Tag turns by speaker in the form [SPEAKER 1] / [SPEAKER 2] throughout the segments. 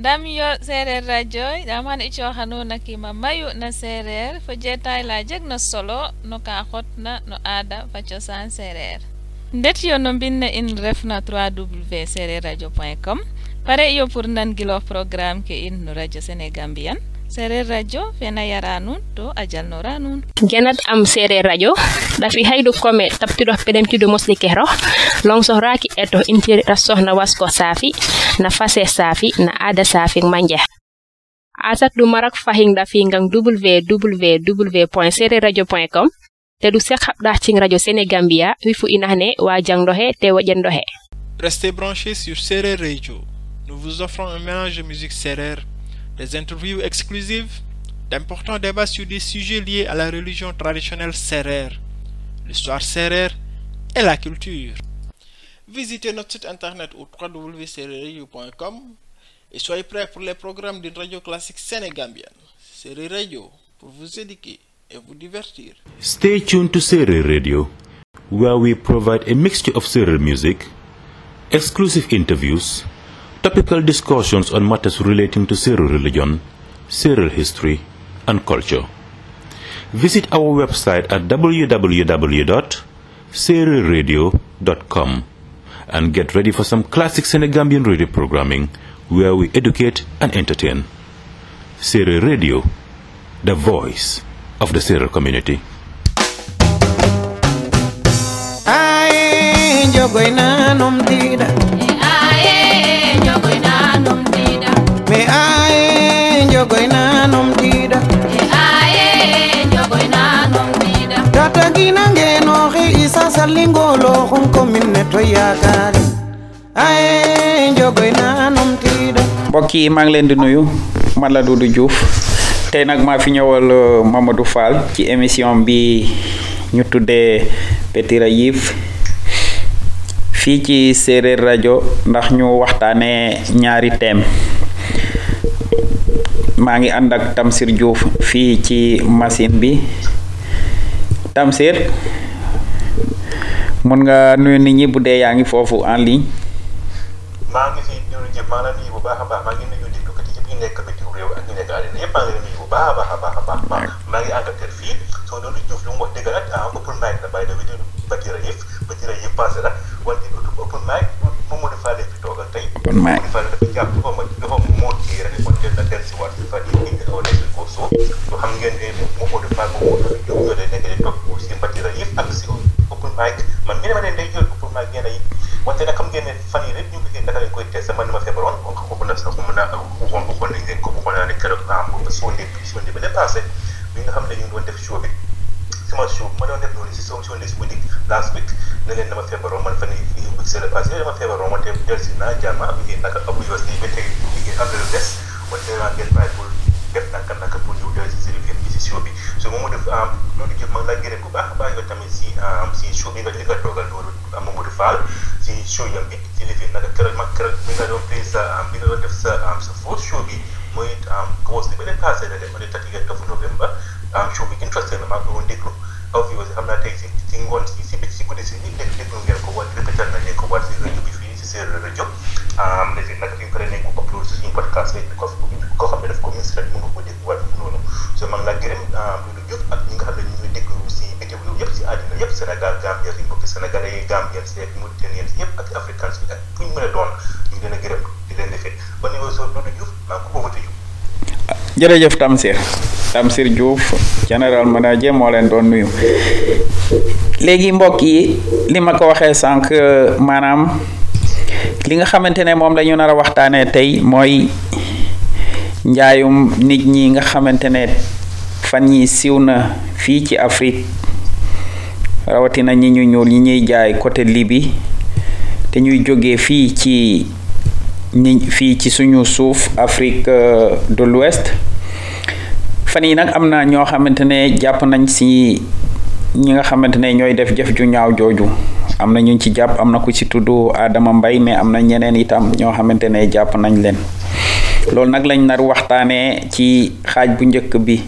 [SPEAKER 1] ndam yo seereer radio ɗam han i kiima mayu na seereer fo jeetaay la jegna solo no ka xotna no aada fa cosaan seereer ndet yo no in refna 3w seereer radio point com pare yo pour nangiloox programme ke in no radio sénégambian seereer radio fena yara nuun to a jalnora nuun
[SPEAKER 2] genat am seereer radio ɗafi haydu kome tabtiɗo peɗemtiɗo mosli kero long sohraki eto intiri sohna wasko saafi na fase saafi na aada saafi manje. Asat ɗum marak fahin ɗafi ngan www point seereer radio point com te ɗum sek haɓɗa cing radio sénégambia wifu inahne wa jangɗo he te woƴenɗo he
[SPEAKER 3] Restez branchés sur Serer Radio. Nous vous offrons un mélange de musique Serer, des interviews exclusives, d'importants débats sur des sujets liés à la religion traditionnelle Serer, l'histoire Serer et la culture. Visitez notre site internet au et soyez prêts pour les programmes d'une radio classique sénégambienne. Serer Radio, pour vous éduquer et vous divertir.
[SPEAKER 4] Stay tuned to Serer Radio, where we provide a mixture of Serer music, exclusive interviews, topical discussions on matters relating to Serer religion, Serer history, and culture. Visit our website at www.sererradio.com and get ready for some classic Senegambian radio programming where we educate and entertain. Serer Radio, the voice of the Serer community.
[SPEAKER 5] Gina ngenoxi isa salingolo xun commune ne to yakari. Aye, jogoy nanom dida.
[SPEAKER 6] mbokk yi maa ngi leen di nuyu. Man la Doudou Diouf. Tey nag maa fi ñëwal euh, Mamadou Fall ci émission bi ñu tuddee Petit Yves. Fii ci séeréer rajo ndax ñu waxtaanee ñaari thème. Maa ngi ànd ak Tamsir Diouf fii ci machine bi Tamsir. Mun nga nuyu nit ñi bu dee yaa ngi foofu en ligne.
[SPEAKER 7] Maa ngi fi nuyu ñëpp maa la nuyu bu baax a baax maa ngi nuyu déglukat yëpp ñu nekk bitim réew ak ñu nekk àddina yëpp maa ngi nuyu bu baax a baax a baax a baax baax maa ngi Angleterre fii. Soo doon Diouf lu mu wax dëgg nag ah open mic la bàyyi dafa déglu Batira yëpp Batira yëpp passé wante open mic di faale fi toogal tey.
[SPEAKER 6] Open mic.
[SPEAKER 7] di faale dafa jàpp dafa ma dafa moo kii rek kon del na indi aw xam ngeen ne di faale moom moo di jóg nekk di toog si Batira yëpp ak si open mic. Man mi ne ma day jël open mic ngeen ay wante nag xam ngeen ne fan yi rek ñu ngi naka lañ koy testé man dama feebaroon kon xamu na sax mu na waxoon waxoon nañ leen ko waxoon naa ne keroog ah boobu sonde sonde ba dépassé bi nga xam ne ñu ngi doon def show bi. Sama show ma doon def noonu si sama sonde si bu last week ne leen dama feebaroon. Man fan yi fii bu c'est le passé dama feebaroon. Wante del naa jàmm ak naka abu yoos nii ba tey liggéey am na lu des. Wante naa ngeen bàyyi def naka naka pour ñëw del si si liggéey bi so mu def loolu jëf ma laa gërëm bu baax a baax yow tamit si si show bi nga li nga toogal loolu Mamadou Fall si show yam bi si lifi naka keroog ma keroog bi nga doon play sa bi nga doon def sa sa first show bi mooy kawas ni ba leen passé na dem on est tati of November show bi interesting na maa ngi doon déglu aw fi aussi xam naa tey si si ngoon si si guddi si nit dégg déglu ngeen ko wala répétal na ngeen ko wala si rajo bi fii si Seereer rajo Gambien si ak Mauritaniens si yëpp ak africains yi ak fu ñu mën a doon ñu a gërëm di leen defee ba Diouf maa ko over to you.
[SPEAKER 6] Jërëjëf Tamsir. Tamsir Diouf general manager moo leen doon nuyu léegi mbokk yi li ma ko waxee sànq maanaam li nga xamante ne moom la ñu nar a waxtaanee tey mooy njaayum nit ñi nga xamante ne fan yi siiw na fii ci Afrique rawatina ñi ñu ñuul ñi ñuy jaay côté Libye te ñuy jógee fii ci ñi fii ci suñu suuf Afrique euh, de l'Ouest. Fan yi nag am na ñoo xamante ne jàpp nañ si ñi nga xamante ne ñooy def jëf ju ñaaw jooju. Am na ñu ci jàpp am na ku ci tudd Adama Mbay mais am na ñeneen itam ñoo xamante ne jàpp nañ leen. Loolu nag lañ nar waxtaanee ci xaaj bu njëkk bi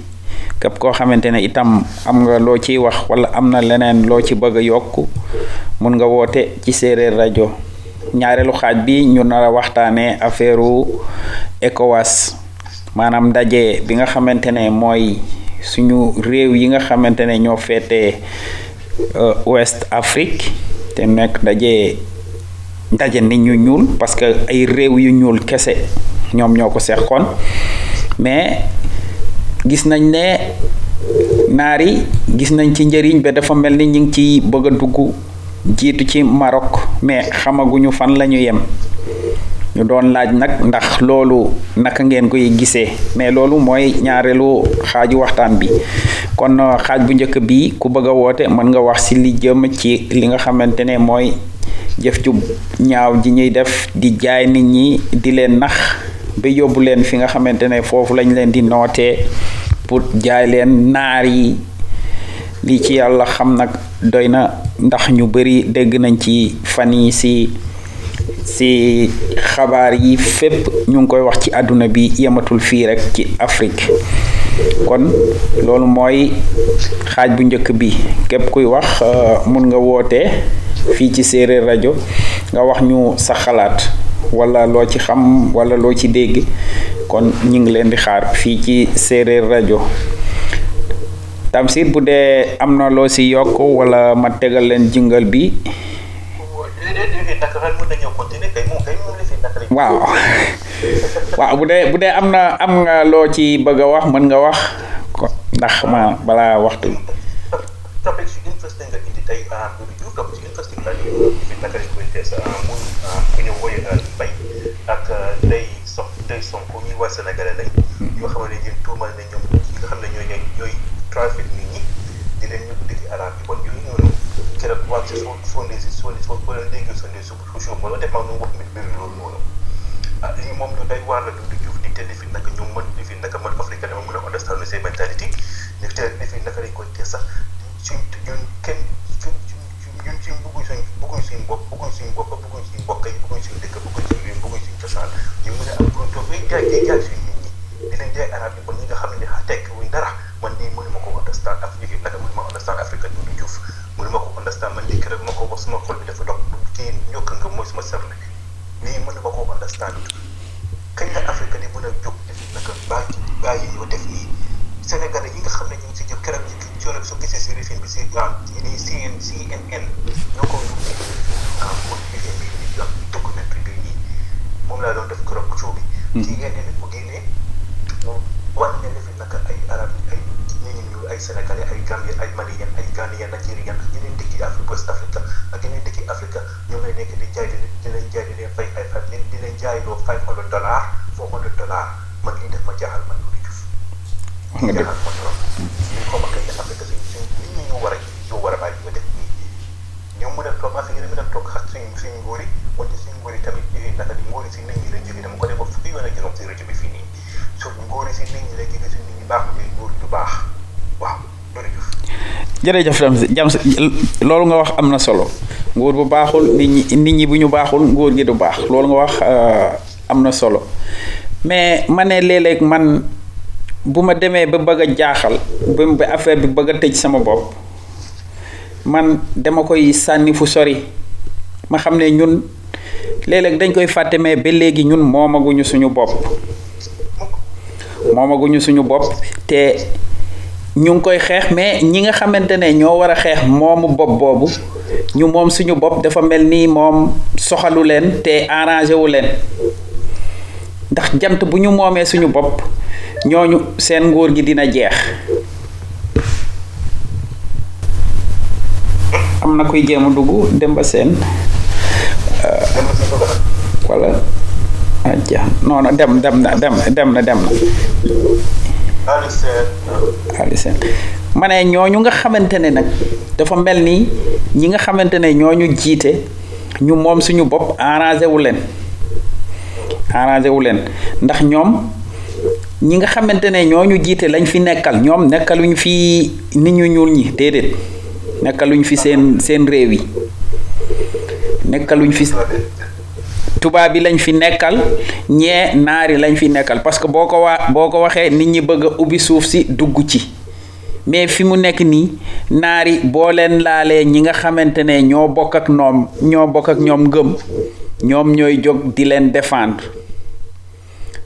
[SPEAKER 6] képp koo xamante ne itam am nga loo ciy wax wala am na leneen loo ci bëgg a yokk mun nga woote ci séeréer rajo. Ñaareelu xaaj bi ñu nar a waxtaanee affaire ECOWAS. Maanaam daje bi nga xamante ne mooy suñu réew yi nga xamante ne ñoo féete euh, Ouest Afrique. Te nekk daje daje nit ñu ñuul parce que ay réew yu ñuul kese ñoom ñoo ko seqoon. Mais gis nañ ne naar yi gis nañ ci njëriñ ba dafa mel ni ñu ngi ci bëgg a dugg jiitu ci Maroc mais xamaguñu fan la ñu yem. Ñu doon laaj nag ndax loolu naka ngeen koy gisee mais loolu mooy ñaareelu xaaju waxtaan bi. Kon xaaj bu njëkk bi ku bëgg a woote mën nga wax ci li jëm ci li nga xamante ne mooy jëf ju ñaaw ji ñuy def di jaay nit ñi di leen nax ba yóbbu leen fi nga xamante ne foofu lañ leen di nootee pour jaay leen naar yi. Lii ci yàlla xam nag doy na ndax ñu bari dégg nañ ci fan yi ci ci xabaar yi fépp ñu ngi koy wax ci àdduna bi yematul fii rek ci Afrique. Kon loolu mooy xaaj bu njëkk bi. Képp kuy wax mun nga woote fii ci séeréer rajo nga wax ñu sa xalaat wala loo ci xam wala loo ci dégg kon ñu ngi leen di xaar fii ci séeréer rajo. Tamsir bu dee am na loo si yokk wala ma tegal leen jingal bi. Waaw. Waaw bu dee bu dee am na am nga loo ci bëgg wax mën nga wax ndax ma balaa waxtu
[SPEAKER 7] la ñu fi naka lañ koy tees muy ku ñu wooye bay ak day sox day sonko ñuy waa sénégalais lañ yoo xam ne yéen tuumal ne ñoom ñi nga xam ne di leen ñu yi bon yooyu noonu keroog waa si soo ne si soo soo boo leen déggee soo ne su su wala def maa nu wax mi mbir loolu noonu. Ah lii moom lu day waar la Doudou Diouf di te defi naka ñoom mën defi naka man africain dama mën a understand seen mentalité ne te naka lañ koy tees sax suñ ñun kenn ñun suñ bëgguñ suñ bëgguñ suñ bopp bëgguñ suñ bopp bëgguñ suñ mbokk yi bëgguñ suñ dëkk bëgguñ suñ réew bëgguñ suñ cosaan. Ñu mën a am pronto bay jaay di jaay suñ nit ñi. Di leen jaay arab yi ba ñi nga xam ne tekk wuñ dara. Man nii mënuma ko understand afrique naka mënuma understand afrique Doudou Diouf mënuma ko understand man njëkk rek ma ko wax suma xol bi dafa dox. Kii ñokk nga mooy suma serle nii mënuma ko understand. Kañ la afrique di mën a jóg def naka bàyyi bàyyi ñoo def nii? Sénégalais yi nga xam ne ñu ngi si jël keroog ci coono soo gisee si rifin bi si ah CNN
[SPEAKER 6] jërëjëf Jams loolu nga wax am na solo. Nguur bu baaxul nit ñi nit ñi bu ñu baaxul nguur gi du baax. Loolu nga wax am na solo. Mais ma ne léeg-léeg man bu ma demee ba bëgg a jaaxal ba ba affaire bi bëgg a tëj sama bopp man dama koy sànni fu sori. Ma xam ne ñun léeg-léeg dañ koy fàtte mais ba léegi ñun moomaguñu suñu bopp. Moomaguñu suñu bopp te ñu ngi koy xeex mais ñi nga xamante ne ñoo war a xeex moomu bopp boobu ñu moom suñu bopp dafa mel ni moom soxalu leen te arrangé wu leen. Ndax jant bu ñu moomee suñu bopp ñooñu seen nguur gi dina jeex. Am na kuy jéem a dugg Demba Seen wala aja non non dem dem na dem dem na dem na Ali Seen ma ne ñooñu nga xamante ne nag dafa mel ni ñi nga xamante ne ñooñu jiite ñu moom suñu bopp arrangé wu leen. Arrangé wu leen. Ndax ñoom ñi nga xamante ne ñooñu jiite lañ fi nekkal ñoom nekkaluñ fi nit ñu ñuul ñi déedéet. Nekkaluñ fi seen seen réew yi. Nekkaluñ fi tubaab bi lañ fi nekkal ñee naari lañ fi nekkal. Parce que boo ko waa boo ko waxee nit ñi bëgg ubbi suuf si dugg ci. Mais fi mu nekk nii naari boo leen laalee ñi nga xamante ne ñoo bokk ak ñoom ñoo bokk ak ñoom ngëm ñoom ñooy jóg di leen défendre.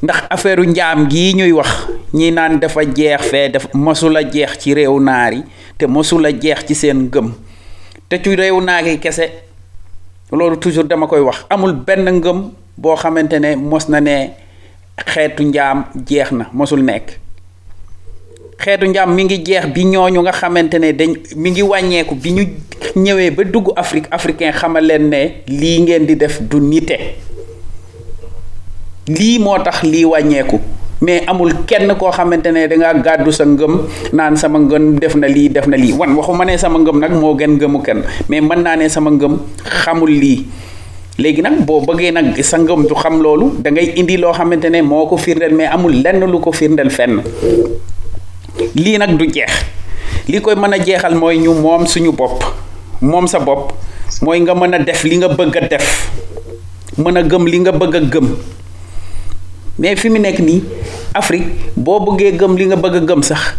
[SPEAKER 6] Ndax affaire njaam gii ñuy wax ñi naan dafa jeex fee def a jeex ci réew naar yi te a jeex ci seen ngëm. Te ci réew naari kese loolu toujours dama koy wax. Amul benn ngëm boo xamante ne mos na ne xeetu njaam jeex na mosul nekk. Xeetu njaam mi ngi jeex bi ñooñu nga xamante ne dañ mi ngi wàññeeku bi ñu ñëwee ba dugg Afrique africain xamal leen ne lii ngeen di def du nite. Lii moo tax lii wàññeeku. Mais amul kenn koo xamante ne dangaa gàddu sa ngëm naan sama ngëm def na lii def na lii. Wan waxuma ne sama ngëm nag moo gën ngëmu kenn mais mën naa ne sama ngëm xamul lii. Léegi nag boo bëggee nag sa ngëm du xam loolu da ngay indi loo xamante ne moo ko firndeel mais amul lenn lu ko firndeel fenn. Lii nag du jeex. Li koy mën a jeexal mooy ñu moom suñu bopp. Moom sa bopp. Mooy nga mën def li nga bëgg def. Mën a gëm li nga bëgg gëm mais fi mu nekk nii Afrique boo bëggee gëm li nga bëgg a gëm sax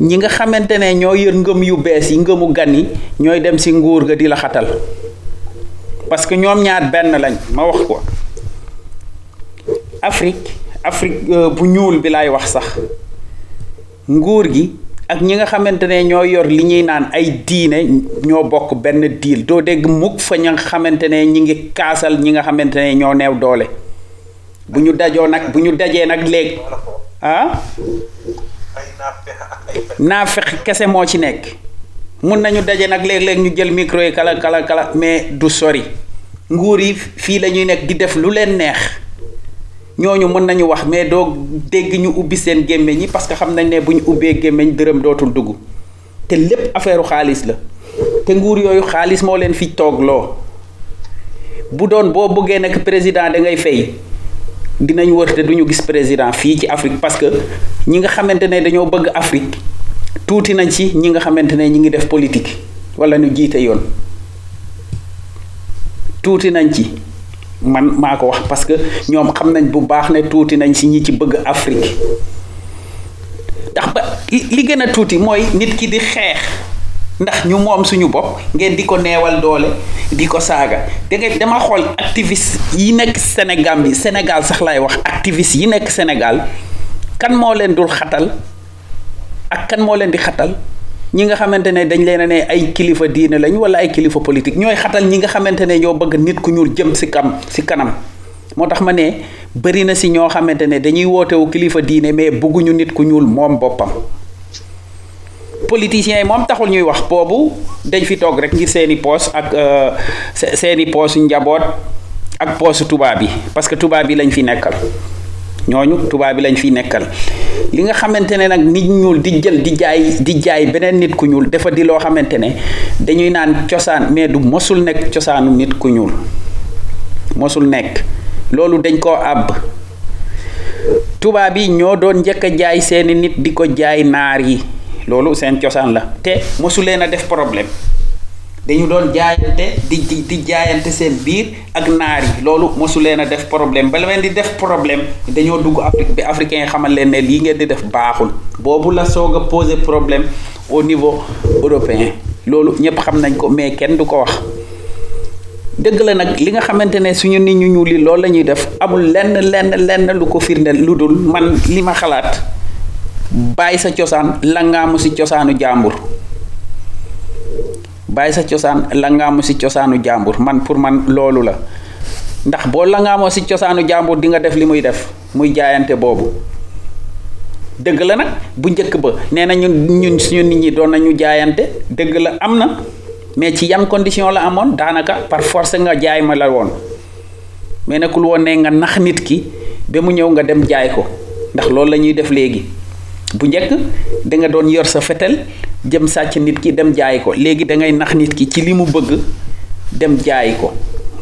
[SPEAKER 6] ñi nga xamante ne ñoo yor ngëm yu bees yi ngëmu gan yi ñooy dem si nguur ga di la xatal. Parce que ñoom ñaar benn lañ ma wax ko. Afrique Afrique bu ñuul bi laay wax sax nguur gi ak ñi nga xamante ne ñoo yor li ñuy naan ay diine ñoo bokk benn diil. Doo dégg mukk fa ña nga xamante ne ñi ngi kaasal ñi nga xamante ne ñoo neew doole bu ñu dajoo nag bu dajee nag ah? Naa fex kese moo ci nekk. Mun nañu daje nag léeg-léeg ñu jël micro yi kala kala kala mais du sori. Nguur yi fii la ñuy nekk di def lu leen neex. Ñooñu mën nañu wax mais doo dégg ñu ubbi seen gémmiñ ñi parce que xam nañ ne bu ñu ubbee gémmiñ dërëm dootul dugg. Te lépp xaalis la. Te nguur yooyu xaalis moo leen fi toog loo bu doon boo nekk président da ngay fay dinañ wër te duñu gis président fii ci Afrique parce que ñi nga xamante ne dañoo bëgg Afrique tuuti nañ ci ñi nga xamante ne ñi ngi def politique wala ñu jiite yoon. tuuti nañ ci man maa ko wax parce que ñoom xam nañ bu baax ne tuuti nañ ci ñi ci bëgg Afrique. ndax ba li gën a tuuti mooy nit ki di xeex ndax ñu moom suñu bopp ngeen di ko neewal doole di ko saaga. Da ngay dama xool activiste yi nekk Sénégal bi Sénégal sax laay wax activiste yi nekk Sénégal kan moo leen dul xatal? Ak kan moo leen di xatal? Ñi nga xamante ne dañ leen ne ay kilifa diine lañ wala ay kilifa politique ñooy xatal ñi nga xamante ne ñoo bëgg nit ku ñuul jëm si kam si kanam. Moo tax ma ne bëri na si ñoo xamante ne dañuy wootewu kilifa diine mais bëgguñu nit ku ñuul moom boppam politiciens yi moom taxul ñuy wax boobu dañ fi toog rek ngir seeni poos ak seeni poosu njaboot ak poosu tubaab yi parce que tubaab yi lañ fi nekkal. Ñooñu tubaab bi lañ fiy nekkal. Li nga xamante ne nag nit ñuul di jël di jaay di jaay beneen nit ku ñuul dafa di loo xamante ne dañuy naan cosaan mais du mosul nekk cosaanu nit ku ñuul. Mosul nekk. Loolu dañ koo àbb. Tubaab yi ñoo doon njëkk a jaay seeni nit di ko jaay naar yi loolu seen cosaan la te mosu leen a def problème dañu doon jaayante di di jaayante seen biir ak naar yi loolu mosu leen a def problème ba leen di def problème dañoo dugg Afrique bi africain xamal leen ne lii ngeen di def baaxul. Boobu la soog a poser problème au niveau européen. Loolu ñëpp xam nañ ko mais kenn du ko wax. Dëgg la nag li nga xamante suñu nit ñu ñuul yi loolu la def amul lenn lenn lenn lu ko firndeel lu man li ma xalaat bàyyi sa cosaan langaamu si cosaanu jàmbur bàyyi sa cosaan langaamu si cosaanu jàmbur man pour man loolu la. Ndax boo si cosaanu jàmbur di nga def li muy def muy jaayante boobu. Dëgg la nag bu njëkk ba nee na ñun ñun suñu nit ñi doon nañu jaayante. Dëgg la am na. Mais ci yan condition la amoon? Daanaka par force nga jaay ma la woon. Mais nekkul woon ne nga nax nit ki ba mu ñëw nga dem jaay ko. Ndax loolu la ñuy def léegi bu njëkk da nga doon yor sa fetel jëm sàcc nit ki dem jaay ko. Léegi da ngay nax nit ki ci li mu bëgg dem jaay ko.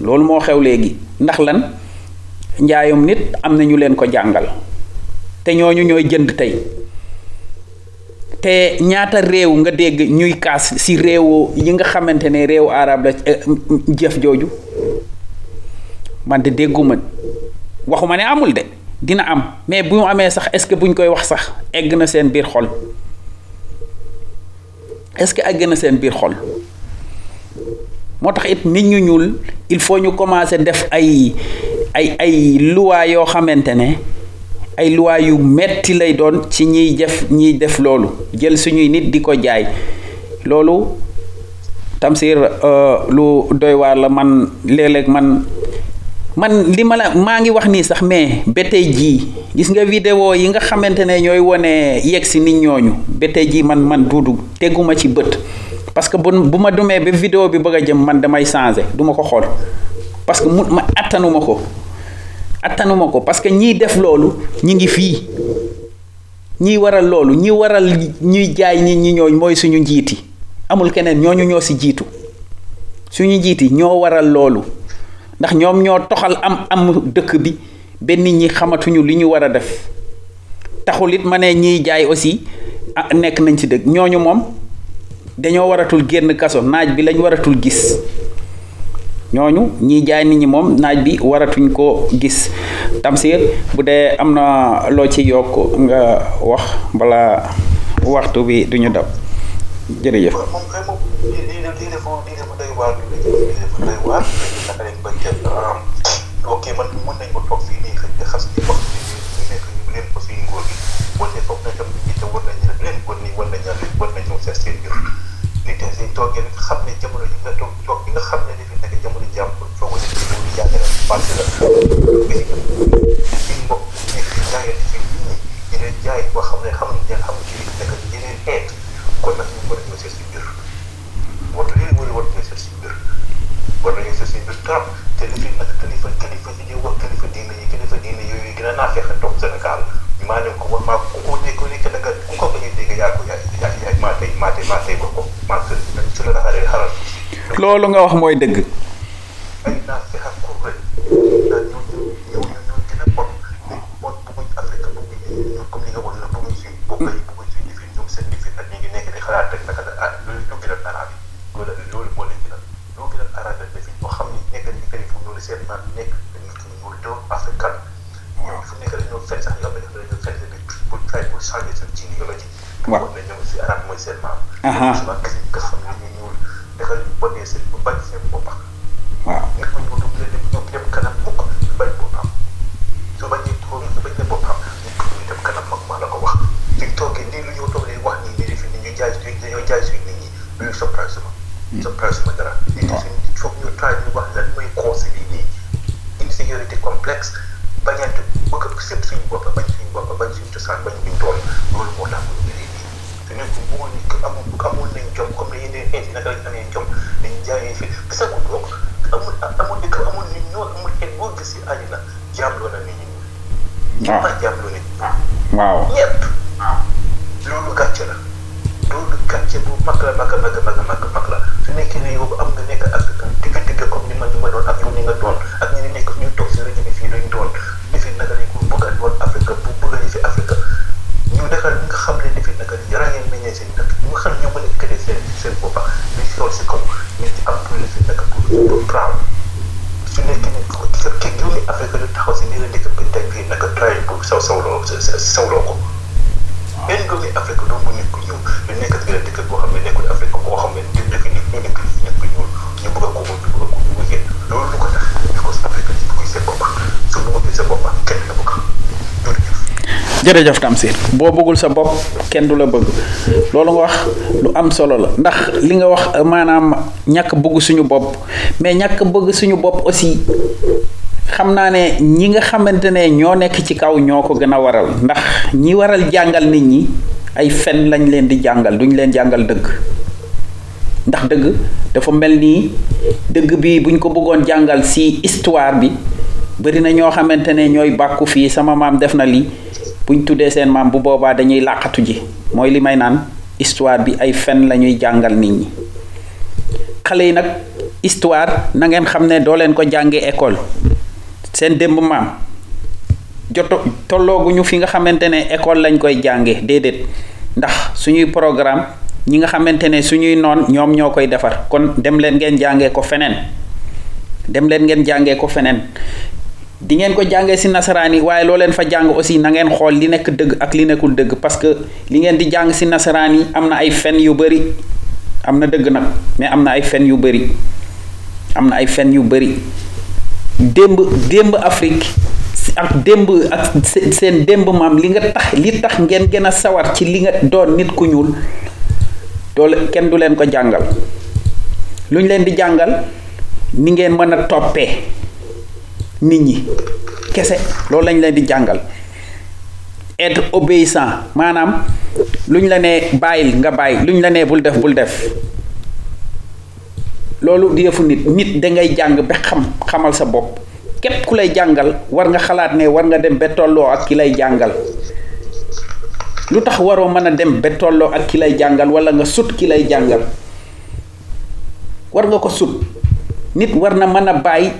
[SPEAKER 6] Loolu moo xew léegi. Ndax lan? Njaayum nit am na ñu leen ko jàngal. Te ñooñu ñooy jënd tey. Te ñaata réew nga dégg ñuy kaas si réewu yi nga xamante ne réewu arab la jëf jooju? Man de dégguma. Waxuma ne amul de dina am. Mais bu mu amee sax est-ce que buñ koy wax sax egg na seen biir xol? Est-ce que egg na seen biir xol? Moo tax it nit ñu ñuul il faut ñu commencer def ay ay ay luwaa yoo xamante ne ay luwaay yu metti lay doon ci ñiy def ñiy def loolu. Jël suñuy nit di ko jaay. Loolu Tamsir lu doy waar la man léeg-léeg man man li ma la maa ngi wax nii sax mais ba tey jii gis nga vidéo yi nga xamante ne ñooy wone yegg si nit ñooñu ba tey jii man man duudu teguma ci bët. Parce que bu bu ma dumee ba vidéo bi bëgg a jëm man damay changer du ma ko xool. Parce que mu ma attanuma ko. Attanuma ko parce que ñiy def loolu ñi ngi fii. Ñiy waral loolu ñi waral ñuy jaay nit ñi ñooñ mooy suñu njiiti amul keneen ñooñu ñoo si jiitu. Suñu njiiti ñoo waral loolu ndax ñoom ñoo toxal am am dëkk bi ba nit ñi xamatuñu li ñu war a def. Taxul it ma ne ñiy jaay aussi ah nekk nañ ci dëgg ñooñu moom dañoo waratul génn kaso naaj bi lañ waratul gis. Ñooñu ñiy jaay nit ñi moom naaj bi waratuñ ko gis. Tamsir bu dee am na loo ci yokk nga wax bala waxtu bi duñu daw jërëjëf.
[SPEAKER 7] moom kay moom lii lii dafa lii dafa doy waar lii dafa doy waar. Naka lañ ba jël ok man mën nañ ko toog fii nii xëy na xas di wax ñu nekk ñu leen ko fii ngóor gi wante foog na tam nit ñi war nañu leen war nañ war nañ leen war nañu seet seen jëf. Ni te si toogee nag xam ne jamono yi nga toog toog bi nga xam ne dafi nekk jamono jàmm foog ne ci loolu yàgg na parce que gis nga fi mbokk ñi jaayee fi nit ñi di leen jaay boo xam ne xamuñ leen xamuñ ci nekk di leen eet kon nag ñu war a seet si mbir. Moo tax war a war a seet si mbir. War nañu seet si mbir trop. Te li fi nag kilifa kilifa yi ñuy wax kilifa diine yi kilifa diine yooyu gën a naa fexe toog Sénégal. Maa ne ko wax maa ku ko dégg nekk nag ku ko bañ a dégg yaa ko yaa yaa yaa maa tey maa tey maa tey ko ko. Maa tey su la naxaree xaral
[SPEAKER 6] loolu nga wax mooy dëgg.
[SPEAKER 7] ay naa fexe kur naa ñëw ñëw ñëw ñëw gën a bon. Bon bëgguñ Afrique bëgguñ ñu comme li nga wax la bëgguñ si bopp yi nigérian arabe yi loolu loolu moo leen gënal ñoo gënal arabe dafi ñoo xam ni nekk nañu kër fu ñëw seen maam nekk nit ñu ñuul doon africain ñoom fu nekk dañoo fen sax yàlla def dañoo fen bi bu fay bu changé seen ci idéologie
[SPEAKER 6] waaw
[SPEAKER 7] ne ñoom si arabe mooy seen maam sama gis nga xam ne ñu ñuul dafa bonnee seen bu bañ seen bopp
[SPEAKER 6] waaw
[SPEAKER 7] nekk ñu ko surprise ma surprise ma dara nit il foog ñu try ñu wax lan mooy cause bi nii insécurité complexe bañante bëgg a sëpp suñu bopp bañ suñu bopp bañ suñu cosaan bañ ñu doon loolu moo tax ñu nii su nekk bëggoon ni amul amul nañ jom comme ne yeneen xeet yi naka lañ amee jom dañ jaayee fi gis nga ko amul amul ko amul nit ñoo amul xeet boo gis si àddina jaamloo na nit ñi ñëpp a jaamloo nit
[SPEAKER 6] waaw
[SPEAKER 7] ñëpp loolu gàcce la loolu gàcce bu mag la mag a mag a mag a mag la su nekkee ne yow am nga nekk africain digg digg comme ni ma ñu ma doon ak yow ni nga doon ak ñi nekk ñu toog si fii lañ doon. Defi naka lañ ko bëgg a doon Afrique ñu nga xam ne defi naka ni ràññee meññee seen dëkk. Ñu nga xam ñoo mën a ekkatee seen seen boppa ñu xool si kaw ñu ci am pour fi naka pour pour proud su nekkee ne ko fekkee yow ni Afrique lu taxaw si nii la dëkk bi tey fii naka try pour saw sawloo ko. Benn gëm Afrique doo nit ku ñëw. Lu nekk ci dëkk boo xam ne nekk nit ku a ko ñu
[SPEAKER 6] boo bëggul sa bopp kenn du la bëgg. Loolu nga wax lu am solo la. Ndax li nga wax maanaam ñàkk bëgg suñu bopp. Mais ñàkk bëgg suñu bopp aussi xam naa ne ñi nga xamante ne ñoo nekk ci kaw ñoo ko gën a waral. ndax ñi waral jàngal nit ñi ay fen lañ leen di jàngal duñ leen jàngal dëgg. ndax dëgg dafa mel nii dëgg bi buñ ko bëggoon jàngal si histoire bi bari na ñoo xamante ne ñooy bàkku sama maam def na lii buñ tuddee seen maam bu boobaa dañuy làqatu ji. mooy li may naan histoire bi ay fen la ñuy jàngal nit ñi. xale yi nag histoire na ngeen xam ne doo ko jàngee école seen démb maam. Joto tollooguñu fi nga xamante ne école lañ koy jànge déedéet. Ndax suñuy programme ñi nga xamante ne suñuy noon ñoom ñoo koy defar. Kon dem leen ngeen jàngee ko feneen. Dem leen ngeen jàngee ko feneen. Di ngeen ko jàngee si nasaraan yi waaye loo leen fa jàng aussi na ngeen xool li nekk dëgg ak li nekkul dëgg. Parce que li ngeen di jàng si nasaraan yi am na ay fen yu bari. Am na nag mais am na ay fen yu bari. Am na ay fen yu bari démb démb Afrique ak démb ak se- seen démb maam li nga tax li tax ngeen gën sawar ci li nga doon nit ku ñuul doole kenn du leen ko jàngal. Lu ñu leen di jàngal ni ngeen mën a toppee nit ñi. Kese loolu lañ leen di jàngal. Être obéissant maanaam lu ñu la nee bàyyil nga bàyyi lu ñu la nee bul def bul def loolu di yëfu nit. Nit dangay jàng ba xam xamal sa bopp. Képp ku lay jàngal war nga xalaat ne war nga dem ba tolloo ak ki lay jàngal. Lu tax waroo mën dem ba tolloo ak ki lay jàngal wala nga sut ki lay jàngal? War nga ko sut. Nit war na mën a bàyyi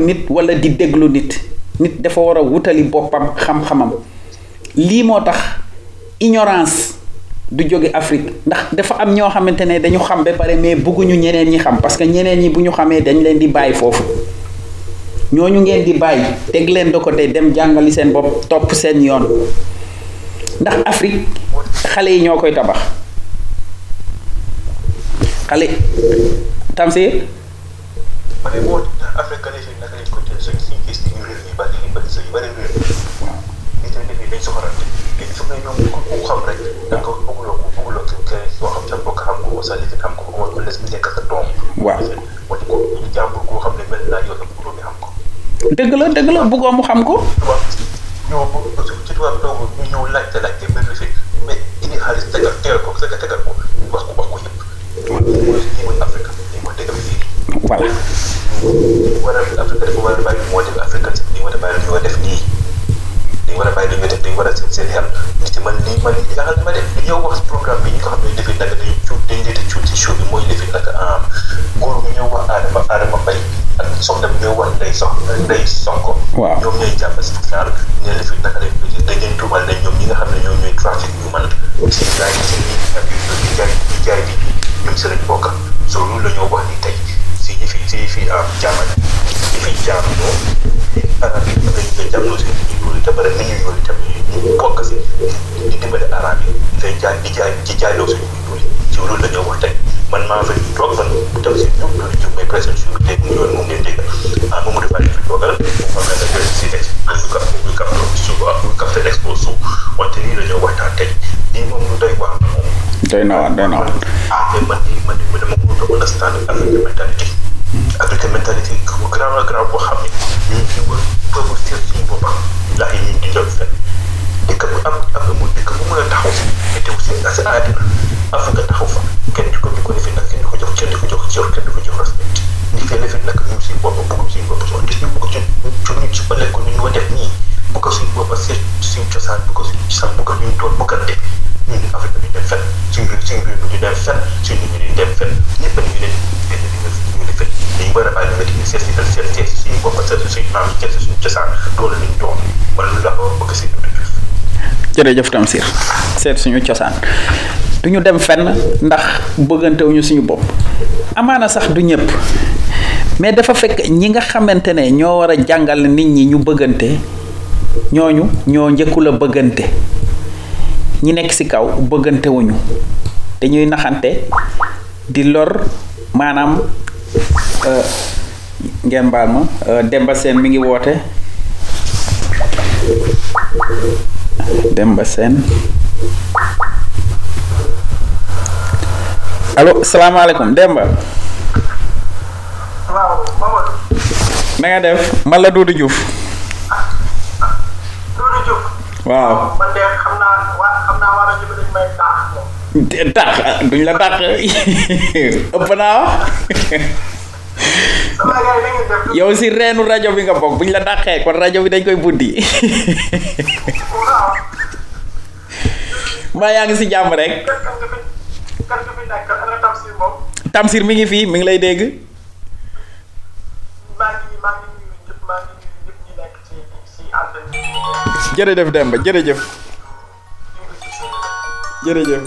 [SPEAKER 6] nit wala di déglu nit. Nit dafa war a wutali boppam xam-xamam. Lii moo ignorance du jóge Afrique. Ndax dafa am ñoo xamante ne dañu xam ba pare mais bëgguñu ñeneen ñi xam. Parce que ñeneen ñi bu ñu xamee dañ leen di bàyyi foofu. Ñooñu ngeen di bàyyi teg leen de côté dem jàngali seen bopp topp seen yoon. Ndax Afrique xale yi ñoo koy tabax. Xale Tamsir?
[SPEAKER 7] Ma may ñoom ku ku xam rek. da nga ko bëgguloo ko bëgguloo ko ke soo xam sa mbokk xam ko sa xam ko wala les mi nekk sa doom
[SPEAKER 6] Waaw.
[SPEAKER 7] wala ko jàmbur koo xam ne mel naa yow bëgguloo bi xam ko.
[SPEAKER 6] Dëgg la dëgg la bëggoo mu xam ko.
[SPEAKER 7] Tubaab ñoo bëgg ci tubaab doogu ñu ñëw laajte laajte mi fi mais indi xaalis tegal tegal ko tegal ko wax ko wax ko yëpp. Mooy lii mooy Afrique lii mooy dëgg fii.
[SPEAKER 6] Voilà.
[SPEAKER 7] War a Afrique dafa war a bàyyi moo def Afrique dañu war a bàyyi def nii war a bàyyi dañu teg dañu war a seen seen xel. nit ci man lii man jaaxal ma def li wax programme bi ñi ko xam ne defi nag dañuy cuut dañu leen di cuut ci show bi mooy defi nag góor bu ñëw wax Adama Adama Mbaye ak soxna bu ñëw wax Ndeye Sox Ndeye Sonko.
[SPEAKER 6] Waaw.
[SPEAKER 7] ñoom ñooy jàpp si final ne defi naka lañ ko dañ leen tuumal ne ñoom ñi nga xam ne ñoom ñooy trafic ñu man si jaay si ak di jaay di jaay bi ñoom si lañ bokk. So loolu la ñoo wax ni tey si ñi fi si fi am jaamane ñi fi jaamoo arab yi koy jàmloo si ñu loolu te bare nit ñu loolu tam ñu bokk si di dimbale arab yi dafay jaay di jaay di jaayloo suñu loolu ci loolu la ñoo wax tey man maa fa toog man tam si ñoom moom ngeen dégg ah ne dafa si moom doy
[SPEAKER 6] na waar doy na waar jërëjëf Tamsir. Seet suñu cosaan. Du ñu dem fenn ndax bëggantewuñu suñu bopp. Amaana sax du ñëpp mais dafa fekk ñi nga xamante ne ñoo war a jàngal nit ñi ñu bëggante ñooñu ñoo njëkkul a bëggante. Ñi nekk ci kaw bëggantewuñu. Dañuy naxante di lor maanaam euh, ngeen baal ma euh, Demba Seen mi ngi woote Demba Seen allo salaamaaleykum Demba
[SPEAKER 7] waaw Mamadou
[SPEAKER 6] na nga def man la Doudou Diouf.
[SPEAKER 7] Doudou Diouf.
[SPEAKER 6] Waaw.
[SPEAKER 7] Man de xam naa waa xam naa waa rajo bi dañ may moom
[SPEAKER 6] duñ la ëpp naa. Wax yow si reenu rajo bi nga bokk buñ la dàqee kon rajo bi dañ koy buddi mbaa yaa ngi si jàmm rek.
[SPEAKER 7] Fi fi Tamsir
[SPEAKER 6] mi ngi fii mi ngi lay dégg.
[SPEAKER 7] Nekk ci ci antenne bi
[SPEAKER 6] jërëjëf Demba jërëjëf. Jërëjëf.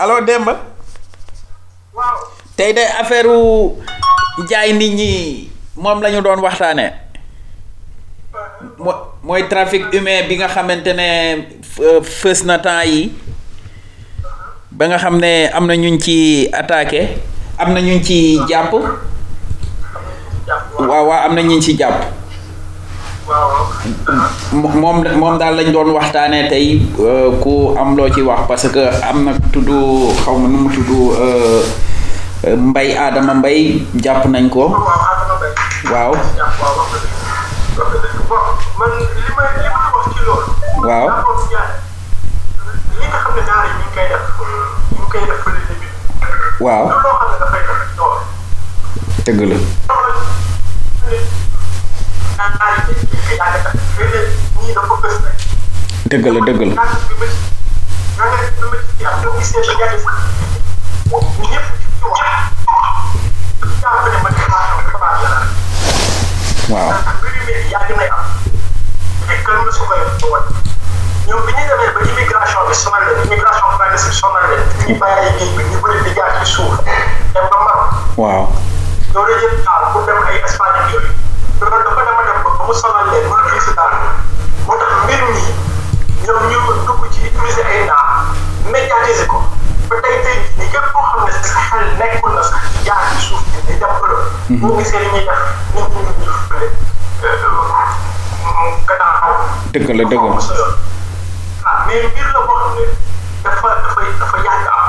[SPEAKER 6] Allo Demba.
[SPEAKER 7] Waaw.
[SPEAKER 6] Tey de affaire jaay nit ñi moom la ñu doon waxtaanee mo mooy trafic humain bi nga xamante ne fës na temps yi ba nga xam ne am na ñuñ ci attaqué am na ñuñ ci jàpp. Waaw waaw am na ñu ci jàpp. Mo- moom moom daal lañ doon waxtaanee tey euh, ku am loo ci wax parce que am na tudd xaw ma nu mu tudd euh, mbay Adama Mbay jàpp nañ ko. Waaw
[SPEAKER 8] man li may
[SPEAKER 6] waaw. Waaw. Dëgg la. dëgg la dëgg la. waaw.
[SPEAKER 8] Mësu koy woon ñoom bi ñu demee ba immigration bi sonal leen immigration clandestine sonal leen ñu bàyyi géej bi ñu bëri di jaar ci suuf dem ba Maroc
[SPEAKER 6] waaw
[SPEAKER 8] doon yëpp taal pour dem ay Espagne ak yooyu loolu dafa dama dem ba mu sonal leen mënu gis daal moo tax mbir mi ñoom ñu dugg ci utiliser ay naa médiatiser ko ba tey tey ni képp koo xam ne sa xel nekkul na sax jaar ci suuf di dem Europe boo gisee li ñuy def
[SPEAKER 6] dëgg la dëgg la.
[SPEAKER 8] Ah mais mbir la boo xam ne dafa dafa dafa yàgg am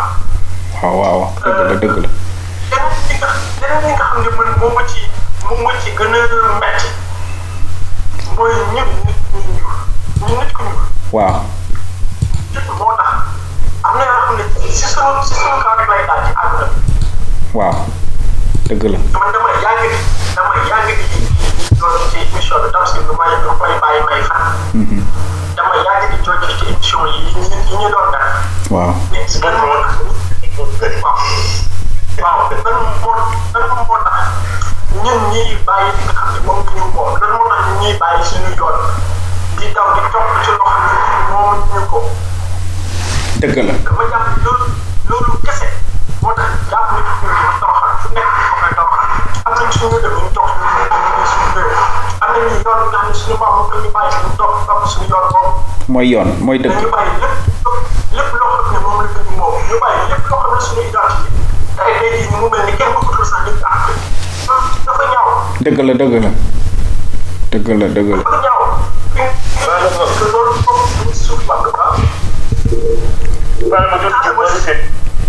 [SPEAKER 6] waaw waaw dëgg la dëgg la.
[SPEAKER 8] Leneen li nga a metti
[SPEAKER 6] waaw
[SPEAKER 8] na yoo xam ne si
[SPEAKER 6] dëgg la
[SPEAKER 8] kese moo tax jàpp nit ñi dafa toroxal fu nekk di ko koy toroxal am nañ suñu dëkk ñu toog suñu ñu suñu réew am nañu yoon nga xam ne suñu maam moom la ñu bàyyi suñu topp topp suñu yoon boobu
[SPEAKER 6] mooy yoon mooy dëgg
[SPEAKER 8] dañu bàyyi lépp lépp loo xam ne moom la ñu moom ñu bàyyi lépp loo xam ne suñu identité tey tey jii mu mel ni kenn bëggatul sax nit ak dafa ñaaw
[SPEAKER 6] dëgg la dëgg la dëgg la dëgg la
[SPEAKER 8] dafa ñaaw loolu foofu ñu suuf ba
[SPEAKER 7] Well, ma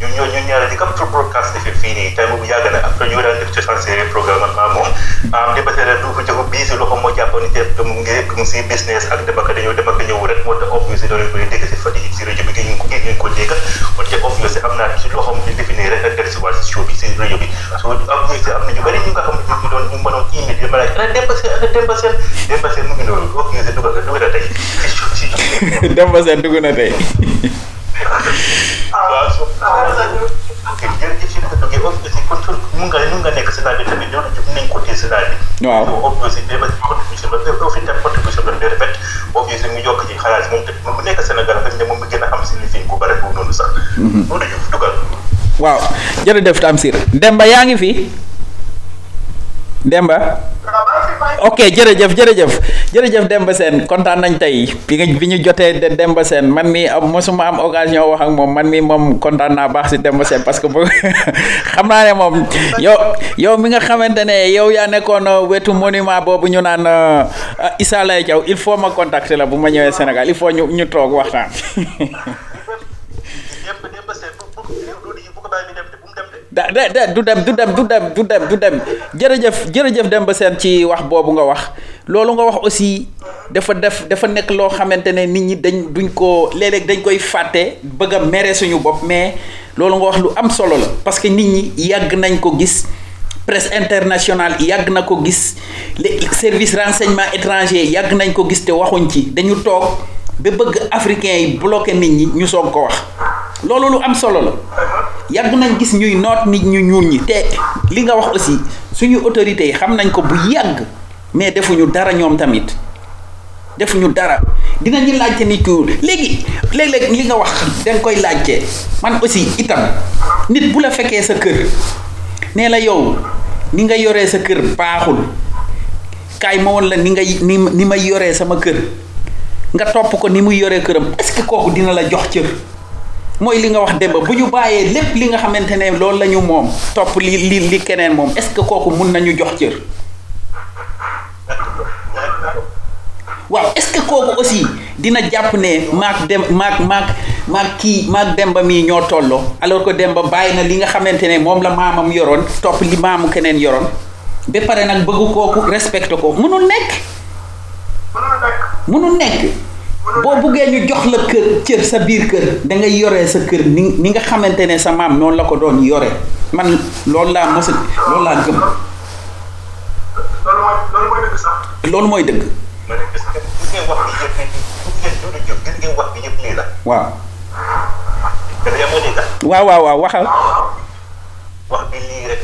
[SPEAKER 7] ñun ñoo ñun ñaari di kam pour broadcast defee fii nii tey yàgg na après ñu daan def cosaan séeréer programme ma moom am dem ak dañoo dem ak ñëw mu ngi noonu obvious dugg na
[SPEAKER 6] dugg na tey.
[SPEAKER 7] waaw. Ok jërëjëf si dugg duggee obvious kon kon mun nga nga nekk laaj bi tamit ko téye fi mu nekk Sénégal moom mu gën a am si lifin ku bare boobu noonu sax loolu jub dugal
[SPEAKER 6] waaw Demba yaa ngi fi? Demba? Ok jërëjëf jërëjëf. Jërëjëf Demba Sène. Kontaan nañ tey. Bi nga bi ñu jotee de Demba Sène man mi mosuma am occasion wax ak moom. Man mi moom kontaan naa baax si Demba Sène parce que bo xam naa ne moom yow yow mi nga xamante ne yow yaa nekkoon wetu monument boobu ñu naan Issa Laye Thiaw il faut ma contacter la bu ma ñëwee Sénégal. Il faut ñu ñu toog waxtaan
[SPEAKER 7] Demba Demba Sène bu bu loolu yi bu ko bàyyi mi dem de dem
[SPEAKER 6] da de de du dem du dem du dem du dem du dem. Jërëjëf jërëjëf Demba Sène ci wax boobu nga wax. Loolu nga wax aussi dafa def dafa nekk loo xamante ne nit ñi dañ duñ ko léeg-léeg dañ koy fàtte bëgg a mere suñu bopp mais loolu nga wax lu am solo la. Parce que nit ñi yàgg nañ ko gis presse internationale yàgg na ko gis service renseignement étranger yàgg nañ ko gis te waxuñ ci. Dañu toog ba bëgg africain yi bloqué nit ñi ñu soog ko wax loolu lu am solo la. Yàgg nañ gis ñuy noot nit ñu ñuul ñi. Te li nga wax aussi suñu autorités yi xam nañ ko bu yàgg mais defuñu dara ñoom tamit. Defuñu dara. Dinañu laajte nit ku léegi léeg-léeg li nga wax danga koy laajte. Man aussi itam nit bu la fekkee sa kër nee la yow ni nga yoree sa kër baaxul. Kaay ma woon la ni nga ni ni may yoree sama kër. Nga topp ko ni muy yoree këram. Est-ce que kooku dina la jox cër mooy li nga wax démb bu ñu bàyyee lépp li nga xamante ne loolu la ñu moom topp li li li keneen moom est-ce que kooku mun nañu jox cër? Waaw est-ce kooku aussi dina jàpp ne maak dem maak maak maak kii maak demba mii ñoo tolloo alors que demba bàyyi na li nga xamante ne moom la maamam yoroon topp li maamu keneen yoroon ba pare nag bëgg kooku respecté ko mënul nekk. Mënul nekk. boo buggee ñu jox la kër cër sa biir kër dangay yore sa kër ni ni nga xamante ne sa maam noonu la ko doon yore man loolu laa mos loolu laa gëm.
[SPEAKER 7] loolu mooy dëgg.
[SPEAKER 6] waaw. waaw waaw waaw waxal.
[SPEAKER 7] wax bi lii rek.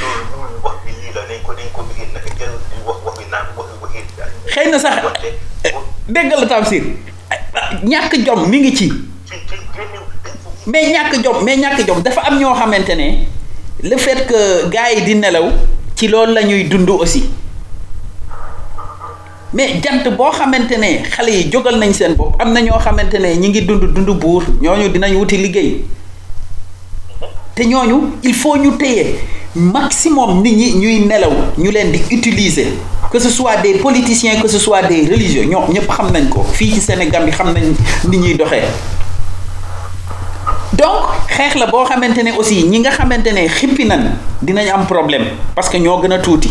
[SPEAKER 7] Loolu loolu wax bi lii la nañ ko nañ ko bëggee naka jël wax wax bi naan wax waxi
[SPEAKER 6] xëy na sax dégg la Tamsir ñàkk jom mi ngi ci. mais ñàkk jom mais ñàkk jom dafa am ñoo xamante ne le fait que gars yi di nelaw ci loolu la ñuy dund aussi. Mais jant boo xamante ne xale yi jógal nañ seen bopp am na ñoo xamante ne ñi ngi dund dund buur ñooñu dinañ wuti liggéey. Te ñooñu il faut ñu téye maximum nit ñi ñuy nelaw ñu leen di utiliser. Que ce soit des politiciens que ce soit des religieux ñoo ñëpp xam nañ ko. Fii ci Sénégal bi xam nañ ni ñuy doxee. Donc xeex la boo xamante ne aussi ñi nga xamante ne xippi nañ dinañ am problème parce que ñoo gën a tuuti.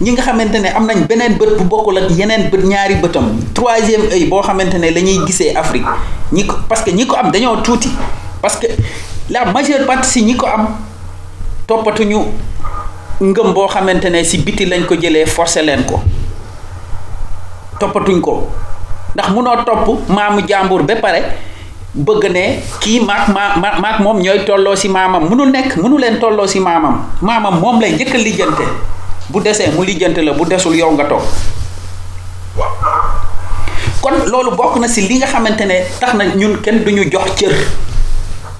[SPEAKER 6] Ñi nga xamante ne am nañ beneen bët bu bokkul ak yeneen bët ñaari bëtam. Troisième œil boo xamante ne la ñuy gisee Afrique. Ñi ko parce que ñi ko am dañoo tuuti. Parce que la majeure partie si ñi ko am toppatuñu ngëm boo xamante ne si biti lañ ko jëlee forcé leen ko. Toppatuñ ko. Ndax munoo topp maamu jàmbur ba pare bëgg ne kii maak maa ma maak moom ñooy tolloo si maamam. Munul nekk munu leen tolloo si maamam. Maamam moom lay njëkk lijjante. Bu desee mu lijjante la bu desul yow nga toog. Kon loolu bokk na si li nga xamante ne tax na ñun kenn duñu jox cër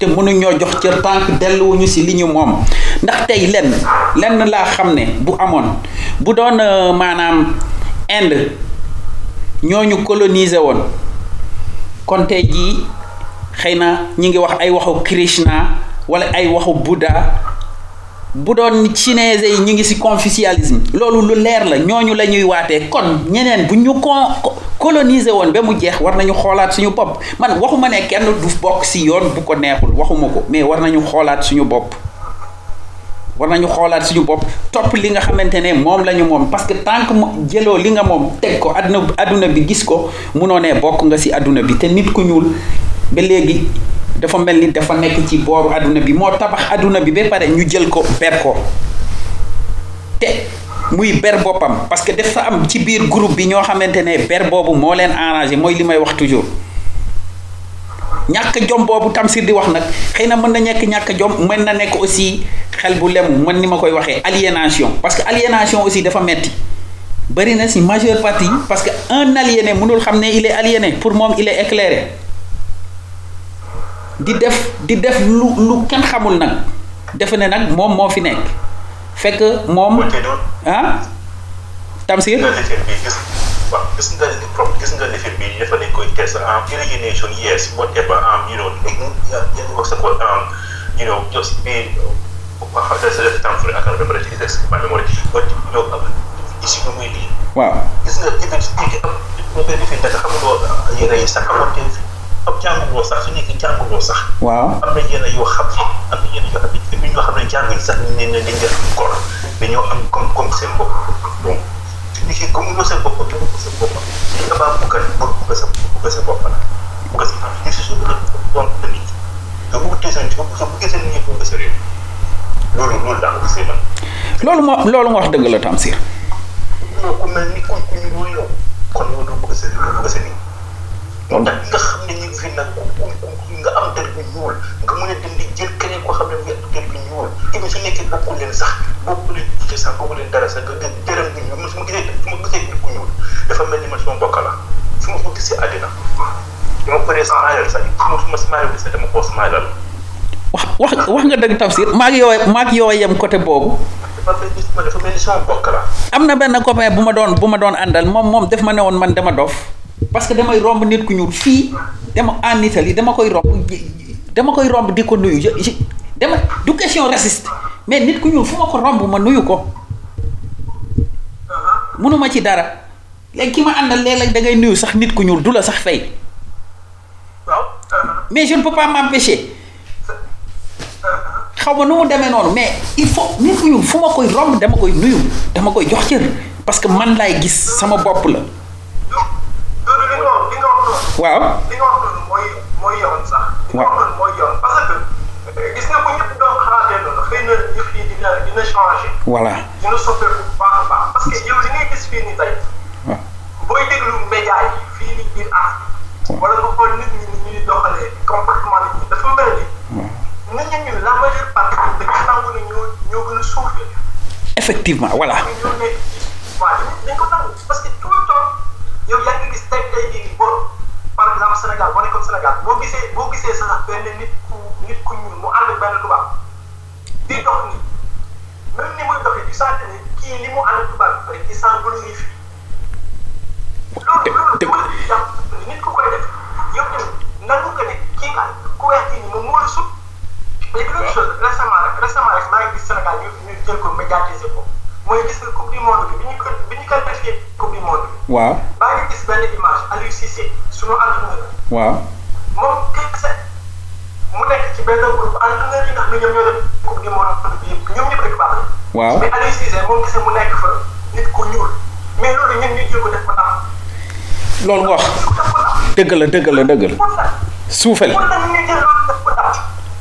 [SPEAKER 6] te mënuñoo jox cër tànk delluwuñu si li ñu moom. ndax tey lenn lenn laa xam ne bu amoon bu doon maanaam Inde ñooñu coloniser woon. Kon tey jii xëy na ñi ngi wax ay waxu Krishna wala ay waxu Bouddha bu doon chinese yi ñu ngi ci confucianisme loolu lu leer la ñooñu la ñuy waatee. Kon ñeneen bu ñu ko coloniser woon ba mu jeex war nañu xoolaat suñu bopp. Man waxuma ne kenn du bokk ci yoon bu ko neexul waxuma ko mais war nañu xoolaat suñu bopp. War nañu xoolaat suñu bopp topp li nga xamante ne moom la ñu moom parce que tant que jëloo li nga moom teg ko adduna adduna bi gis ko munoo ne bokk nga ci adduna bi te nit ku ñuul ba léegi dafa mel ni dafa nekk ci booru àdduna bi. Moo tabax àdduna bi ba pare ñu jël ko ber ko. Te muy ber boppam parce que dafa am ci biir groupe bi ñoo xamante ne ber boobu moo leen arrangé mooy li may wax toujours. Ñàkk jom boobu Tamsir di wax nag xëy na mën na nekk ñàkk jom mën na nekk aussi xel bu lemu mën ni ma koy waxee aliénation. Parce que aliénation aussi dafa metti. Bëri na si majeure partie parce que un aliéné mënul xam ne il est aliéné. Pour moom il est éclairé di def di def lu lu kenn xamul nag. Defe ne nag moom moo fi nekk. Fekk moom ah? Tamsir?
[SPEAKER 7] Gis nga gis waaw gis nga lifin bi dafa lañ koy test um, irrigation yes whatever um, you know yan wax sa ko um, you know just be uh, there's a time for I can't remember it it's my memory but you know issue bi muy lii.
[SPEAKER 6] Waaw.
[SPEAKER 7] Gis nga even koy lifin dafa xamuloo yére yi sax amoon te ab jànguloo sax su nekk jànguloo sax.
[SPEAKER 6] Waaw.
[SPEAKER 7] Am na yenn yoo xam ne am na yenn yoo xam ne fi ñoo xam ne jànguñ sax ne ne dañ def góor dañoo am comme comme seen bopp. Donc su ñu comme ko sa bopp te bëgg sa bopp. Li nga baa bëgg a bëgg sa bëgg sa bopp la bëgg sa ñu si su bëgg doon te nit nga bëgg seen soo soo bëggee seen nit bëgg sa réew. Loolu loolu daa ko gisee man
[SPEAKER 6] loolu moo loolu nga wax dëgg la Tamsir.
[SPEAKER 7] Non ku mel ni ku ku ñu yow kon yow bëgg sa bëgg sa nit. Tax nga xam ne ñu ngi fi nag ku ku nga am der bu ñuul nga mën a dem di jël keneen koo xam ne mu ñuul. Su nekkee bokku leen sax bokku leen ci sax bokku leen dara sax nga gën dërëm bu ñuul. Su ma gisee su ma gisee nit ku ñuul dafa mel ni man suma mbokk la. Su ma ko gisee àddina dama paree ayal sax ma bi sax dama koo smilal
[SPEAKER 6] wax wax wax nga dëgg tafsir maag yoo maag yoo yem côté boobu.
[SPEAKER 7] La.
[SPEAKER 6] Am na benn copain bu ma doon bu ma doon àndal moom moom def ma ne woon man dama dof. Parce que damay romb nit ku ñuul fii dama en Italie dama koy romb dama koy question raciste mais nit ku ñuul fu ma ko romb ma nuyu ko. Mënuma ci dara. Léegi ki ma mais je ne peux pas m'empêcher. Mais il faut nit ku ñuul fu ma koy parce que man laay gis sama bopp
[SPEAKER 8] loolu li nga wax li nga wax noonu.
[SPEAKER 6] Waaw
[SPEAKER 8] li nga wax noonu mooy mooy yoon sax. li nga
[SPEAKER 6] Waaw.
[SPEAKER 8] wax noonu mooy yoon parce que gis nga bu ñëpp doon xalaatee noonu xëy na yëf yi dina dina changé
[SPEAKER 6] voilà
[SPEAKER 8] dina soppeeku bu baax a baax parce que yow li ngay gis fii nii tey
[SPEAKER 6] waaw
[SPEAKER 8] booy déglu média yi fii nii biir Afrique wala nga xool nit ñi ni ñuy doxalee comportement nit ñi dafa mel ni nit ñi ñu la majeure partie dañu nangu ne ñoo ñoo gën a suufee
[SPEAKER 6] effectivement voilà
[SPEAKER 8] ñoo nekk waaw dañ dañ ko nangu parce que tout le temps yow yaa ngi gis tey tey jii boo par exemple Sénégal boo nekkoon Sénégal boo gisee boo gisee sax benn nit ku nit ku ñuul mu ànd ak benn tubaab di dox ni. Même ni muy doxee di sant ne kii li mu ànd ak tubaab rek di sant glorifie loolu loolu
[SPEAKER 6] te-
[SPEAKER 8] mooy jàpp ni nit ku koy def yow tamit nangu nga ne kii nga ku weex kii nii moom moo la sut léegi même chose récemment rek récemment rek maa ngi gis Sénégal ñu ñu jël ko médiatiser ko mooy gis nga coupe du monde bi bi ñu bi ñu qualifié coupe du monde bi.
[SPEAKER 6] Waaw.
[SPEAKER 8] Baa ngi gis benn image Aliou Cissé sunu entraîneur.
[SPEAKER 6] Waaw.
[SPEAKER 8] Moom kese mu nekk ci benn groupe entraîneur yi nga xam ne ñoom ñoo def coupe du monde bi yëpp ñoom ñëpp
[SPEAKER 6] waaw.
[SPEAKER 8] Mais Aliou Cissé moom kese mu nekk fa nit ku ñuul. Mais loolu ñun ñu ko def ko tam
[SPEAKER 6] loolu nga wax dëgg la dëgg la dëgg la.
[SPEAKER 8] Ko tam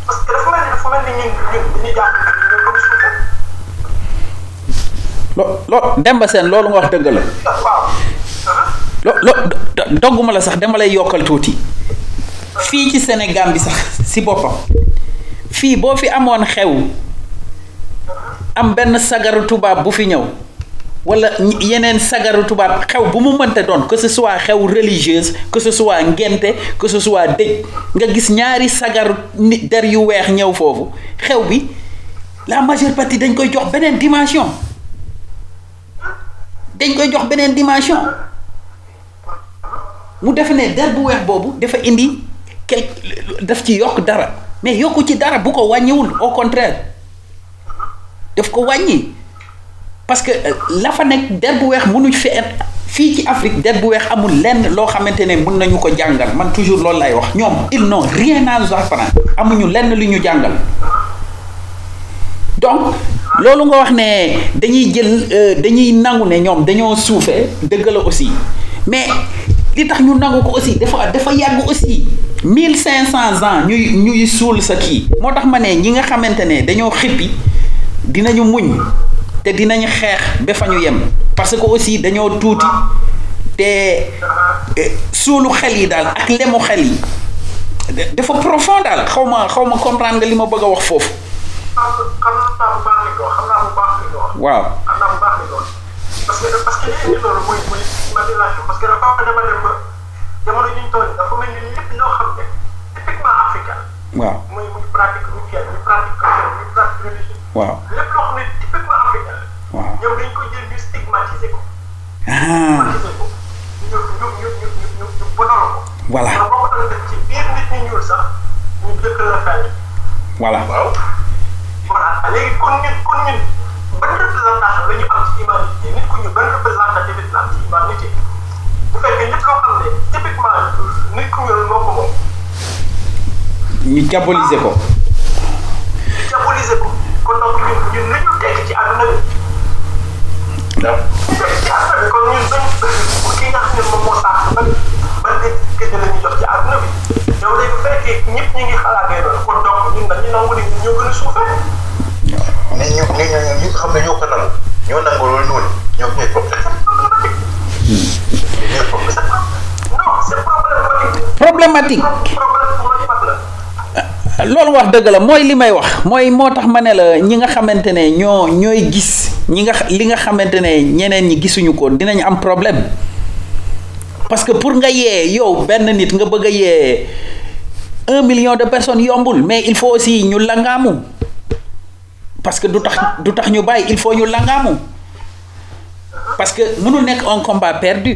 [SPEAKER 8] parce que dafa mel ni dafa mel ni ñun ñun dañuy jàpp ne ñun ñoo gën a suufee
[SPEAKER 6] lo loo Demba Sène loolu nga wax dëgg la. Lo lo dogguma la sax dama lay yokkal tuuti. Fii ci Sénégal bi sax si boppam. Fii boo fi amoon xew am benn sagaru tubaab bu fi ñëw wala yeneen sagaru tubaab xew bu mu mënta doon que ce soit xew religieuse que ce soit ngente que ce soit dëj nga gis ñaari sagaru ni der yu weex ñëw foofu. Xew bi la majeure partie dañ koy jox beneen dimension. Dañ koy jox beneen dimension. Mu def ne der bu weex boobu indi daf ci dara. Mais yokku ci dara bu au contraire daf ko parce que euh, la fa nekk der bu weex fi Afrique der bu weex amul lenn loo xamante man toujours loolu lay ils n'ont rien à nous apprendre. Amuñu lenn lu donc loolu nga wax ne dañuy jël euh, dañuy nangu ne ñoom dañoo aussi. Mais li tax ñu nangu ko aussi dafa dafa yàgg aussi. Mille cinq cents ans ñuy ñuy suul sa kii. Moo tax ma ne nga xamante te parce que aussi dañoo tuuti te eh, suulu xel yi daal ak lemu xel yi. Da- dafa profond daal. Xaw ma comprendre
[SPEAKER 8] xam naa bu baax li nga wax xam naa bu baax li nga wax
[SPEAKER 6] waaw.
[SPEAKER 8] Xam naa bu baax li nga wax parce que parce que li indi loolu mooy mooy stigmatisation parce que dafa dama dem ba jamono ji ñu toll dafa mel ni lépp loo xam ne typiquement africain
[SPEAKER 6] waaw.
[SPEAKER 8] Muy muy pratique rituelle muy pratique culturelle muy pratique religieuse
[SPEAKER 6] waaw.
[SPEAKER 8] Lépp loo xam ne typiquement africain la
[SPEAKER 6] waaw.
[SPEAKER 8] Ñoom dañ ko jël ñu stigmatiser ko
[SPEAKER 6] ah
[SPEAKER 8] ko ñu ñu ñu ñu ñu ñu ñu bonal ko
[SPEAKER 6] Voilà.
[SPEAKER 8] ndax boo ko doon def ci biir nit ñi ñuul sax ñu dëkk la fenn
[SPEAKER 6] voilà.
[SPEAKER 8] waaw voilà. Léegi kon ñun kon ñun ban représentation la ñu am ci humanité? Nit ku ñu ban représentativité la am ci humanité? Bu fekkee lépp loo xam ne typiquement nit ku ñuul moo ko moom.
[SPEAKER 6] Ñu diaboliser ko.
[SPEAKER 8] Di diaboliser ko. Kon donc ñun ñun li ñu tekk ci àdduna bi.
[SPEAKER 7] Ndax
[SPEAKER 8] ñu tekk ci àdduna bi kon ñun bañ kii nga xam ne moom moo saax ban ban étiquette la ñu jox ci àdduna bi yow day fekkee ñëpp ñu ngi xalaatee loolu kon donc ñun dañu nangu ñun ñoo gën a suufee
[SPEAKER 7] ni ñu ni ñu ñi nga xam ne ñoo ko nangu ñoo nangu loolu noonu ñoom ñooy problème ñooy problème
[SPEAKER 8] non c'est problématique
[SPEAKER 6] problématique
[SPEAKER 8] problème problématique. La
[SPEAKER 6] loolu wax dëgg la mooy li may wax. Mooy moo tax ma ne la ñi nga xamante ne ñoo ñooy gis ñi nga li nga xamante ne ñeneen ñi gisuñu ko dinañ am problème parce que pour nga yee yow benn nit nga bëgg a un million de personnes yombul mais il faut aussi ñu langaamu. Parce que du tax du tax ñu il faut ñu parce que mënul nekk un combat perdu.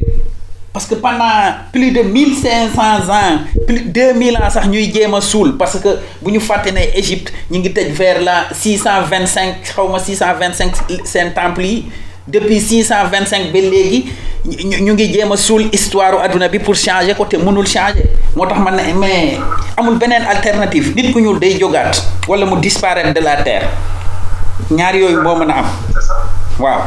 [SPEAKER 6] Parce que pendant plus de mille cinq cents ans plus deux mille ans sax ñuy jéem parce que bu ñu fàtte ne Égypte ñu ngi vers la six cent vingt temple yi depuis six cent vingt cinq ba léegi ñu ngi jéem a histoire adduna bi pour changer ko te mënul changer. Moo tax man ne mais amul beneen alternative. Nit ku ñuul day jógaat wala mu disparaître de la terre. Ñaar yooyu moo mën am. Waaw.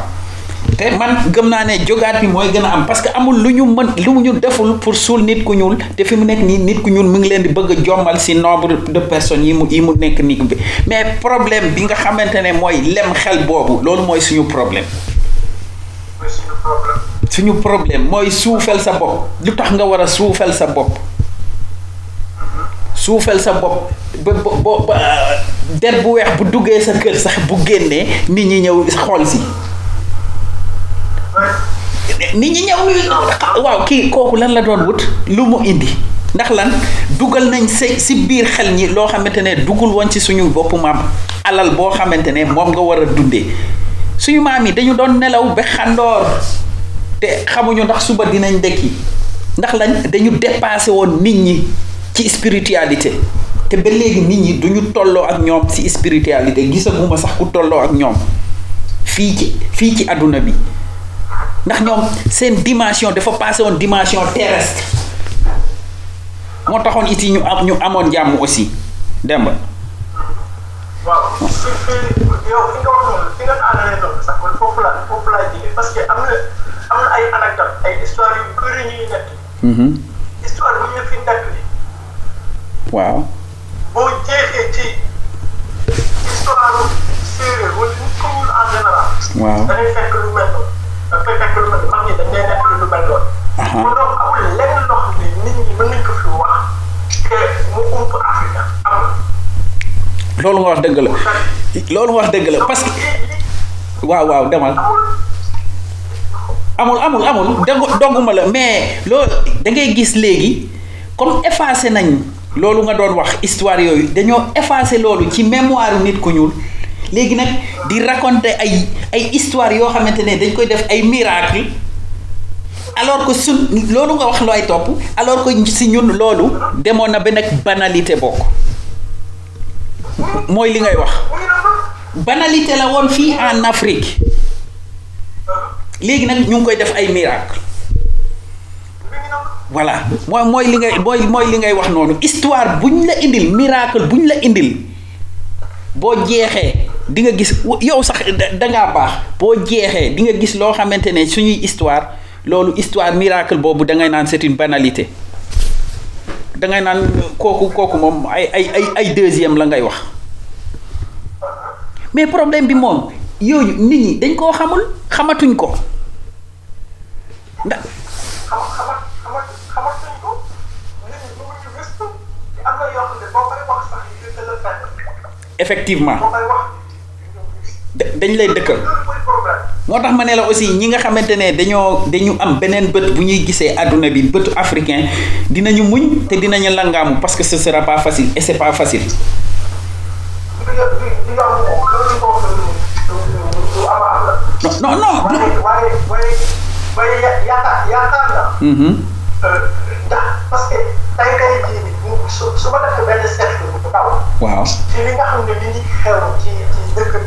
[SPEAKER 6] Te man gëm naa ne jógaat bi mooy gën am parce que amul lu ñu mën lu ñu deful pour suul nit ku ñuul. Te fi mu nekk nii nit ku ñuul mu ngi leen di bëgg jommal si nombre de personnes yi mu yi mu nekk nii. Bi mais problème bi nga xamante ne mooy lem xel boobu loolu mooy suñu problème suñu problème mooy suufel sa bopp. Lu tax nga war a suufel sa bopp? Suufel sa bopp. Ba ba der bu weex bu duggee sa kër sax bu génnee nit ñi ñëw xool si. Nit ñi ñëw waaw kii kooku lan la doon wut? Lu mu indi? Ndax lan? Dugal nañ si si biir xel ñi loo xamante ne duggul woon ci suñu bopp maam. Alal boo xamante ne moom nga war a dundee. Suñu maam yi dañu doon nelaw ba xandoor te xamuñu ndax suba dinañ dekki. Ndax lañ dañu dépassé woon nit ñi ci spiritualité. Te ba léegi nit ñi duñu tolloo ak ñoom ci spiritualité. Gisaguma sax ku tolloo ak ñoom fii ci fii ci àdduna bi. Ndax ñoom seen dimension dafa passé woon dimension terrestre. Moo taxoon it ñu am ñu amoon jàmm aussi. Demba
[SPEAKER 8] waaw fi fi yow fi nga wax noonu fi nga daanalee noonu sax man foofu la foofu laa jigee parce que am na am na ay anecdote ay histoire yu bëri ñuy nekk histoire bu ñu fi nekk li
[SPEAKER 6] waaw.
[SPEAKER 8] Boo jeexee ci histoire séeréer wala nit ko ñuul en général.
[SPEAKER 6] Waaw.
[SPEAKER 8] Da ngay fekk lu mel noonu. Da ngay fekk lu mel mag ñi dañ lay nekk lu mel noonu. Kon donc amul lenn loo xam ne nit ñi mën nañ ko fi wax te mu ump Afrique am
[SPEAKER 6] loolu nga wax dëgg la. loolu nga wax dëgg la parce que waaw waaw demal. Amul amul amul. Dégg dogguma la. Mais loolu da ngay gis léegi comme effacé nañ loolu nga doon wax histoire yooyu dañoo effacé loolu ci mémoire nit ku ñuul. Léegi nag di raconter ay ay histoire yoo xamante ne dañ koy def ay miracle alors que sun loolu nga wax looy topp alors que si ñun loolu demoon na ba nekk banalité bokk mooy li ngay wax. Banalité la woon fii en Afrique. Léegi nag ñu ngi koy def ay miracle voilà. Mooy mooy li ngay mooy mooy li ngay wax noonu. Histoire buñ la indil miracle buñ la indil boo jeexee di nga gis yow sax dangaa baax. Boo jeexee di nga gis loo xamante ne suñuy histoire loolu histoire miracle boobu da ngay naan c'est une da ngay naan kooku kooku moom ay ay ay ay deuxième la ngay wax. Mais problème bi moom yooyu nit ñi dañ koo xamul xamatuñ ko. Ndax effectivement
[SPEAKER 8] boo koy wax
[SPEAKER 6] da- dañ lay dëkkal.
[SPEAKER 8] Loolu mooy problème
[SPEAKER 6] moo tax ma ne la aussi ñi nga xamante ne dañoo dañu am beneen bët bu ñuy gisee àdduna bi bëtu africain dinañu muñ te dinañu langaamu parce que ce sera pas facile et c'est pas facile. Non non non
[SPEAKER 8] waaye waaye waaye ya- yaakaar yaakaar na
[SPEAKER 6] Mhm.
[SPEAKER 8] ndax parce que jii nii bu su ma defee benn seetlu bu ndaw.
[SPEAKER 6] Waaw.
[SPEAKER 8] Ci li nga xam ne li ñu xew ci ci dëkk bi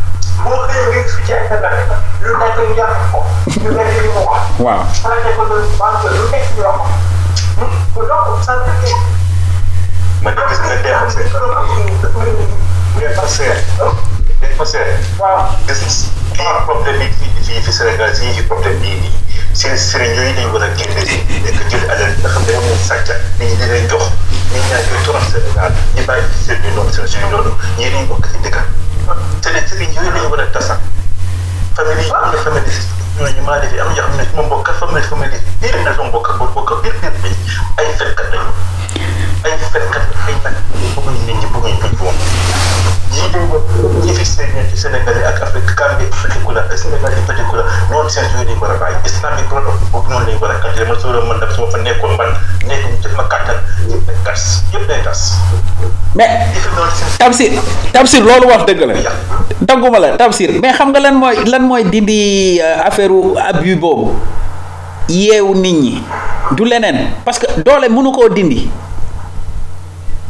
[SPEAKER 8] lu nekk ñu jàpp ko lu nekk ñu mu wax
[SPEAKER 6] waaw
[SPEAKER 8] xanaa ne ko doon banque lu nekk ñu wax ko donc ça veut dire
[SPEAKER 7] man de gis dem ngeen fa seet ngeen fa seet
[SPEAKER 8] waaw
[SPEAKER 7] gis nga problème bi fii fii fi Sénégal si fi problème bii nii seen sëriñ yooyu dañu war a génne nekk jël alal nga xam ne moom sàcc nit ñi di leen jox nit ñaa ngi torox Sénégal ñu bàyyi seen bi noonu seen suñu noonu ñii dañu bokk ci dëkk te ne sëriñ yooyu lañu war a tasal famille yi am na famille ñooñu maa defi am na ñoo xam ne su ma mbokk famille famille biir na sama mbokk boo bokk biir biir bi ay fenkat lañu ay fenkat ay nag bëgguñ nit ñi bëgguñ buñ woon ñii de ñi fi ci Sénégal yi ak Afrique Gambie particular Sénégal yi particular noonu seen yooyu lañu war a bàyyi islamique brother boobu noonu lañu war a continuer man soo man nag su ma fa nekkoon man nekk ñu def ma kàttan yëpp day tas yëpp day tas
[SPEAKER 6] mais Tamsir Tamsir loolu wax dëgg la. Dagguma la Tamsir mais xam nga lan mooy lan mooy dindi euh, affaire abus boobu? Yeewu nit ñi du leneen parce que doole mënu koo dindi.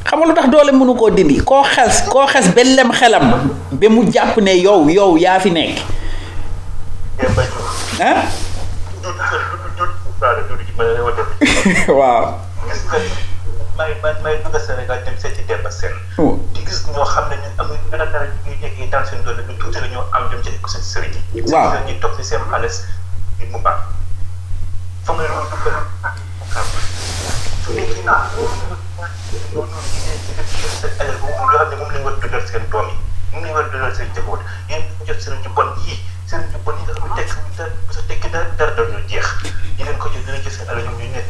[SPEAKER 6] Xam nga lu tax doole mënu koo dindi? Koo xes koo xes ba lem xelam ba mu jàpp ne yow yow yaa fi nekk. Ah waaw.
[SPEAKER 7] May may dugg Sénégal dem seeti Demba Sène di gis ñoo xam ne ñun amuñ dara dara ñu seen doole tuuti la ñoo am dem ci seen sëriñ yi
[SPEAKER 6] Waaw.
[SPEAKER 7] ñuy toog ci seen xaalis mu baax fa nga su nekk naa loolu noonu ci seen alal boobu yoo xam ne moom lañ war a dundal seen doom yi moom lañ war a dundal seen njaboot yéen ñu jot seen ñu bon yii seen ñu bon yi nga xam ne tekk dara sa tekki dara dara dara ñu jeex yi leen ko jël dina jël seen alal ñoom ñu nekk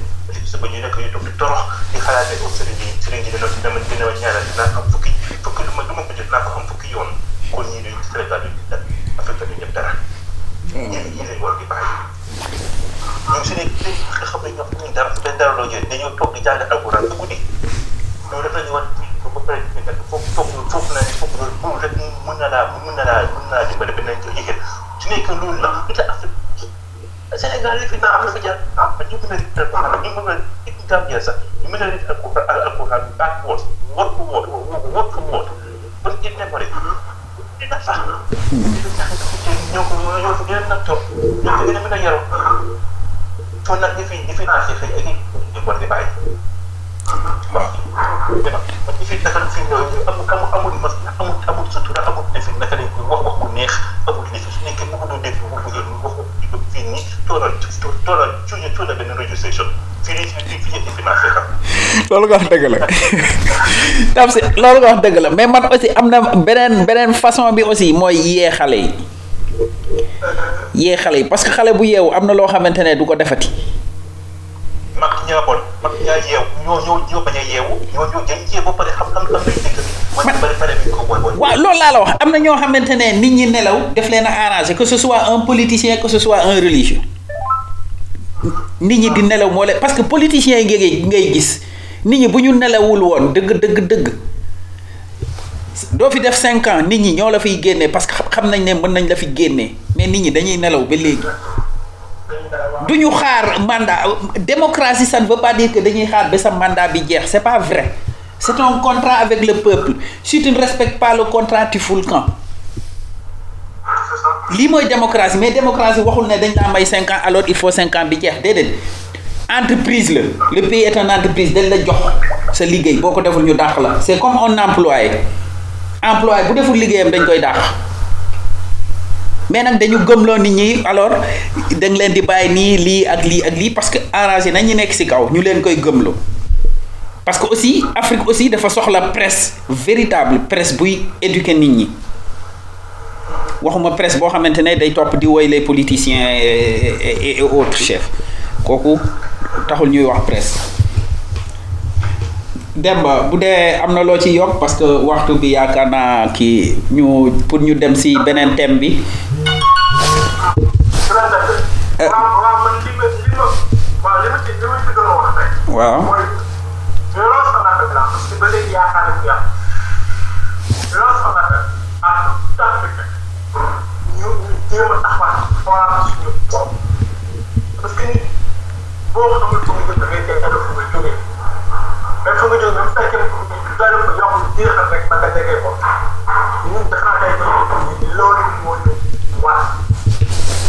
[SPEAKER 7] suba ñu nekk ñu toog di torox di xalaat ne oh sëriñ bi sëriñ bi dina dina dina ma ñaanal dinaa am fukki fukki lu ma lu ma ko jot naa ko am fukki yoon kon ñii duñ Sénégal duñ dara Afrique duñ def dara ñii ñii lañ war di bàyyi ñoom su nekk léegi nga xam ne ñoom ñu dara benn dara loo jël dañoo toog di jàng alquran ba guddi loolu rek la ñu war ba pare nekk foofu foofu foofu na ne foofu loolu moom rek mën na laa mën na laa mën naa dimbale beneen yëgal su nekkee loolu la lu Afrique Sénégal li fi naa am na fi jaar ah ñu mën a rit alquran ñu mën a rit Gambia sax ñu mën a rit alquran alquran baat woot woot ko woot woot ko woot ba ñu Thank you. Waaw man ñi fi naka la fi amul amul mas amul neex amul fi su nekkee bëgg fii fii fii fii
[SPEAKER 6] loolu nga wax dëgg la. Tamsir loolu nga wax dëgg la. Mais man aussi am na beneen beneen façon bi aussi mooy yee xale yi. Yee yi parce que xale bu yeewu am na loo xamante ne du ko defati.
[SPEAKER 7] Mag ñaa bon mag ñaa yeewu
[SPEAKER 6] waaw loolu laa la wax. Am na ñoo xamante ne nit ñi nelaw def leen a arrangé que ce soit un politicien que ce soit un religieux. Nit ñi di nelaw moo leen parce que politicien yi ngay gis nit ñi bu ñu nelawul woon dëgg dëgg dëgg doo fi def cinq ans nit ñi ñoo la fiy génnee parce que xam nañ ne mën nañ la fi génnee mais nit ñi dañuy nelaw ba léegi. Du xaar démocratie ça ne veut pas dire que dañuy xaar ba sa mandat bi jeex. C'est pas vrai. C'est un contrat avec le peuple. Si tu ne respectes pas le contrat tu fous le camp lii mooy démocratie. Mais démocratie waxul ne dañ may cinq ans alors il faut cinq ans bi jeex. Entreprise la. Le pays est une entreprise. Dañ la jox sa liggéey. Boo ko deful c'est comme un employé. Employé bu deful liggéeyam dañ koy dàq mais nag dañu gëmloo nit ñi alors da nga leen di bàyyi nii lii ak lii ak lii parce que arrangé nañ ñi nekk ci kaw ñu leen koy gëmloo. Parce que aussi Afrique aussi dafa soxla presse véritable presse buy éduquer nit ñi. Waxuma presse boo xamante ne day topp di woy les politiciens et, et, et autres chefs. Kooku taxul ñuy wax presse. Demba bu dee am na loo ci yokk parce que waxtu bi yaakaar naa kii ñu pour ñu dem ci beneen thème bi
[SPEAKER 8] Eh. waaw. Wow.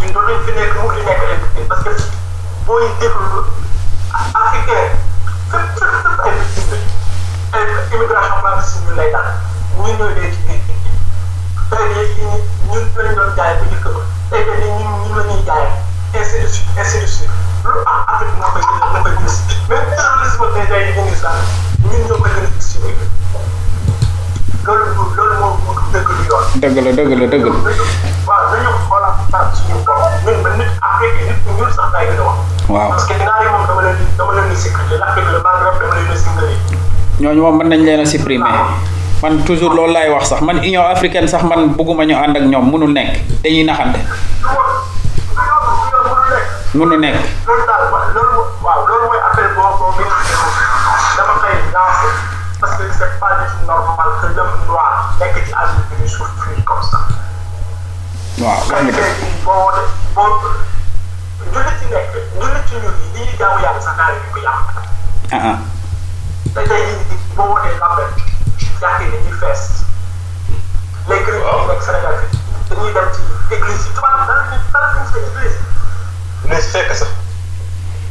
[SPEAKER 8] Миндулын финек мугине кэлэт. Parce que бой développe africain. Fep fep fep ay bitimbe. Ay immigration clandestine lay dal. Ñu ñoy dé ci biir. Tay yi ñun ñu doon jaay bu jëkk ba. Tay yi ñun ñu la ñuy jaay. Ainsi de suite, ainsi de loolu loolu moo moo
[SPEAKER 6] la dëgg la dëgg la
[SPEAKER 8] nañu xoolaat taat suñu ba nit ñuul sax wax.
[SPEAKER 6] waaw
[SPEAKER 8] parce que dama leen dama leen sécurité le dama leen sécurité.
[SPEAKER 6] nañ supprimer man toujours wax sax man union africaine sax man ñu ak mënul nekk dañuy naxante mënu nekk
[SPEAKER 8] waaw dama lancé parce que c'est pas du tout normal que l'homme noir nekk ci àdduna bi di souffrir comme ça.
[SPEAKER 6] waaw wax nga
[SPEAKER 8] tey boo woote boo jullit ci nekk jullit ci ñun li ñuy jaamu yàlla sax naa leen ko yàq.
[SPEAKER 6] ah ah.
[SPEAKER 8] Te tey jii boo wootee l'appel jàkk yi dañuy fees. Les chrétiens yi nekk Sénégal fi dañuy dem ci église yi. Tubaab yi dara ñu dara ñu fa église.
[SPEAKER 7] Mais fekk sax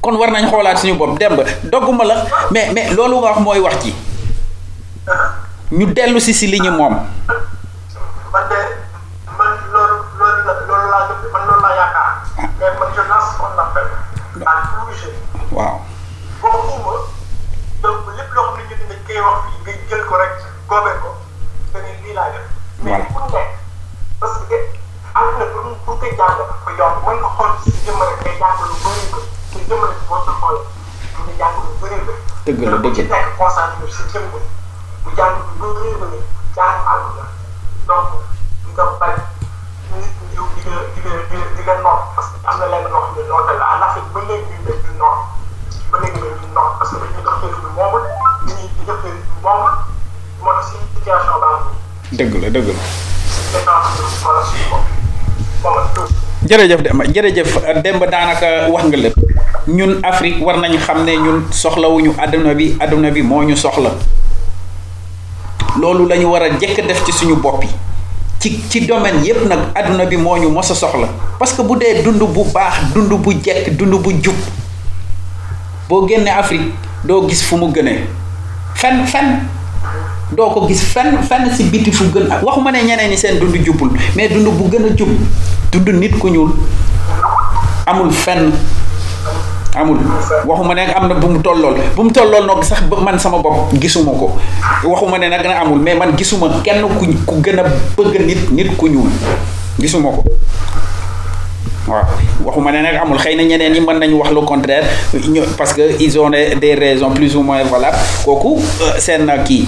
[SPEAKER 6] kon war nañ xoolaat suñu bopp. Dem ba dogguma la mais mais loolu nga wax mooy wax ci ñu dellu si si li ñu moom.
[SPEAKER 8] Man loolu loolu la loolu laa man loolu laa yaakaar. Mais man je lance un appel à tous les jeunes
[SPEAKER 6] waaw
[SPEAKER 8] waxuma donc lépp loo xam ne ñu dañ koy wax fii nga jël ko rek goobee ko te ni lii laa def mais
[SPEAKER 6] Voilà.
[SPEAKER 8] pour nekk parce que àdduna pour pour nga jàng dafa yomb mën nga xool si jëmm rek ngay jàng lu bëri ko te jëmm rek boo sa xoolee nga jàng lu bëri ko
[SPEAKER 6] Dëgg la,
[SPEAKER 8] bu ci
[SPEAKER 6] dëgg la.
[SPEAKER 8] nekk concentré si jëmm bu jàng jàng àdduna donc nga bañ nit di nga di nga di nga di nga noot parce que am na lenn loo xam ne noote la en Afrique ba léegi ñu def ñu noot ba léegi ñu ñu noot parce que dañuy dox leen lu moomul nit ñi di def leen lu moomul moo tax si situation baa ngi
[SPEAKER 6] dëgg la dëgg la
[SPEAKER 8] nii dañoo am lu wala suñu bopp moom ak tuuti.
[SPEAKER 6] jërëjëf Demba jërëjëf Demba daanaka wax nga lépp ñun Afrique war nañu xam ne ñun soxlawuñu àdduna bi àdduna bi moo ñu soxla. Loolu la ñu war a jëkk def ci suñu bopp ci ci domaine yépp nag àdduna bi moo ñu mos soxla. Parce que bu dee dund bu baax dund bu jekk dund bu jub boo génnee Afrique doo gis fu mu gënee. Fenn fenn. Doo ko gis fenn fenn si biti fu gën. Waxuma ne ñeneen ñi seen dund jubul mais dund bu gën a jub. Dund nit ku ñuul amul fenn amul. Waxuma ne am na bu mu bu mu sax man sama gisuma ko. Waxuma ne na amul bëgg nit nit ku ñuul. Gisuma ko. Le contraire. Parce que ils ont des raisons plus ou moins valables. Kooku euh, seen kii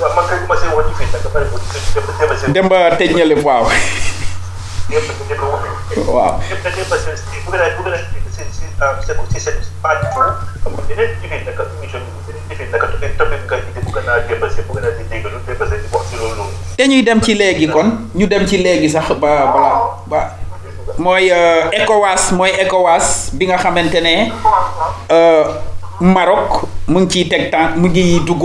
[SPEAKER 9] man kay ci fii nag dem dem see
[SPEAKER 6] dem ba tëj na lépp waaw
[SPEAKER 9] yëpp ñu njëkk a wax
[SPEAKER 6] waaw
[SPEAKER 9] yëpp nag yëpp parce que si bu gën a bu gën a si si si si seen page pour xam nga dinañ jëfee naka émission bi dinañ jëfee naka topic topic nga indi bu gën a dépassé bu gën a di déggalu dépassé di wax ci loolu loolu
[SPEAKER 6] dañuy dem ci léegi kon. Ñu dem ci léegi sax ba bala ba mooy euh, ECOWAS mooy ECOWAS bi nga xamante ne Maroc mu ngi ciy teg temps mu ngi dugg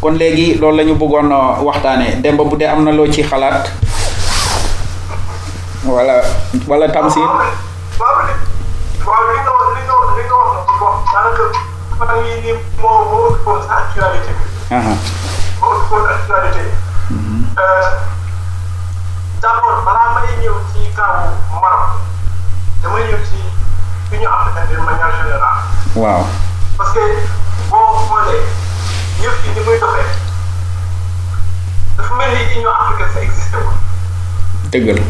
[SPEAKER 6] kon legi loolu lañu bëggono uh, waxtane dem ba budé amna lo ci xalaat? Wala wala
[SPEAKER 8] Parce que yëf yi ni muy doxee dafa mel ni union africaine sa existé wul
[SPEAKER 6] dëgg la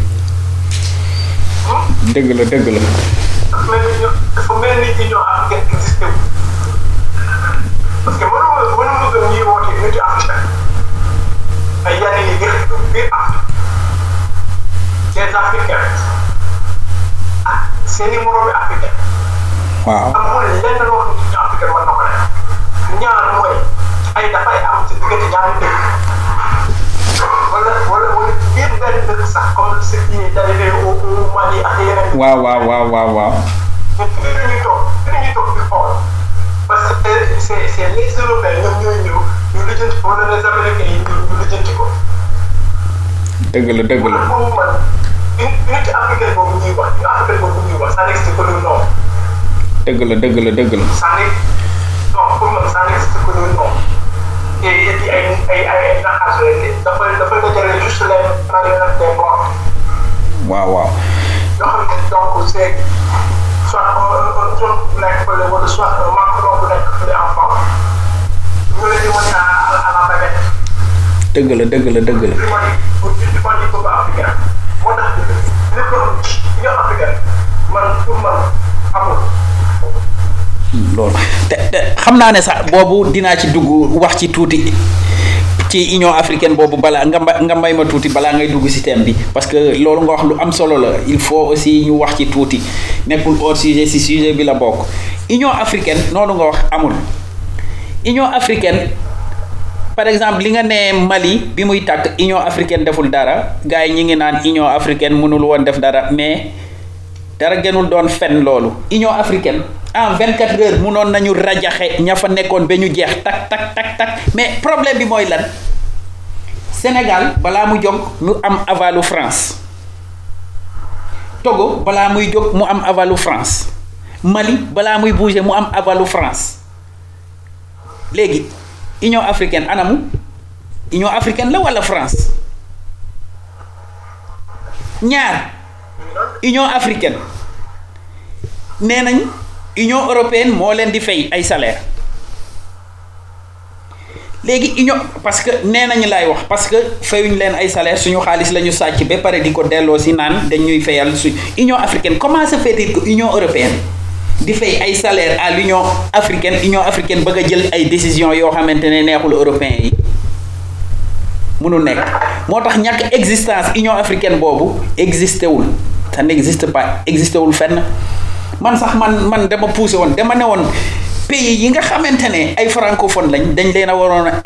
[SPEAKER 6] dëgg la dëgg la
[SPEAKER 8] dafa mel ni dafa mel ni union africaine existé wul parce que mënuma mënuma gëm ñuy woote unité africaine ay yenn yi biir biir Afrique des africains ak seen i moroomi africain
[SPEAKER 6] waaw
[SPEAKER 8] amul lenn loo xam ne union africaine mën na ko def ñaar mooy ay dafay am ci diggante ñaari dëkk wala wala wala biir benn dëkk sax comme ce qui est arrivé au au Mali ak yeneen
[SPEAKER 6] waaw waaw waaw waaw waaw
[SPEAKER 8] dañuy toog fi dañuy toog di xool parce que c'est c'est les Européens ñoom ñooy ñëw ñu lijjanti ko wala les Américains ñu ko.
[SPEAKER 6] dëgg la dëgg la la la la
[SPEAKER 8] non pour et puis ay man pour man amul
[SPEAKER 6] loolu te xam naa ne sax boobu dinaa ci dugg wax ci tuuti ci union africaine boobu balaa nga nga may ma tuuti balaa ngay dugg si thème bi. Parce que loolu nga wax lu am solo la. Il faut aussi ñu wax ci tuuti. Nekkul hors sujet si sujet bi la bokk. Union africaine noonu nga wax amul. Union africaine par exemple li nga ne Mali bi muy tàkk union africaine deful dara. Gars yi ñi ngi naan union africaine mënul woon def dara. Mais dara gënul doon fen loolu. Union africaine en 24 heures mënoon nañu rajaxe ña fa nekkoon ba ñu jeex tak tak tak tak. Mais problème bi mooy lan? Sénégal balaa mu jóg mu am avalu France. Togo balaa muy jóg mu am avalu France. Mali balaa muy bouger mu am avalu France. Léegi Union africaine anamu? Union africaine la walla France? Ñaar Union africaine. Nee nañ Union européenne moo leen di fay ay salaire. Léegi union parce que nee nañu laay wax parce que fayuñ leen ay salaire suñu xaalis la ñu sàcc ba pare di ko delloo si naan dañuy fayal su Union africaine comment se fait-il Union européenne di fay ay salaire à l'Union africaine? Union africaine bëgg a jël ay décision yoo xamante ne neexul européen yi. Mënul nekk. Moo tax ñàkk existence africaine boobu ça n'existe pas. Existé fenn. Man sax man man dama poussé woon dama ne woon pays yi nga xamante ne ay francophone lañ dañ leen a waroon a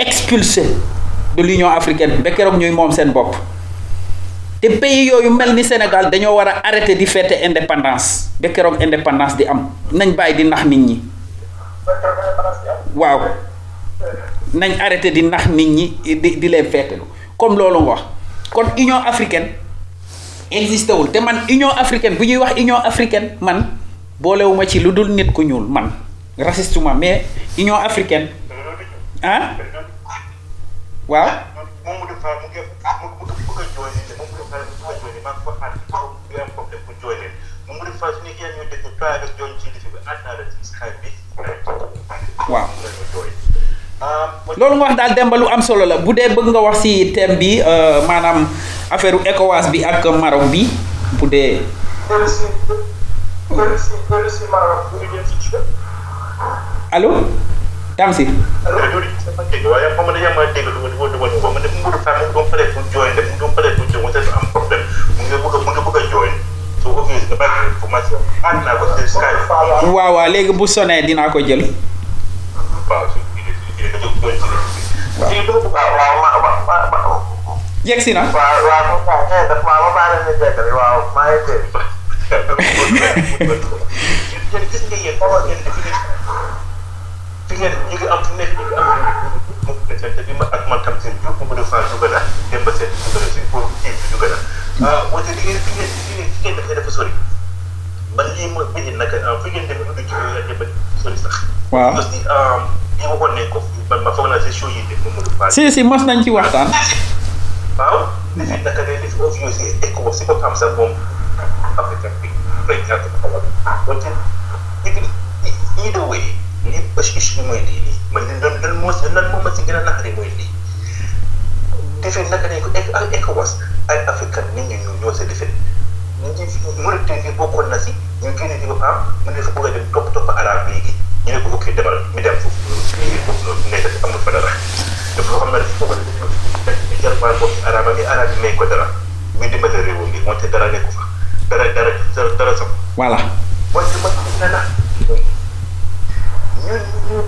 [SPEAKER 6] de l'Union africaine ba keroog ñuy moom seen bopp. Te pays yooyu ni Sénégal dañoo war a arrêter di fêter indépendance indépendance di am. Nañ bàyyi di nax nit ñi nañ arrêté di nax nit ñi di di leen feetalu comme loolu nga wax. Kon Union africaine existé wul. Te man Union africaine bu ñuy wax Union africain man boolewuma ci lu dul nit ku ñuul man. Racistement mais Union africaine ah? Waaw. Loolu nga wax daal Demba lu am solo la. Bu dee bëgg nga wax ci thème bi euh, maanaam affaire ECOWAS bi ak Maroc bi? Bu dee.
[SPEAKER 8] Si si si
[SPEAKER 6] allo?
[SPEAKER 7] Skype.
[SPEAKER 6] Waaw waaw léegi bu sonné dinaa ko jël
[SPEAKER 7] waaw su kii da jóg
[SPEAKER 6] si
[SPEAKER 7] ne ko man ma foog naa si show yi de mu mu defa
[SPEAKER 6] si si mos nañ ci waxtaan
[SPEAKER 7] waaw li fi naka ne li fi obvious yi ECOWAS si boppam sax moom africain bi président bi xamal wante either way lii issue bi mooy lii lii man li lan lan moo lan moo ma si gën a naxari mooy lii defee naka nañ ko ak ECOWAS ay africain nit ñi ñu ñoo sa defee ñu ngi Mauritanie bokkoon na si ñu génne di ko am mu ne dafa bëgg a dem topp topp arab léegi ñu ne ko ok demal mi dem foofu lii foofu noonu nekk amul fa dara dafa xam ne foofu la ñu jarmaa bokk arab mi arab may ko dara muy dimbale réewam bi moonte dara nekku fa dara dara dara dara sax
[SPEAKER 6] voilà
[SPEAKER 7] wante man ne na ñun ñu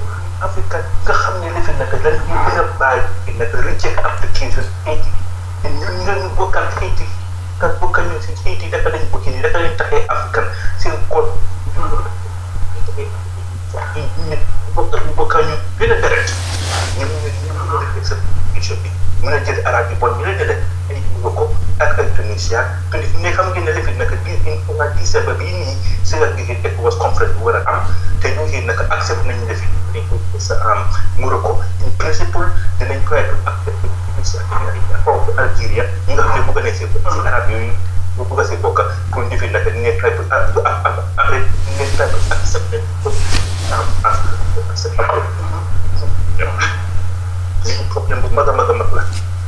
[SPEAKER 7] africain nga xam ne li fi nekk dañ ñu gën a bàyyi nekk reject application te ñun ñu bokkal eighty ka bokkal ñu si eighty dafa lañ bokki dafa lañ taxee africain seen code bokkal ñu bokkal ñu gën a deret ñu ñu def sa bi mën a jël arab yi bon ñu di def ay Morocco ak ay Tunisia Tunis ne xam ngeen ne li fi bii in fois décembre bii nii si la bii ECOWAS conférence bu war a am te ñu ngi nag accepté nañu defi dañ ko sa am Morocco in principle dinañ koy accepté Tunisia ak Algérie ñi nga xam ne bëgg nañ si arab yooyu ñu bëgg a si bokk pour ñu fi nekk ne try pour ak ak après ne try pour accepté am ak lii problème bu mag a mag a mag la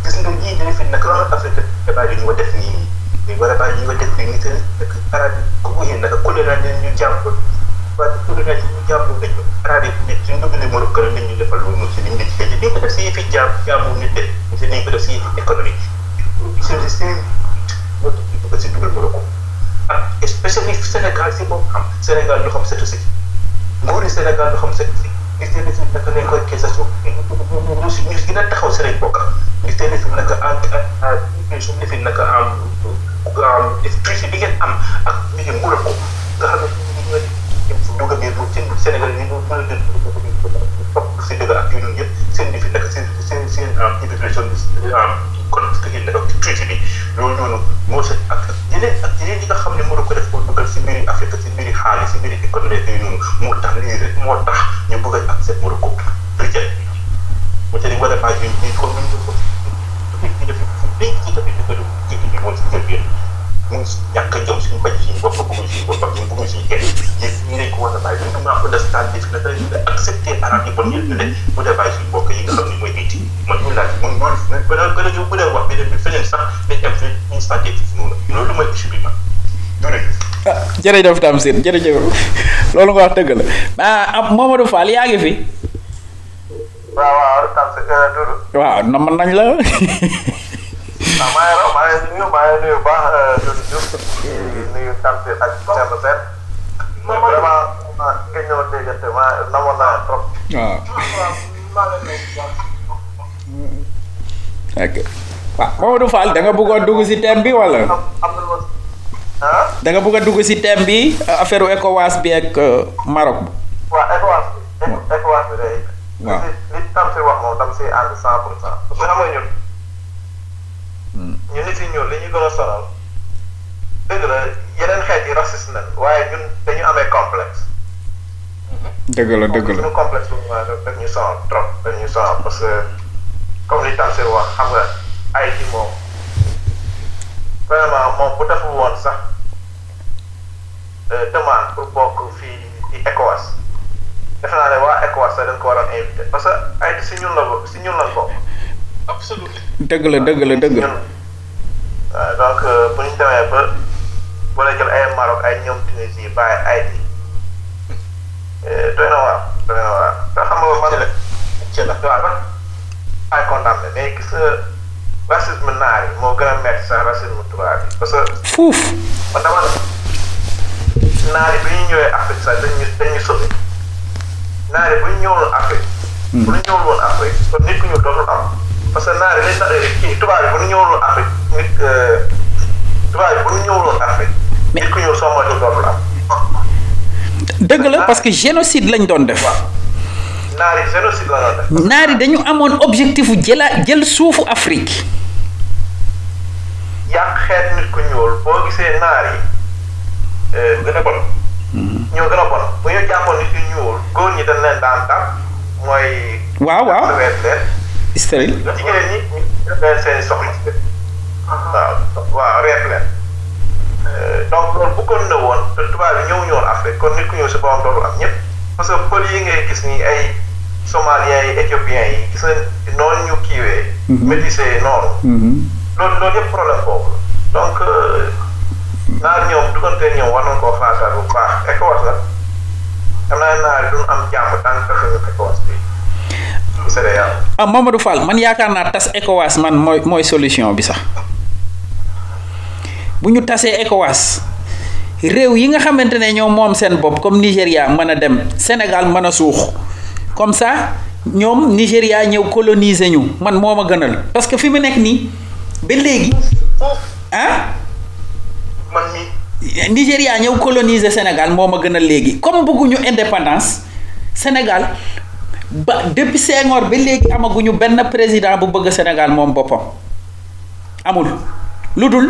[SPEAKER 7] gis nga ñii dañu fi nekk loolu Afrique débat yi ñu ko def nii nii war a bàyyi ñu ko def nii nii te nekk arab yi ku ko yéen naka colonial ñu jàpp waaye colonial ñu jàpp dañu arab yi ne suñ dugg ne Morocco la ñu defal loolu si liñ ci dañ ko def si yëfi jàmm jàmmu nit de si dañ ko def si yëfi économie what do people get to do in Morocco? And especially if Senegal, say, well, um, Senegal, you have said to say, go to Senegal, you have said to say, gis nañ ne fi mu nekk nañ koy kees su ñu si ñu gën a taxaw si lañ bokk gis nañ ne fi mu nekk en en suñ ne fi mu nekk en en tuuti bi ngeen am ak ñu ngi muur ko nga xam ne ñu ngi dugg biir ci Sénégal yi ñu mën a jël topp si dëgg ak yu ñëpp seen defi naka seen seen seen immigration am kon que ngeen naka prix bi loolu noonu moo sa ak yeneen ak yeneen yi nga xam ne mën ko def ko dugal si mbiri Afrique si mbiri xaalis si mbiri économie yooyu noonu moo tax lii rek moo tax ñu bëgg a accepté Morocco reject mu te di war a bàyyi ñu ko ñu ko def ci tamit ñu ko def ñu moom si mu ngi ñàkk a jom suñu bañ suñu bopp bëgguñ suñu bopp ñu bëgguñ suñu kenn yéen ñu lañ ko war a bàyyi ñu maa ko def na dañ nga accepté arab yi bon yëpp ne dee bàyyi suñu bokk yi nga xam ne mooy nit yi man ñu laaj man loolu gën a gën a ñëw bu dee wax beneen bi feneen sax dañ dem fi ñu santé fi noonu loolu mooy issue bi man jërëjëf
[SPEAKER 6] ah jërëjëf Tamsir jërëjëf loolu nga wax dëgg la ah Mamadou Fall yaa ngi fi
[SPEAKER 9] waaw waaw Tamsir Doudou
[SPEAKER 6] waaw nam nañ la
[SPEAKER 9] waaw maa ngi raw maa ngi nuyu maa ngi nuyu baax Doudou Diouf nuyu Tamsir ak Thierno Sène vraiment nga ñëw déggante ma namoon naa trop
[SPEAKER 6] waaw ok waaw Mamadou Fall da nga bëggoon dugg si thème bi wala
[SPEAKER 9] am na lu ah
[SPEAKER 6] da nga bëgg a dugg si thème bi affaire ECOWAS bi ak Maroc
[SPEAKER 9] waaw ECOWAS bi ECOWAS bi day
[SPEAKER 6] waaw
[SPEAKER 9] li li Tamsir wax parce que xam nga ñun ñu nit yi ñuul li ñu gën a sonal dëgg la yeneen xeet yi raciste nañ waaye ñun dañu amee complexe.
[SPEAKER 6] Dëgg la dëgg la.
[SPEAKER 9] Complexe bu ma daf ñu sonal trop daf ñu sonal parce que comme li Tamsir wax xam nga ay ci moom vraiment moom bu deful woon sax demande pour bokk fii ci ECOWAS defe naa ne waa ECOWAS sax dañ ko waroon invité parce que ay si ñun la si ñun lañ bokk.
[SPEAKER 10] Absolutely.
[SPEAKER 6] dëgg la dëgg la dëgg la
[SPEAKER 9] donc bu ñu demee ba wala jël ay Maroc ay ñoom Tunisie bàyyi ay di doy na waar doy na waar te xam nga man
[SPEAKER 10] ci la
[SPEAKER 9] waaw man ay condamné mais gis nga racisme naar yi moo gën a metti sax racisme tubaab yi parce que
[SPEAKER 6] fuuf
[SPEAKER 9] man dama naar yi bu ñu ñëwee Afrique sax dañu dañu sauvé naar yi bu ñu ñëwul Afrique bu ñu ñëwul woon Afrique kon nit ku ñëw dootul am parce que naar yi dañ kii tubaab yi bu ñu ñëwul Afrique nit tubaab yi bu ñu ñëwul woon Afrique nit ku ñëw soo moytuwul dootul am
[SPEAKER 6] dëgg la parce que génocide lañ doon def.
[SPEAKER 9] Naar yi génocide la doon def.
[SPEAKER 6] Naar yi dañu amoon objectif jëla jël suufu Afrique.
[SPEAKER 9] Yàq xeet nit ku ñuul. Boo gisee naar yi gën a bon. Ñoo gën a bon. Bu ñu jàppoon nit ku ñuul góor ñi dañ leen daan tàpp mooy
[SPEAKER 6] waaw waaw
[SPEAKER 9] soxla waaw reet leen donc loolu bëggoon na woon te tubaab yi ñëw ñëwoon Afrique kon nit ku ñëw si boppam dootul am ñëpp
[SPEAKER 7] parce que pël yi ngay gis nii ay somaliens yi éthiopiens yi gis nga noonu ñu kiiwee. métissé noonu. loolu loolu yëpp problème boobu la donc naar ñoom duggante ñoom war nañ koo xaatal bu baax ECOWAS la am naa yi duñ am jàmm tant que ñu ECOWAS bi.
[SPEAKER 6] Ah Mamadou Fall man yaakaar naa tas ECOWAS man mooy mooy solution bi sax. Bu ñu tasee ECOWAS réew yi nga xamante ne ñoom moom seen bopp comme Nigéria mën a dem Sénégal mën a suux. Comme ça ñoom Nigéria ñëw coloniser ñu man moo ma gënal. Parce que fi mu nekk nii ba léegi ah?
[SPEAKER 7] Man
[SPEAKER 6] Nigéria ñëw coloniser Sénégal moo ma gënal léegi. Comme bëgguñu indépendance Sénégal ba depuis Senghor ba léegi amaguñu benn président bu bëgg Sénégal moom boppam. Amul. Lu dul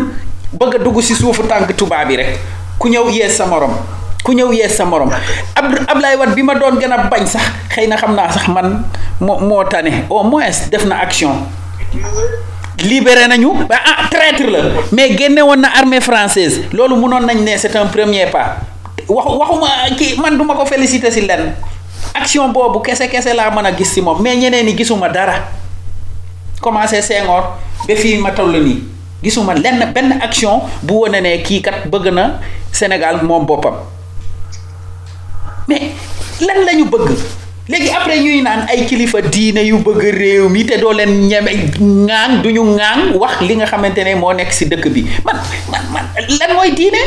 [SPEAKER 6] bëgg dugg ci suufu tànk tubaab bi rek. Ku ñëw sa morom. Ku ñëw sa morom. Ab Ablaye Wade bi ma doon gën a bañ sax xëy na xam naa sax man moo tane. Au moins def na action. Libéré nañu. Ba ah traître la. Mais génne woon na armée française. Loolu mënoon nañ ne c'est un premier pas. Waxu waxuma kii man duma ko féliciter ci lenn action boobu kese kese laa mën a gis ci moom. Mais ñeneen gisuma dara. Commencé Senghor ba fii ma toll nii. Gisuma lenn benn action bu wone ne kii kat bëgg na Sénégal moom boppam. Mais lan la ñu bëgg? Léegi après ñuy naan ay kilifa diine yu bëgg réew mi te doo leen ñeme ŋaan du ñu ŋaan wax li nga xamante ne moo nekk ci dëkk bi. Man man man lan mooy diine?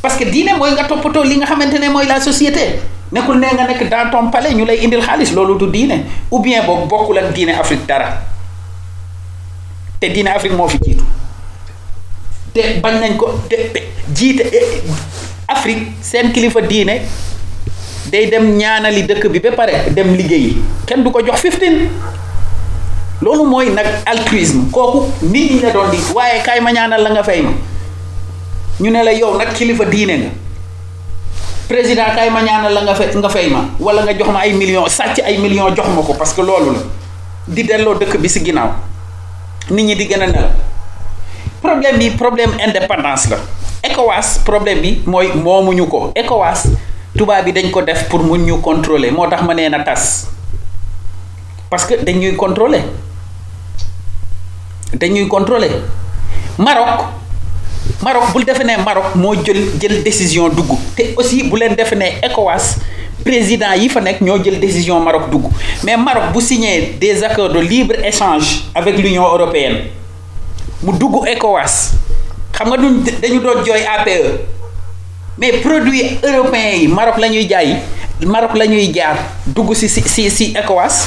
[SPEAKER 6] Parce que diine mooy nga toppatoo li nga xamante ne mooy la société nekkul ne nga nekk dans ton palais ñu lay indil xaalis loolu du diine. Ou bien boobu bokkul ak diine Afrique dara. Te diine Afrique moo fi jiitu. Te bañ nañ ko te jiite Afrique seen kilifa diine day dem ñaanali dëkk bi ba pare dem liggéeyi. Kenn du ko jox 15 loolu mooy nag altruisme. Kooku nit ñi la doon di waaye kaay ma ñaanal la nga fay ñu ne la yow nag kilifa diine nga président kaay ma ñaanal la nga fay nga fay ma wala nga jox ma ay millions sàcc ay millions jox ma ko parce que loolu la. Di delloo dëkk bi ci ginnaaw. Nit ñi di gën a problème bi problème indépendance la. ECOWAS problème bi mooy moomuñu ko. ECOWAS tubaab bi dañ ko def pour mun ñu contrôler. Moo tax ma nee na tas. Parce que dañuy contrôler. Dañuy contrôler. Maroc Maroc bul defe Maroc moo jël jël décision dugg. Te aussi bu leen defe ECOWAS président yi fa nekk ñoo jël décision Maroc dugg. Mais Maroc bu signé des accords de libre échange avec l'Union européenne mu dugg ECOWAS. Xam nga duñ dañu APE mais produits européens yi Maroc la jaay Maroc la ñuy jaar dugg ci ci ECOWAS.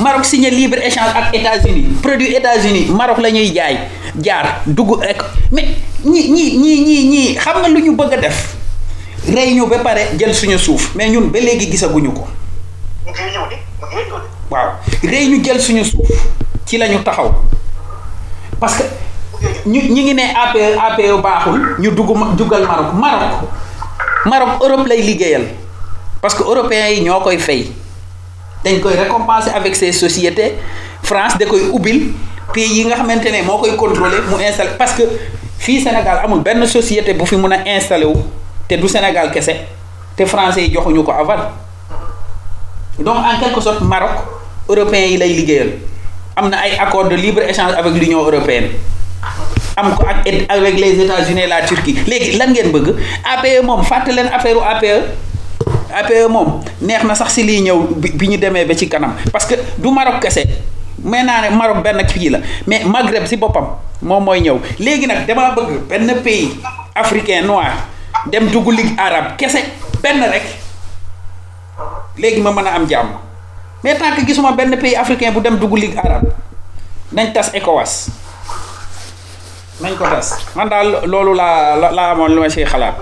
[SPEAKER 6] Maroc signé libre échange ak États-Unis produit États-Unis Maroc la jaay jaar dugg ek mais ñi ñi ñi ñi ñii xam nga lu ñu bëgg a def? Rey ñu ba pare jël suñu suuf. Mais ñun ba léegi gisaguñu ko. Waaw. Rey ñu jël suñu suuf. Ci la ñu taxaw. Parce que ñu ñi ngi ne APE APE baaxul ñu dugg duggal Maroc. Maroc Maroc Europe lay liggéeyal. Parce que européens yi ñoo koy fay. Dañ koy récompenser avec ces sociétés. France da koy ubbil pays yi nga xamante ne contrôler installé parce que fii Sénégal amul benn société bu a installé wu te du Sénégal kese te français yi joxuñu ko aval. Donc en quelque sorte Maroc européens yi lay liggéeyal. Am na accord de libre échange avec l'Union européenne. Am avec les États-Unis et la Turquie. Léegi lan ngeen bëgg? APE moom fàtte leen affaire APE APE moom neex na sax si lii ñëw parce que du Maroc kese mais naa ne Maroc benn kii la mais Maghreb si boppam moom mooy ñëw. Léegi nag damaa bëgg benn pays africain noir dem dugg ligue arabe kese benn rek. Léegi ma mën a am jàmm. Mais tant que gisuma benn pays africain bu dem dugg ligue arabe nañ tas ECOWAS. Nañ ko tas. Man daal loolu laa la laa amoon lu ma siy xalaat.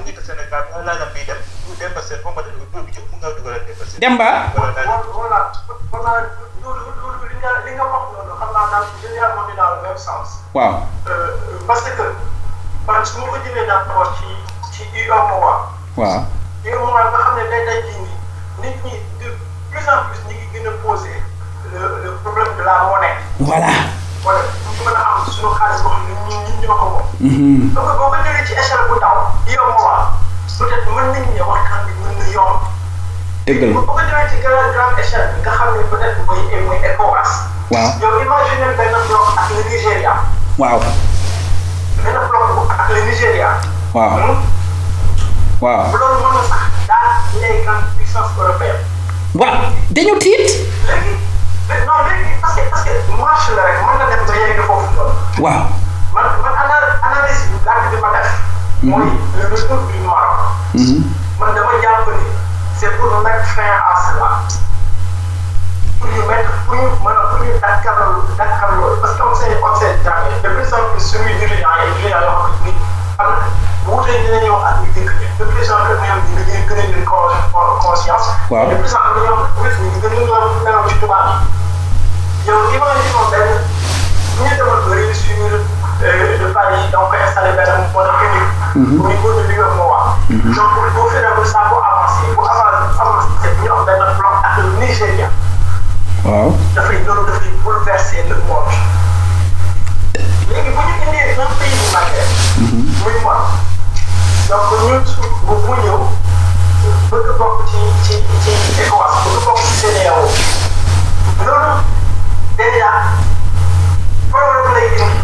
[SPEAKER 6] Demba.
[SPEAKER 8] Nga li nga wax noonu xam naa daal généralement bi dans le même sens.
[SPEAKER 6] waaw.
[SPEAKER 8] parce que man su ma ko jëlee d'abord ci ci UEMOA.
[SPEAKER 6] waaw.
[SPEAKER 8] UEMOA nga xam ne day day ji nii nit ñi de plus en plus ñi ngi gën a poser le le problème de la monnaie.
[SPEAKER 6] voilà.
[SPEAKER 8] wala ñu mën a am suñu xaalis boo xam ne ñun ñun ñoo ko moom. donc boo ko jëlee ci échelle bu ndaw UEMOA peut-être mën nañ
[SPEAKER 6] dëgg la
[SPEAKER 8] bu ko demee ci grande grande échelle bi nga xam ne peut-être mooy mooy ECOWAS.
[SPEAKER 6] waaw
[SPEAKER 8] yow imagine benn bloc ak le Nigéria.
[SPEAKER 6] waaw
[SPEAKER 8] benn bloc bu ak le Nigéria.
[SPEAKER 6] waaw waaw
[SPEAKER 8] loolu mën na sax daal les grandes puissances européennes.
[SPEAKER 6] waaw dañu tiit
[SPEAKER 8] léegi non léegi parce que parce que marche la rek mën na dem ba yegg foofu noonu.
[SPEAKER 6] waaw
[SPEAKER 8] man man ana analyse bi ma def. mooy le retour du Maroc. man dama jàpp ni. Pour mettre fin à cela. pour ñu mettre pour ñu a pour ñu loolu parce que on sait on sait jamais de plus en plus dirigeants yoo xam ne am na wuute dinañu wax ak ñu dëkk ñi de plus en plus ñoom ñu ngi gën a jël conscience.
[SPEAKER 6] Waaw.
[SPEAKER 8] de plus en plus ñoom ñu ngi gën a nelaw ci tubaab yi. yow imagine benn ñu demoon ba réussir os países não querem essa por aquele o niveau de l'UMOA. Donc, pour faire le savoir avancer, pour avancer, c'est o dans le plan avec le Nigeria.
[SPEAKER 6] Wow.
[SPEAKER 8] L'Afrique de l'Ouest bouleverser le monde. léegi bu ñu indee un pays bu màggee. muy moom donc ñun bu mu ñëw bëgg bokk ci ci ci ECOWAS bëgg bokk ci CEDEAO loolu déjà problème lay indi.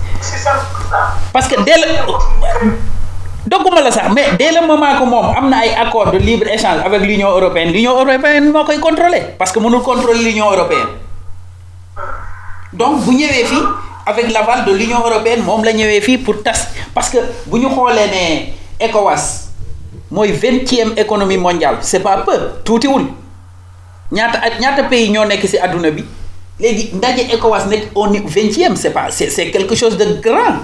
[SPEAKER 8] parce que
[SPEAKER 6] dès le dogguma la mais dès le moment que moom am na ay accord de libre échange avec l'union européenne l'union européenne moo koy contrôler parce que mënul contrôler l'union européenne. Donc bu ñëwee fii avec l'aval de l'union européenne moom la ñëwee pour tas parce que bu ñu xoolee ne ECOWAS mooy vingtième économie mondiale c'est pas peu tuutiwul. Ñaata at ñaata pays ñoo nekk ci àdduna au vingtième c'est pas c'est c'est quelque chose de grand.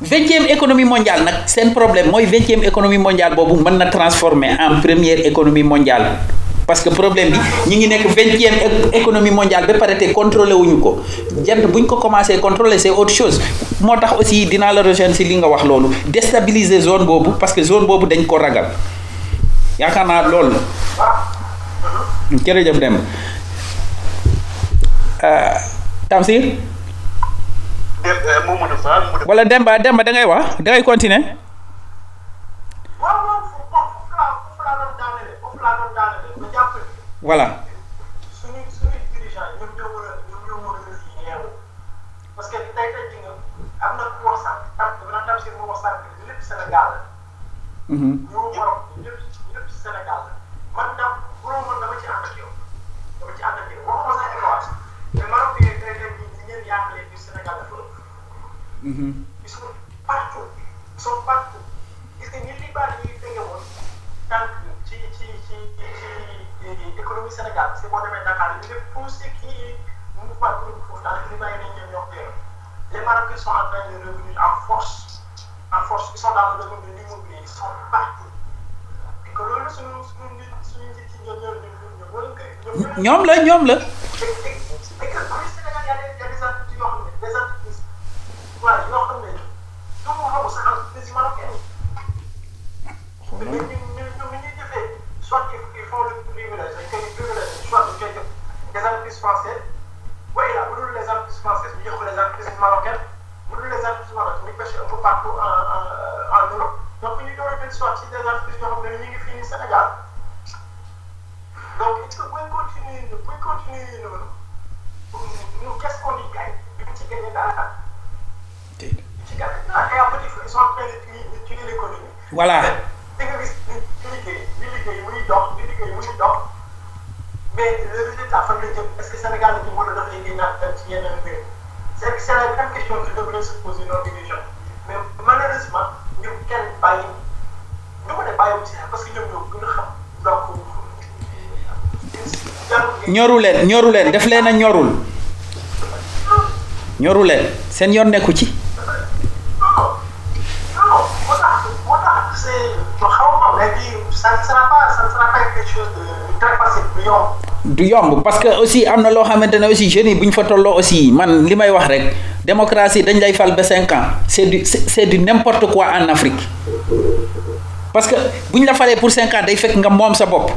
[SPEAKER 6] Vingtième économie mondiale nag seen problème mooy vingtième économie mondiale boobu mën na transformer en première économie mondiale. Parce que problème bi ñi ngi nekk vingtième é- économie mondiale te contrôlé wuñu ko. Jant buñ ko commencé contrôler c'est autre chose. Tax aussi la si nga wax loolu. Déstabiliser zone boobu parce que zone boobu dañ ko ragal. Yaakaar naa loolu la. Jërëjëf dem Tamsir wala Demba Demba da ngay wax da ngay continuer
[SPEAKER 8] waaw waaw ils sont partout ils sont partout gis nga ñi li baax yi tege woon tànk ci ci ci ci économie Sénégal c'est boo demee Dakar ñu def tout ce qui est mouvement économique foofu daanaka li bàyyi nañ ñoom ñoo ko yore les Marocains sont en train de revenir en force en force ils sont dans le domaine de l'immobilier ils sont partout et que loolu suñu suñu nit suñu nit yi ñoom ñoo ñoom ñoom ñoo leen koy ñoom ñoo
[SPEAKER 6] ñoom la ñoom la
[SPEAKER 8] et que et que au Sénégal y a des y a des entreprises yoo xam ne des entreprises waaye xam ne du mu xamu sax entreprise marocaine yi. mais ñun ñun ñun ñuy jëfee soit ils font le privilège dañ koy privilège soit dañ koy jox des entreprises françaises waaye là bu dul les entreprises françaises ñu jox ko les entreprises marocaines bu dul les entreprises marocaines ñu pêché un peu partout en en en Europe donc ñu door a jël soit ci des entreprises yoo xam ne ñu ngi fii nii Sénégal. Donc est-ce que buñ continuer buñ continuer noonu nous qu'est-ce qu'on y gagne duñ ci gagné
[SPEAKER 6] voilà.
[SPEAKER 8] Da nga gis di liggéey di liggéey muy dox di liggéey muy dox mais que Sénégal la ñu mën a def ay génnaat dem ci yeneen réew c'est que c'est la grande question que devrait se poser mais ko ne bàyyiwuñ si parce que ñoom ñoo gën a xam donc
[SPEAKER 6] leen ñoru leen def leen a ñorul. Ñoru leen seen yoon nekku ci.
[SPEAKER 8] Du yomb.
[SPEAKER 6] parce que aussi am na loo xamante ne aussi jeunes yi bu ñu fa tolloo aussi man li may wax rek démocratie dañ lay fal ba cinq ans c'est du c'est du n'importe quoi en Afrique. Parce que bu ñu la falee pour cinq ans day fekk nga moom sa bopp.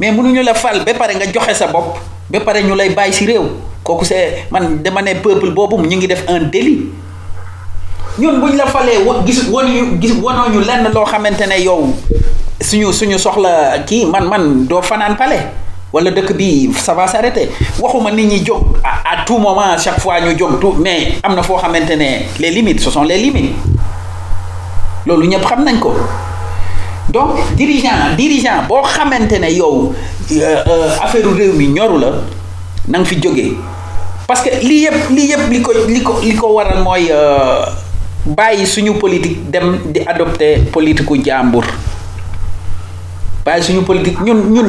[SPEAKER 6] Mais mënuñu la fal ba pare nga joxe sa bopp ba pare ñu lay bàyyi ci réew. Kooku c'est man dama ne peuple boobu ñu ngi def un délit. Ñun bu ñu la falee wa gis wanuñu gis wanoo ñu lenn loo xamante ne yow suñu suñu soxla kii man man doo fanaan pale wala dëkk bi ça va s'arrêter waxuma nit ñi jóg. À tout moment chaque fois ñu jóg tout mais am na foo xamante ne les limites ce sont les limites. Loolu ñëpp xam nañ ko. Donc dirigeant dirigeant boo xamante ne yow affaire réew mi ñoru la na nga fi jógee parce que lii yëpp lii yëpp li ko li ko li ko waral bàyyi suñu politique dem di adopter politique u jàmbur. Bàyyi suñu politique. Ñun ñun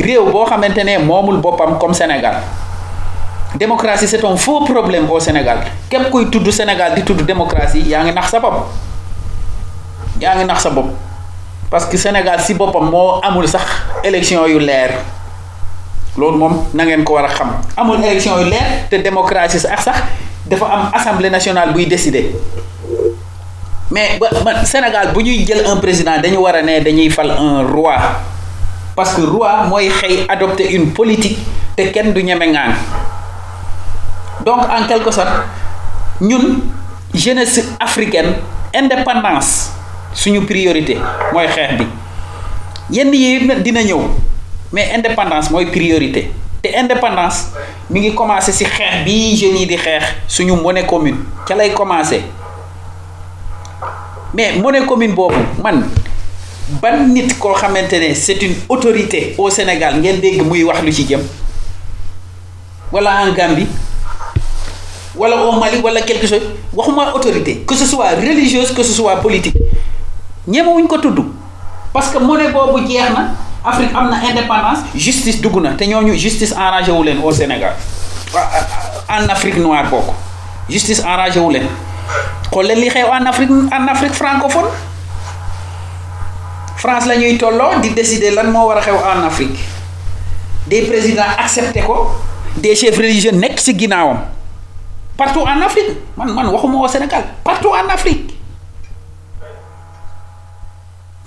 [SPEAKER 6] réew boo xamante ne moomul boppam comme Sénégal. Démocratie c'est un faux problème au Sénégal. Képp kuy tudd Sénégal di tudd démocratie yaa ngi nax sa bopp. Yaa ngi nax sa bopp. Parce que Sénégal si boppam moo amul sax élection yu leer. Loolu moom na ngeen ko war a xam. Amul élection yu leer te démocratie sax sax dafa am assemblée nationale buy décider. Mais ba Sénégal bu ñuy jël un président dañu war a ne dañuy fal un roi parce que roi mooy xëy adopter une politique te kenn du ñeme ngaan. Donc en quelque sorte ñun jeunesse africaine indépendance suñu priorité mooy xeex bi. Yenn yi dina ñëw mais indépendance mooy priorité. Te indépendance mi ngi commencé ci xeex bi jeunes yi di suñu monnaie commune. Ca lay commencé. Mais monnaie commune boobu man ban nit koo xamante c'est une autorité au Sénégal ngeen dégg muy wax lu ci jëm wala en Gambie wala au Mali wala quelque chose waxuma autorité que ce soit religieuse que ce soit politique ñemewuñ ko tudd parce que monnaie boobu jeex na Afrique am na indépendance justice dugg na te ñooñu justice arrangé wu leen au Sénégal en Afrique noire bokk justice arrangé wu leen xool li xew en Afrique en Afrique francophone France la ñuy tolloo di décider lan moo war a xew en Afrique. Des présidents accepté ko des chefs religieux nekk ci ginnaawam. Partout en Afrique. Man man waxuma au Sénégal. Partout en Afrique.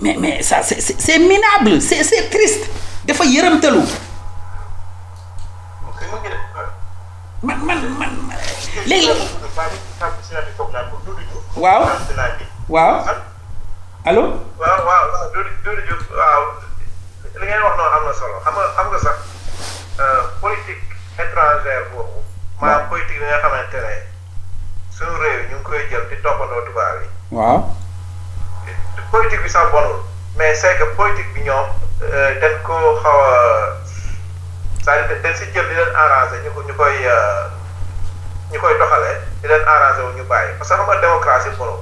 [SPEAKER 6] Mais mais ça c'est c'est, minable. C'est c'est triste. Dafa yërëmtalu. Man man man léegi waaw. Waaw allo
[SPEAKER 9] waaw waaw Doudou Doudou Diouf waaw. Li ngeen wax noonu am na solo. Xam nga xam nga sax politique étrangère boobu maanaam politique bi nga xamante ne suñu réew ñu ngi koy jël di toppandoo tubaab yi.
[SPEAKER 6] Waaw.
[SPEAKER 9] Politique bi sax bonul mais c'est que politique bi ñoom dañ ko xaw a c'est-à-dire dañ si jël di leen arrangé ñu ko ñu koy ñu koy doxalee di leen arrangé wu ñu bàyyi. Parce que xam nga démocratie bonul.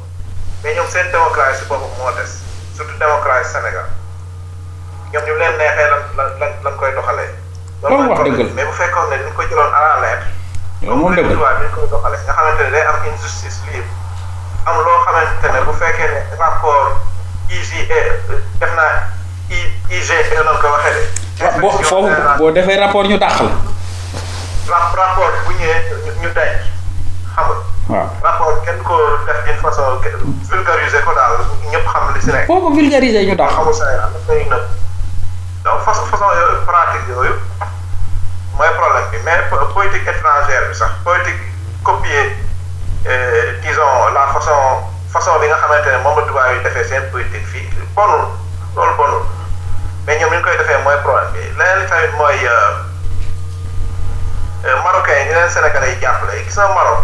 [SPEAKER 9] Mais ñoom seen démocratie boobu moo des surtout démocratie Sénégal ñoom ñu leen neexee lan lan lan koy doxalee.
[SPEAKER 6] loolu wax dëgg la
[SPEAKER 9] mais bu fekkoon ne dañ ko jëloon à la lettre.
[SPEAKER 6] loolu moom dëgg la
[SPEAKER 9] dañ koy doxalee nga xamante ne day am injustice libre am loo xamante ne bu fekkee ne rapport IGE def naa I IGE noonu ko waxee de.
[SPEAKER 6] boo foofu boo defee rapport ñu dàq la.
[SPEAKER 9] rapport bu ñëwee ñu denc xam nga.
[SPEAKER 6] Waaw.
[SPEAKER 9] rapport kenn ko def d'une façon vulgariser ko daal ñëpp xam li si nekk.
[SPEAKER 6] foo ko vulgariser ñu dàq.
[SPEAKER 9] xamul Sénégal daf koy nëb. Donc façon façon yooyu pratique yooyu mooy problème bi. Mais politique étrangère bi sax politique copier disons la façon façon bi nga xamante ne moom la tubaab yi defee seen politique fii bonul loolu bonul. Mais ñoom ni ñu koy defee mooy problème bi. Leneen li tamit mooy marocain yi ñu leen Sénégalais yi jàppale. Gis nga Maroc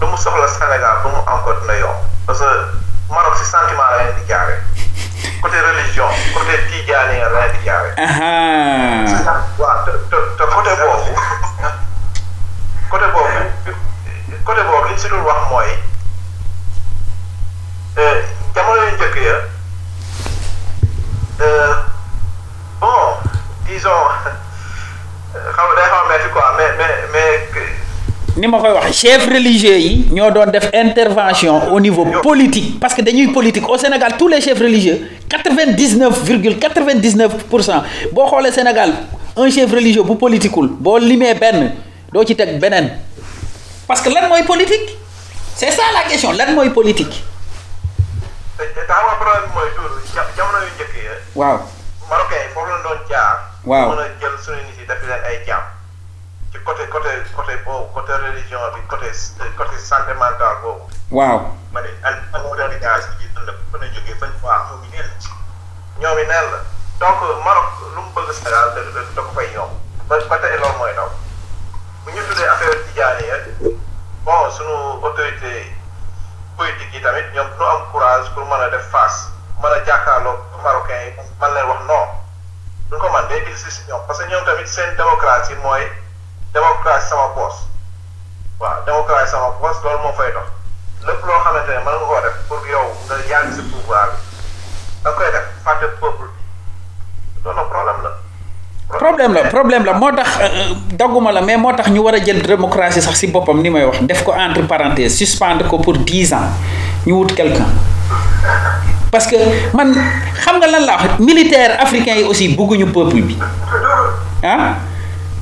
[SPEAKER 9] lu mu soxla Sénégal pour mu am ko dina yomb parce que Maroc si sentiment la leen di jaare côté religion côté tijaani la leen di jaare.
[SPEAKER 6] Ah.
[SPEAKER 9] waaw te te te côté boobu côté boobu côté boobu li ñu si dul wax mooy jamono yu njëkk ya bon disons xam nga day xaw a métti quoi mais mais mais.
[SPEAKER 6] Ni ma koy wax chef religieux yi ñoo doon def intervention au niveau politique parce que dañuy politique au Sénégal tous les chefs religieux quatre-vingt-dix-neuf virgule quatre-vingt-dix-neuf pour cent. Boo xoolee Sénégal un chef religieux bu politiqueul boo limee benn doo ci teg beneen. Parce que lan mooy politique? C'est ça la question lan mooy politique?
[SPEAKER 9] Te te xam nga problème bi mooy toujours ja jamono yu njëkk ya
[SPEAKER 6] waaw.
[SPEAKER 9] Marocains yi foofu la doon jaar.
[SPEAKER 6] Waaw.
[SPEAKER 9] mën a jël suñu nit yi def leen ay jaam ci côté côté côté boobu côté religion bi côté côté santé mentale boobu.
[SPEAKER 6] waaw.
[SPEAKER 9] Ma ne an modernisation bi ëllëg mën a jógee fañ waa ñoom i neen ñoom i neen la donc Maroc lu mu bëgg Sénégal da da ko fay ñoom. Ba ba tey loolu mooy daw. Bu ñu tuddee affaire tijaani ya bon sunu autorité politique yi tamit ñoom nu am courage pour mën a def face mën a jàkkaarloo marocain yi man leen wax non. Duñ ko man day difficile si ñoom. Parce que ñoom tamit seen démocratie mooy démocratie sama poos. Waaw démocratie sama poos loolu moo fay dox. Lépp loo xamante ne mën nga koo def pour yow nga yàgg si pouvoir bi da koy def fàtte peuple bi. Loolu problème la.
[SPEAKER 6] problème la problème la. Moo tax euh, dagguma la mais moo tax ñu war a démocratie sax si boppam ni may entre parenthèses suspendre ko pour dix ans ñu wut quelqu'un. Parce que man xam nga lan la wax militaire africain yi aussi bugguñu peuple bi. Ah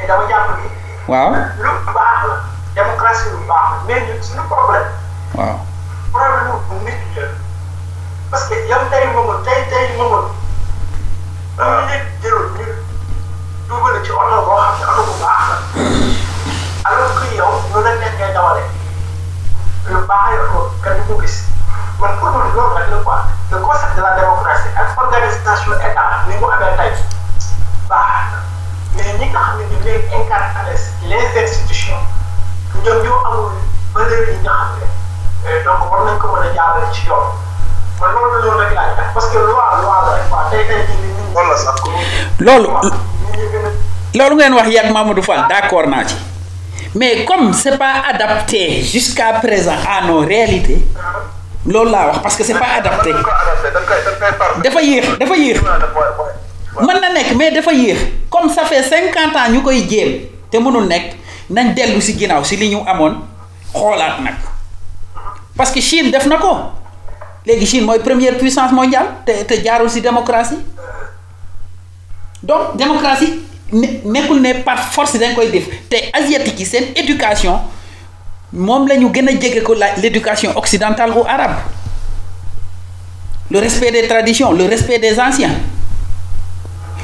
[SPEAKER 8] et dama jàpp ni
[SPEAKER 6] waaw
[SPEAKER 8] lu baax la démocratie lu baax la mais ñun suñu problème
[SPEAKER 6] waaw
[SPEAKER 8] problème bu nit la parce que yow tey moomu tey tey moomu bu ñu nit jëloon ñu dugal ci oto boo xam ne oto bu baax la alors que yow lu la nekk ngay dawale lu baax yow kenn du ko gis man pour man loolu rek la quoi le concept de la démocratie ak organisation état ni mu amee tey baax mais ñi nga xam ne ñu leen incarné les institutions ñoom ñoo amul valeur yi nga xam ne donc war nañ ko mën a jaarale ci yoon man loolu loolu rek laay def parce que loi loi la rek quoi tey tey jii nii nit ñi.
[SPEAKER 9] wala sax
[SPEAKER 6] loolu
[SPEAKER 8] nit ñi gën a
[SPEAKER 6] loolu ngeen wax yàgg Mamadou Fall d'accord naa ci. Mais comme c'est pas adapté jusqu'à présent à nos réalités loolu laa wax parce que c'est pas adapté. Dafa yéex dafa yéex mën na mais comme ça fait cinquante ans ñu koy jéem te mënul nañ dellu si ginnaaw si li parce que Chine def na Chine mooy première puissance mondiale te te jaarul démocratie. Donc démocratie ne nekkul ne par force dañ koy def. Te asiatique yi éducation moom occidentale ou arabe. Le respect des traditions le respect des anciens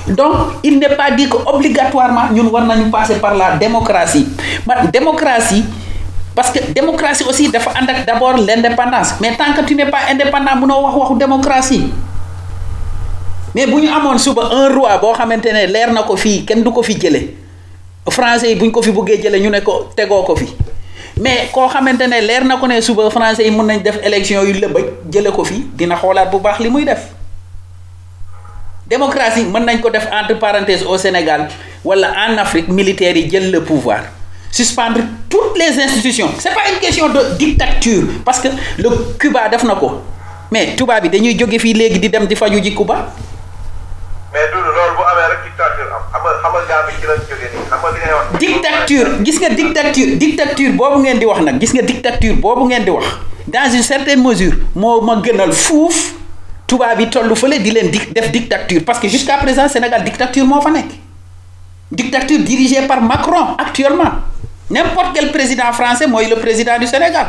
[SPEAKER 6] donc il n'est pas dit que obligatoirement ñun war nañu passer par la démocratie. Man démocratie parce que démocratie aussi dafa ànd ak d'abord l'indépendance. Mais tant que tu n'es pas indépendant mënoo wax waxu démocratie. Mais bu ñu amoon suba un roi boo xamante ne leer na ko fii kenn du ko fi jële français yi bu ñu ko fi buggee jële ñu ne ko tegoo ko fi. Mais koo xamante ne leer na ko ne suba français yi mun nañ def élection yu lëbëj jële ko fi dina xoolaat bu baax li muy def démocratie mën nañ ko def entre parenthèses au Sénégal wala en Afrique militaires yi jël le pouvoir. Suspendre toutes les institutions. C'est pas une question de dictature parce que le Cuba def na ko. Mais tubaab bi dañuy jóge fii léegi di dem di faju ji Cuba.
[SPEAKER 9] Mais Doudou loolu bu amee rek dictature am. Xam nga gaa bi ci lañ jógee nii. Xam nga li ngay wax.
[SPEAKER 6] dictature gis nga dictature dictature boobu ngeen di wax nag gis nga dictature boobu ngeen di wax. Dans une certaine mesure moo ma gënal fuuf tubaab bi tollu fële di leen di def dictature. parce que jusqu'à présent Sénégal dictature moo dictature dirigée par Macron actuellement. N'importe quel président français mooy le président du Sénégal.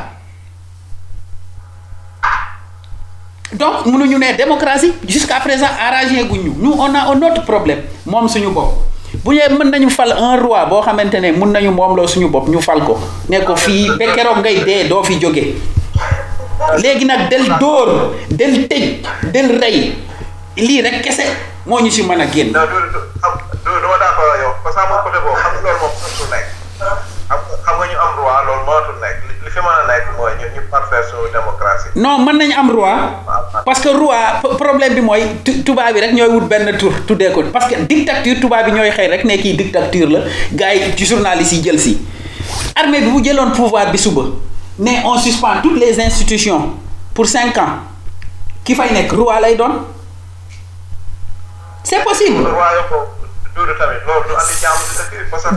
[SPEAKER 6] Donc mënuñu ne démocratie jusqu'à présent arrangé nous on a un autre problème moom suñu bopp. Bu ñee mën nañu fal un roi boo xamante ne mën nañu moom loo suñu bopp ñu fal ko. Ne ko fii ba keroog ngay dee doo fi jóge léegi nag del dóor del tëj del rey. Lii rek kese moo ñu si mën a génn.
[SPEAKER 7] Non du du du ma d'accord yow parce que amul côté boobu xam nga loolu moom mënatul nekk. Xam nga ñu am roi loolu mënatul nekk. Li li fi mën a nekk mooy ñu ñu parfaire suñu démocratie.
[SPEAKER 6] non mën nañ am roi parce que roi problème bi mooy tu- tubaab bi rek ñooy wut benn tur tuddee ko. Parce que dictature tubaab bi ñooy xëy rek ne kii dictature la. Gars yi ci journalistes yi jël si. Armée bi bu jëloon pouvoir bi suba ne on suspend toutes les institutions pour cinq ans. Ki fay nekk roi lay doon. C'est possible.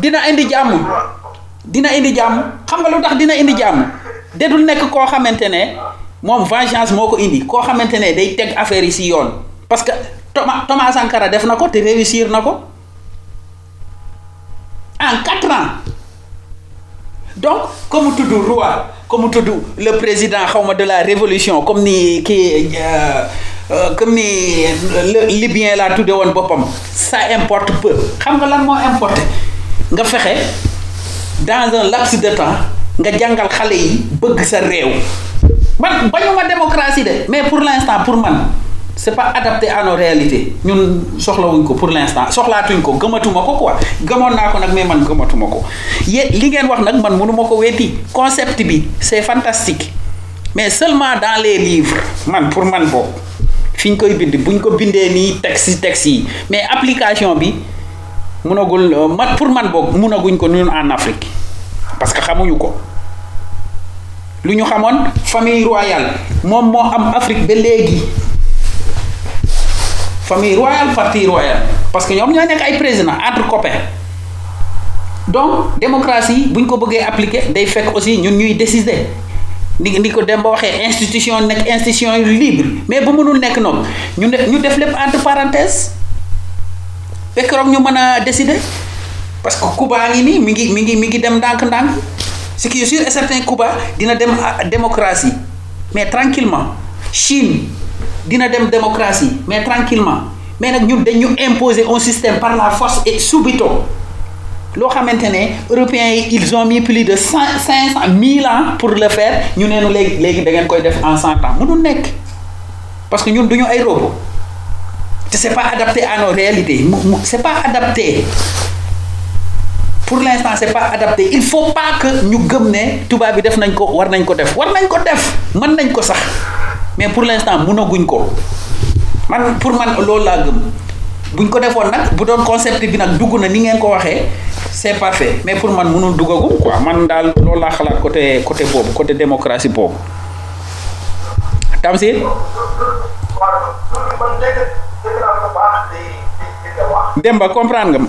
[SPEAKER 6] Dina indi jàmm. Dina indi jàmm. Xam nga lu tax dina indi jàmm? De dul nekk koo xamante ne moom vengeance moo indi. Koo xamante ne day teg affaire yi yoon. Parce que Thomas Thomas Sankara def na ko te réussir en quatre ans. Donc comme tudd roi comme le président de la révolution comme ni kii euh, euh, comme libyen ça importe peu. Xam fexe dans un laps de temps yi bëgg sa réew. Man bañuma démocratie de mais pour l'instant pour man c'est pas adapté à nos réalités. Ñun soxlawuñ ko pour l'instant. Soxlaatuñ ko. Gëmatuma ko quoi. Gëmoon naa ko nag mais man gëmatuma ko. Yé li ngeen wax nag man mënuma ko weeti concept bi c'est fantastique. Mais seulement dans les livres man pour man boobu fi ñu koy bind buñ ko bindee nii texte texte yi. Mais application bi munagul euh, man pour man boog munaguñ ko ñun en Afrique. Parce que xamuñu ko. Lu ñu famille royale. Moom moo am Afrique ba léegi famille royale parti royal parce que ñoom ñoo nekk ay président entre copains. Donc démocratie bu ñu ko bëggee appliquer day fekk aussi ñun ñuy décider. Ni ni ko dem ba waxee institution nekk institution libre. Mais bu mënul nekk noonu ñu ñu def lépp entre parenthèses. Fekk roog ñu mën a décider. Parce que Cuba ngi nii mi ngi mi ngi mi ngi dem ndànk-ndànk. Ce qui est sûr et certain Cuba dina dem démocratie. Mais tranquillement. Chine dina dem démocratie mais tranquillement. Mais nag ñun dañu imposer un système par la force et subito. Loo xamante ne européens ils ont mis plus de cent cinq cent mille ans pour le faire. Ñu neenu léegi da ngeen koy en cent ans. Mënul nekk. Parce que ñun duñu ay robot c'est pas adapté à nos réalités. C'est pas adapté pour l'instant c'est pas adapté. Il faut pas que ñu gëm ne tubaab bi def nañ ko war nañ ko def. War nañ ko def mën nañ ko sax. Mais pour l'instant mënaguñ ko. Man pour man loolu laa gëm. Buñ ko defoon nag bu doon concept bi nag dugg na ni ngeen ko waxee c'est parfait. Mais pour man mënul duggagum quoi. Man daal loolu laa xalaat côté côté boobu côté démocratie
[SPEAKER 8] man nga wax.
[SPEAKER 6] Demba comprendre nga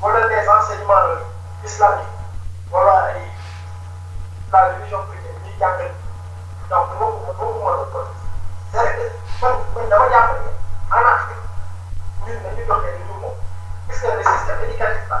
[SPEAKER 8] voilà les enseignements islamiques, voilà la religion chrétienne, donc boobu beaucoup moo doon kon c'est vrai que en Afrique ñun dañuy doxee li ñu moom gis nga le système éducatif là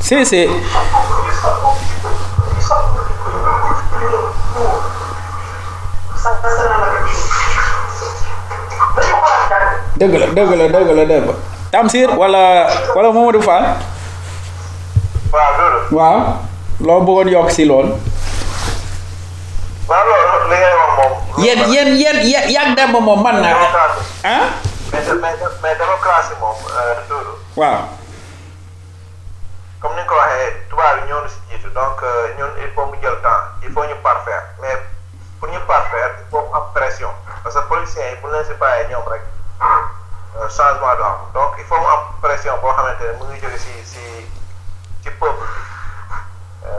[SPEAKER 8] c'est c'est
[SPEAKER 6] dëgg la dëgg la dëgg la dëgg Tamsir wala wala Mamadou Fall
[SPEAKER 9] waaw loolu
[SPEAKER 6] waaw loo bëggoon yokk si lool.
[SPEAKER 9] Waaw loolu li ngay wax moom.
[SPEAKER 6] Yéen yéen yéen yàgg dem moom man naa. Ah
[SPEAKER 9] mais démocratie moom
[SPEAKER 6] waaw.
[SPEAKER 9] Comme ni nga ko waxee tubaab yi ñoo ñu si jiitu donc euh, ñun il faut mu jël temps il faut ñu parfaire mais pour ñu parfaire il faut mu am pression parce que policiers yi bu leen si bàyyee ñoom rek euh, changement du am. Donc il faut mu am pression boo xamante ne mu ngi jóge si si ci peuple bi.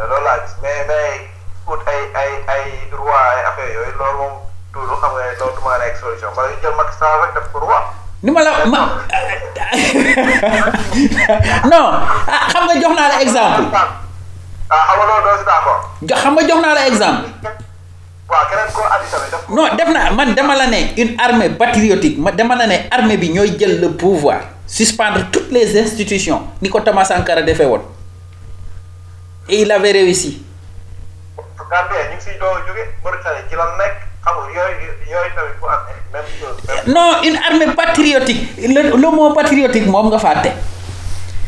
[SPEAKER 9] Loolu laa gis mais mais ut ay ay ay affaire yooyu loolu moom xam nga loolu du ma nekk solution. Bala ñu jël Macky Sall rek def ko roi
[SPEAKER 6] ni ma la ma non ah xam nga jox naa la exemple.
[SPEAKER 9] Ah xam nga
[SPEAKER 6] jox naa la exemple.
[SPEAKER 9] Ko.
[SPEAKER 6] Non def naa man dama la ne une armée patriotique ma dama la ne armée bi ñooy jël le pouvoir suspendre toutes les institutions ni ko Thomas Sankara defee woon. Et il avait réussi.
[SPEAKER 9] Gambie ñu ngi siy jóge Mauritanie ci lan nekk xam nga yooyu yooyu tamit bu amee. même chose même
[SPEAKER 6] non une armée patriotique. Le, le mot patriotique moom nga fàtte.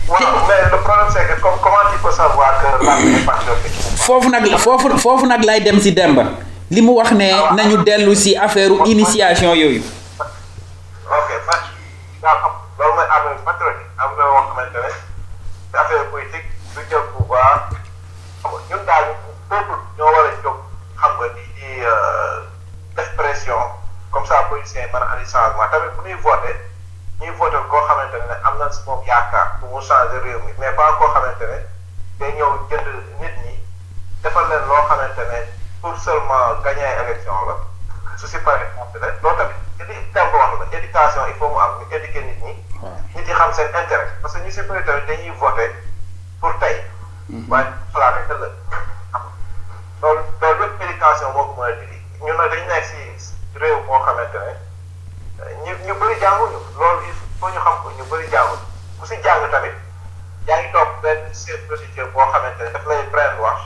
[SPEAKER 9] Waaw mais le problème c'est que comment tu peux savoir que l'armée patriotique?
[SPEAKER 6] Foofu nag foofu foofu nag lay dem si Demba. Li mu wax ne nañu dellu si affaire initiation yooyu.
[SPEAKER 9] Ok match loolu mooy armée patriotique. Am na yoo xamante ne affaire politique du jël pouvoir ça policiers yi mën a andi changement. Tamit bu ñuy voté ñuy voté koo xamante ne am na si moom yaakaar pour mu changer réew mi mais pas koo xamante ne day ñëw jënd nit ñi defal leen loo xamante ne pour seulement gagner élection la. Su si paree ne loolu tamit li dem wax la éducation il faut mu am ñu éduquer nit ñi. Nit ñi xam seen intérêt parce que ñu si bëri tamit dañuy voté pour tey. Waaye xalaat rek ëllëg loolu loolu éducation moo ko mën a dindi. Ñun nag dañu nekk si réew moo xamante ne ñu ñu bëri jànguñu. Loolu il faut ñu xam ko ñu bëri jànguñu. Ku si jàng tamit yaa ngi topp benn chef procédure boo xamante ne daf lay brainwash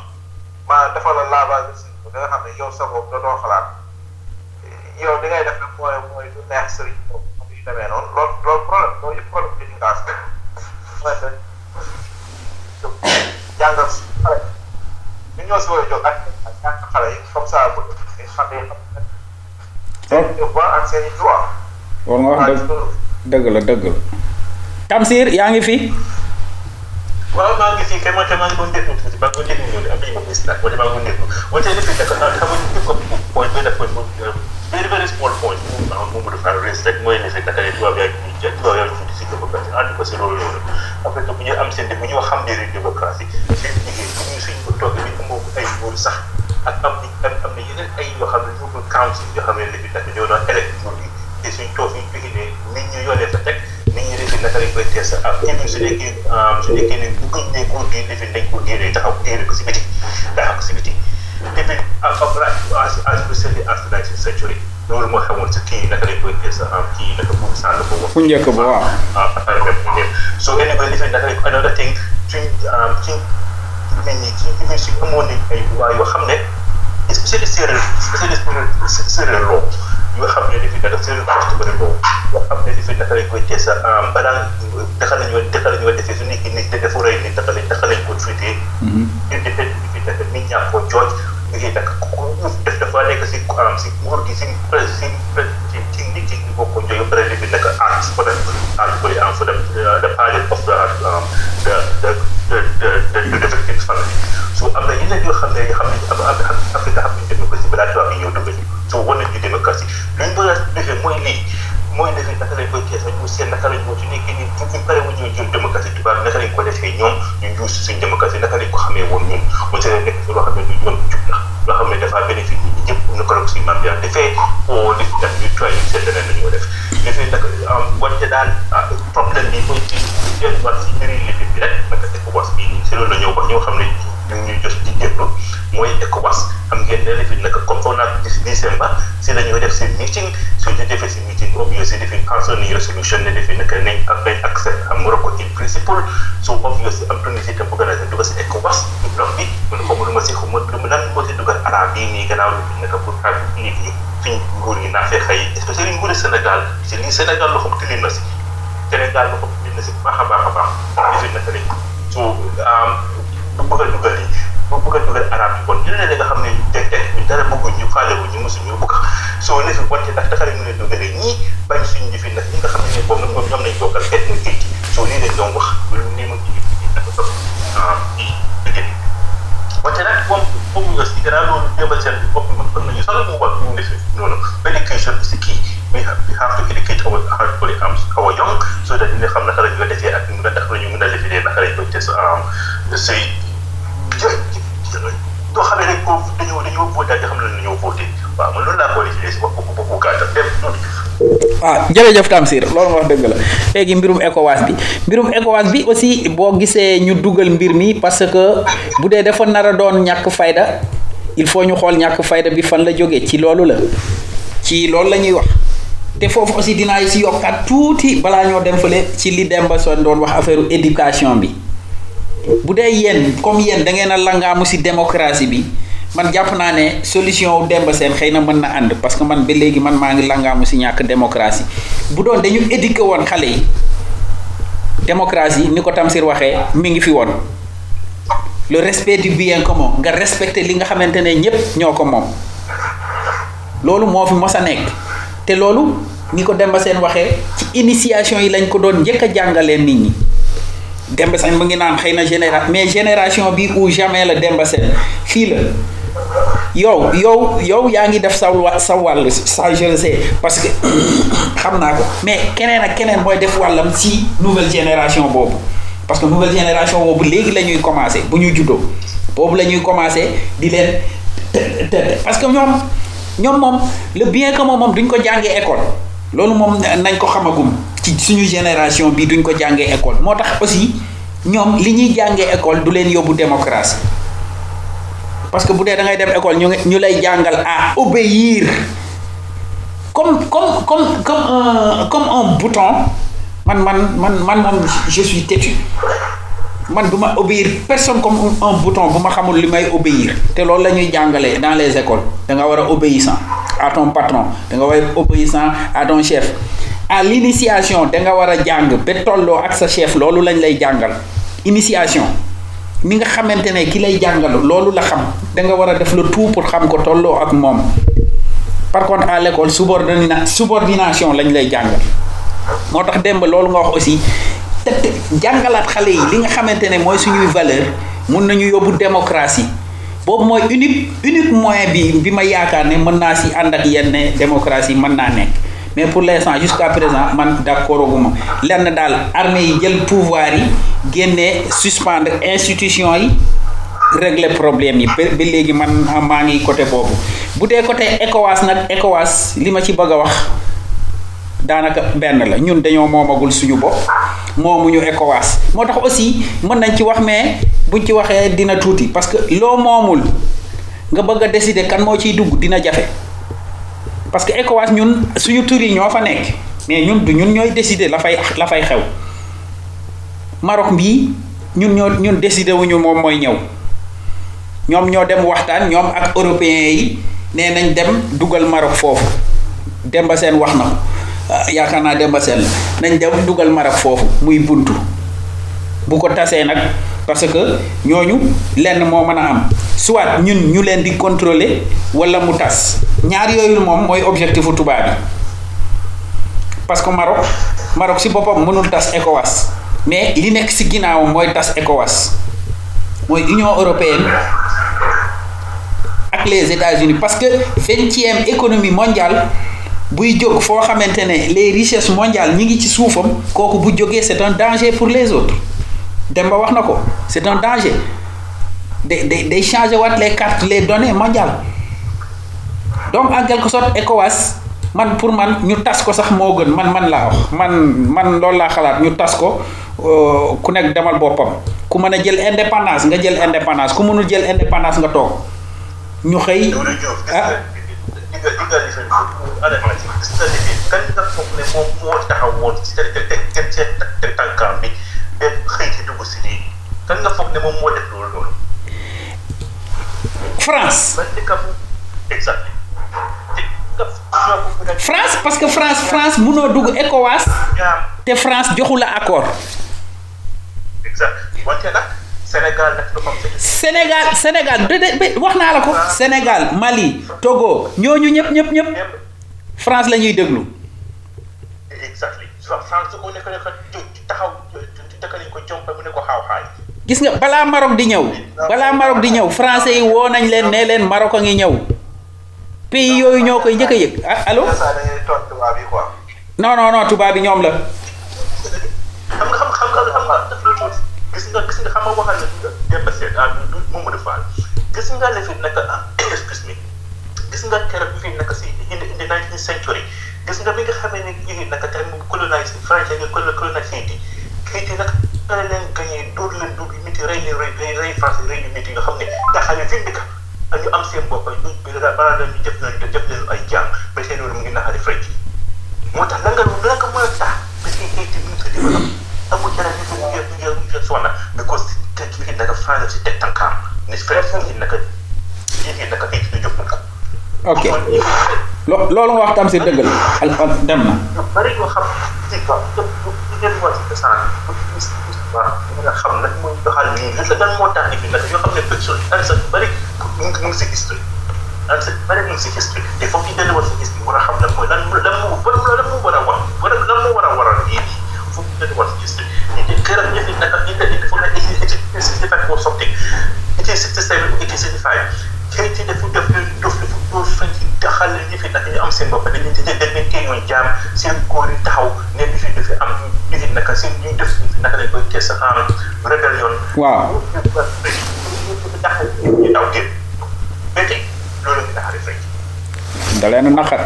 [SPEAKER 9] maanaam dafa la lavage de da nga xam ne yow sa bopp dootoo xalaat. Yow li ngay def nag mooy mooy du neex sëriñ boobu am yu demee noonu. Loolu loolu problème loolu yëpp problème d'éducation jàngal si xale ñu ñoo si war a jóg ak ak xale yi comme ça bu xam ne seen devoir ak seen i droit
[SPEAKER 6] war nga wax dëgg la dëgg la Tamsir yaa ngi fi?
[SPEAKER 7] Waaw maa ngi fii kay moo tax maa ngi doon déglu tuuti maa ngi doon déglu ñëw de am nañu ma gis nag moo tax maa ngi doon déglu moo tax li fi nekk xam nga ñu ko point benn point. Moom very very small point. Moom maa moom dafa raise rek mooy ne c'est que tubaab yaa ngi tubaab yaa ngi si démocratie ànd ko si loolu loolu après que bu ñu am seen te bu ñu wax xam njëriñ démocratie seen liggéey bu ñu suñ ko toogee bi amoo ay nguur sax ak am na am na yeneen ay yoo xam ne local council yoo xam ne léegi nag ñoo doon élect nguur gi te suñ toog suñ ne nit ñi yoo leen fa teg nit ñi defi naka lañ koy tees ak even su nekkee su nekkee ne bëgguñ ne nguur gi defi nañ ko génnee taxaw génne ko si biti taxaw ko si biti. Bi ak ak as as recently as the nineteenth century. Loolu moo xewoon si kii naka lañ koy tees am kii naka bu sànn ko wax.
[SPEAKER 6] Fu njëkk ba waaw.
[SPEAKER 7] Ah après même ñu so anyway li fi naka lañ another thing suñ suñ ñi suñ even suñ amoon nañ ay waa yoo xam ne especially séeréer especially séeréer loo yoo xam ne dafi naka séeréer customary law yoo xam ne dafi naka lañ koy tees balaa naka la ñu naka la ñu defee su nekkee nit dafa rey nit naka lañ naka lañ ko traité indépendant bi fi naka nit ñaa ko jooj nag ku def dafa nekk si si nguur gi si si ci nit ci boo ko jox pare li fi for them art for the for the the pilot of the the the the the the victim's family so am na yeneen yoo xam ne yoo xam ne am am Afrique xam nañu démocratie balaa tubaab yi ñëw dugg so war nañu démocratie lu ñu bëgg a defee mooy lii mooy defee naka lañ koy tees ñu seet naka lañ moo ci nekkee ni fu ñu pare wu ñëw jël démocratie tubaab naka lañ ko defee ñoom ñu njuus suñ démocratie naka lañ ko xamee woon ñun mu tere nekk si loo xam ne du yoon jub la loo xam ne dafa bénéfice ñu ko rek suñu maam bi defee oo def def ñu try ñu seet leneen ñu def defee nag wante daal problème bi mooy ci delluwaat si mbiri lifi bi rek naka ECOWAS bi nii si loolu la ñëw wax ñoo ñu ngi ñuy di déglu mooy ECOWAS. Xam ngeen ne lifi nag comme foog naa gis décembre si la def seen meeting. Suñ ñu defee si meeting obviously council ni resolution nag in principle so obviously am Tunisie tam bëgg na leen dugal si ECOWAS. Ñu bloc bi xamul lu ma lu arab yi nii nguur yi naa Sénégal. Si Sénégal loo xam tilim na si. Sénégal loo xam tilim na si baax a baax a baax. Defi naka lañ bu bëgg a dugal yi bu bëgg a dugal arab yi. Ñu ne nga xam ne teg teg ñu dara bëgguñ ñu faale wu ñu mosu ñu bëgg soo ne fi wante ndax dafa mu ne dugalee ñii bañ suñ ñu fii nag ñi nga xam ne boobu nag ñoom nañ bokkal xeet ñu kayit soo lii lañ wax nii mu ci wante nag moom foofu nga si gannaaw loolu démbal seen bopp mën nañu mu war ñu defee noonu education is the key we have we to educate our our um, young so that xam naka defee ak ñu naka lañ koy tes say rek ko ko ko
[SPEAKER 6] ah jërëjëf Tamsir loolu nga wax dëgg la. Léegi mbirum ECOWAS bi. Mbirum ECOWAS bi aussi boo gisee ñu dugal mbir mi parce que bu dee dafa nar a doon ñàkk fayda il faut ñu xool ñàkk fayda bi fan la jógee. Ci loolu la. Ci loolu la wax te foofu aussi dinaa si yokkaat tuuti balaa ñoo dem fële ci li Demba Son doon wax affaire éducation bi. Bu dee comme yéen da ngeen a langaamu si démocratie bi man jàpp naa ne solution wu Demba Seen xëy na mën na ànd parce que man ba léegi man maa ngi langaamu si ñàkk démocratie. Bu doon dañu éduqué woon xale yi démocratie ni ko Tamsir waxee mi ngi fi woon. Le respect du bien commun nga respecté li nga xamante ne ñépp ñoo ko moo fi mos a nekk. Te loolu ni ko Demba Seen waxee ci initiation yi lañ ko doon njëkk a nit ñi. Demba Seen mu ngi naan xëy na mais génération bi ou jamais la Demba Seen fii la. Yow yow yow yaa ngi def sa sa wàll ça je le sais parce que xam naa ko. Mais keneen ak keneen mooy def wàllam si nouvelle génération boobu. Parce que nouvelle génération boobu léegi la ñuy commencé bu ñu juddoo. Boobu la ñuy commencé di leen parce que ñoom ñoom moom le bien que moom moom duñ ko jàngee école loolu moom nañ ko xamagum ci suñu génération bi duñ ko jàngee école. moo tax aussi ñoom li ñuy jàngee école du leen yóbbu démocratie. parce que bu dee da ngay dem école ñu ñu lay jàngal à obéir. comme comme comme comme un comme un bouton. man man man man moom je suis têtu. Man du obéir personne comme un bouton bu ma xamul li obéir. Te loolu la ñuy dans les écoles. Da nga war obéissant à ton patron da nga war obéissant à ton chef. À l'initiation da nga war a jàng ba tolloo ak sa chef loolu lañ lay jàngal. Initiation. Ni nga xamante ne ki lay jàngal loolu la xam. Da nga war a def le tout pour xam ko tolloo ak moom. Par contre à l'école subordina subordination lañ lay jàngal. Moo tax démb nga wax aussi jàngalaat xale yi li nga xamante ne mooy suñuy valeur mun nañu yóbbu démocratie. Boobu mooy unique unique moyen bi bi ma yaakaar ne mën naa si ànd ak yenn démocratie mën naa nekk. Mais pour l'instant jusqu'à présent man d'accord guma lenn daal armée yi jël pouvoir yi génne suspendre institution yi régler problème yi. Ba léegi man maa ngi côté boobu. Bu dee côté ECOWAS nag ECOWAS li ma ci bëgg a wax daanaka benn la. Ñun dañoo moomagul suñu bopp moomuñu ECOWAS. Moo tax aussi mën nañ ci wax mais buñ ci waxee dina tuuti parce que loo moomul nga bëgg décider kan moo ciy dugg dina jafe. Parce que ECOWAS ñun suñu tur yi fa nekk mais ñun du ñun ñooy décider la fay la fay xew. Maroc bii ñun ñoo ñun décider wuñu moom mooy ñëw. Ñoom ñoo dem waxtaan ñoom ak européens yi nee nañ dem dugal Maroc foofu. Demba Seen wax yaakaar naa Demba Seen nañ dem dugal Maroc foofu muy buntu. Bu ko tasee nag parce que ñooñu lenn moo mën a am. Soit ñun ñu leen di contrôler wala mu tas. Ñaar yooyu moom mooy objectifu tubaab bi parce que Maroc Maroc si boppam mënul tas ECOWAS. Mais li nekk si ginnaawam mooy tas ECOWAS. Mooy Union européenne ak les États-Unis. Parce que vingtième économie mondiale buy jóg foo xamante ne les richesses mondiales ñi ngi ci suufam kooku bu jógee c'est un danger pour les autres. Demba wax na ko c'est un danger. Day day day changer waat les cartes les données mondiales. Donc en quelque sorte ECOWAS man pour man ñu tas ko sax moo gën. Man man laa wax. Man man loolu laa xalaat. Ñu tas ko ku nekk demal boppam. Ku mën a jël indépendance nga jël indépendance. Ku mënul jël indépendance nga toog. Ñu xëy ah
[SPEAKER 7] di nga di nga lifin adama ci lifin kan nga foog ne moom moo taxaw woon ci te te te te te te tànkaam bi ba xëy ci dugg si lii kan nga foog ne moom moo def loolu loolu
[SPEAKER 6] France
[SPEAKER 7] ba di ka exact di ka ñoo ko gën a
[SPEAKER 6] France parce que France France mënoo dugg ECOWAS
[SPEAKER 7] ñaam
[SPEAKER 6] te France joxu la accord.
[SPEAKER 7] Exact. Wante nag Sénégal am sa
[SPEAKER 6] Sénégal Sénégal. De de wax naa la ko. Sénégal Mali Togo ñooñu ñëpp ñëpp ñëpp. France la ñuy déglu.
[SPEAKER 7] Exactly. France ko nekk taxaw ko jompa mu ne ko xaaw xaay.
[SPEAKER 6] Gis nga balaa Maroc di ñëw balaa Maroc di ñëw français yi woo nañ leen ne leen Maroc a ngi ñëw. Pays yooyu ñoo koy njëkk a yëg. Ah allo? Non non non tubaab bi ñoom la.
[SPEAKER 7] Xam nga xam nga xam nga gis nga gis nga xam nga waxal na Demba Sène ah du Mamadou Fall gis nga la fi nekk ah excuse me gis nga keroog fi nekk si in in the nineteenth century gis nga bi nga xamee ne yéen naka tey mu colonise français nga colo colonise Haïti Haïti nag dana leen gagné dóor leen dóor yu métti rey leen rey rey français rey yu métti nga xam ne taxawee fi ndika ñu am seen bopp ñu balaa leen ñu def leen def leen ay jaam ba seen loolu mu ngi naxari French yi moo tax la nga la nga mën a tax parce que Haïti bi ñu ko développé amul dara ñu ñu ñu ñu ñu sonna because te ci fi naka France si teg tànkaam ne French yi naka yi naka Haïti du jóg ko
[SPEAKER 6] ok lo loolu nga wax tam si dëgg la al al dem na
[SPEAKER 7] ñu bari yoo xam ci bu bu ngeen wax ci waaw nga xam lan mooy doxal nii lan lan moo tax ni fi nag yoo xam ne personne an sa bari mu ngi si history an sa bari mu ngi si history te foofu ñu delluwaat si history war a xam lan mooy lan lan moo lan moo war a wax lan moo war a waral yii fulfilled what. It if it, if it, if it, it, it,
[SPEAKER 6] da leen
[SPEAKER 7] naxat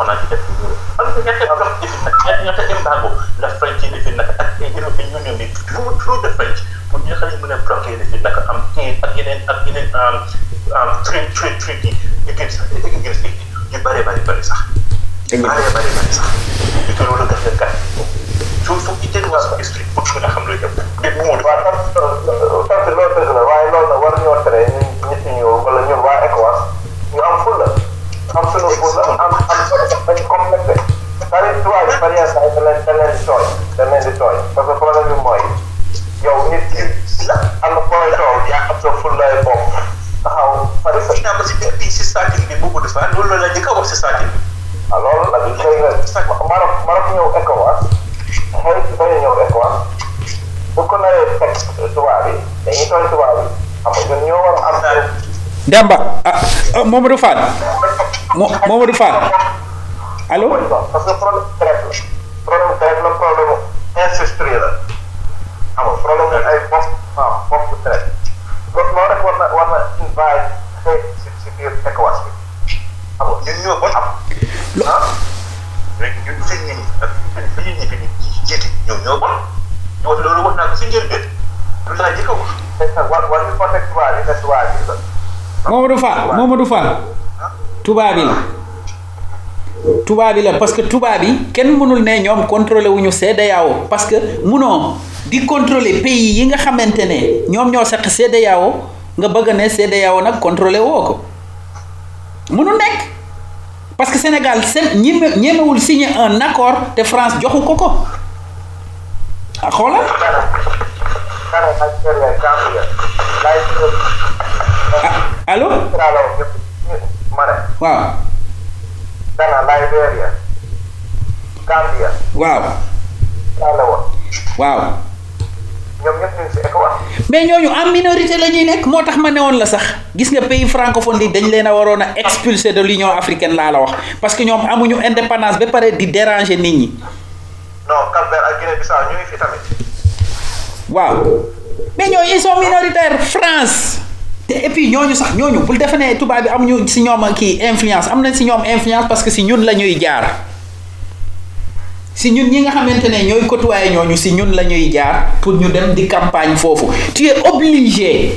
[SPEAKER 7] on a def am na ñaata bloc defi nag ñaata ñaata embargo la French yi defi nag ak European Union bi tout tout de French pour ñu xam ne mën a bloqué defi nag am kii ak yeneen ak yeneen trade trade trade yi against against yu bëree bëri bëri sax
[SPEAKER 6] dëgg la
[SPEAKER 7] bëree bëri bëri sax di ko loolu gën a gàtt soo foog ñu teel waa history pour mën a xam yëpp dégg nga moom
[SPEAKER 9] waaw tant tant loolu dëgg la waaye loolu nag war ñoo tere nit ñi wala ñun waa ECOWAS ñu am fulla something which was un- un- un- very complex. Care twice, Maria să ai tălent, tălent toi, tălent toi, să se fără de moi. Eu nit am o poi tol, ia să full la bom. How Paris
[SPEAKER 7] să ne-am zis că și statul din bubu de fa, nu la de ca să
[SPEAKER 9] statul. Alors, la vie c'est Maroc Maroc ñeu ECOWAS. Hoy hoy ñeu ECOWAS. Bu ko naree texte tubaab yi, dañuy tooñ tubaab yi. Xam nga ñun ñoo war a am
[SPEAKER 6] Demba ah ah, Mamadou Fall Mo Mamadou Fall allo
[SPEAKER 9] parce que problème traite problème traite problème problème traite ah
[SPEAKER 6] Mamadou Fall Mamadou Fall. Tubaab yi la. Tubaab bi la parce que tubaab yi kenn mënul ne ñoom contrôlé wuñu CEDEAO parce que munoo di contrôler pays yi nga xamante ne ñoom ñoo seq CEDEAO nga bëgg ne CEDEAO nag contrôlé woo ko. Mënul nekk. Parce que Sénégal seen ñeme ñemewul signer un accord te France joxu ko ko. Ah xoolal. Allo
[SPEAKER 9] ma ne
[SPEAKER 6] waaw
[SPEAKER 9] Ghana Liberia Gambia
[SPEAKER 6] waaw
[SPEAKER 9] wax
[SPEAKER 6] waaw
[SPEAKER 9] ECOWAS
[SPEAKER 6] mais ñooñu en minorité la ñuy nekk moo tax ma ne woon la sax. Gis nga pays francophone yi dañ leen a waroon a expulser de l'Union africaine laa la wax. Parce que ñoom amuñu indépendance ba pare di déranger nit ñi.
[SPEAKER 9] Non Cap-Vert ak Guinée Bissau ñu ngi fi tamit.
[SPEAKER 6] Waaw mais ñooñu ils sont minoritaires. France et puis ñooñu sax ñooñu bul defe ne tubaab bi amuñu si ñoom kii influence am nañ si ñoom influence parce que si ñun la ñuy jaar. Si ñun ñi nga xamante ne ñooy côtoyer ñooñu si ñun la ñuy jaar pour ñu dem di campagne foofu. Tu es obligé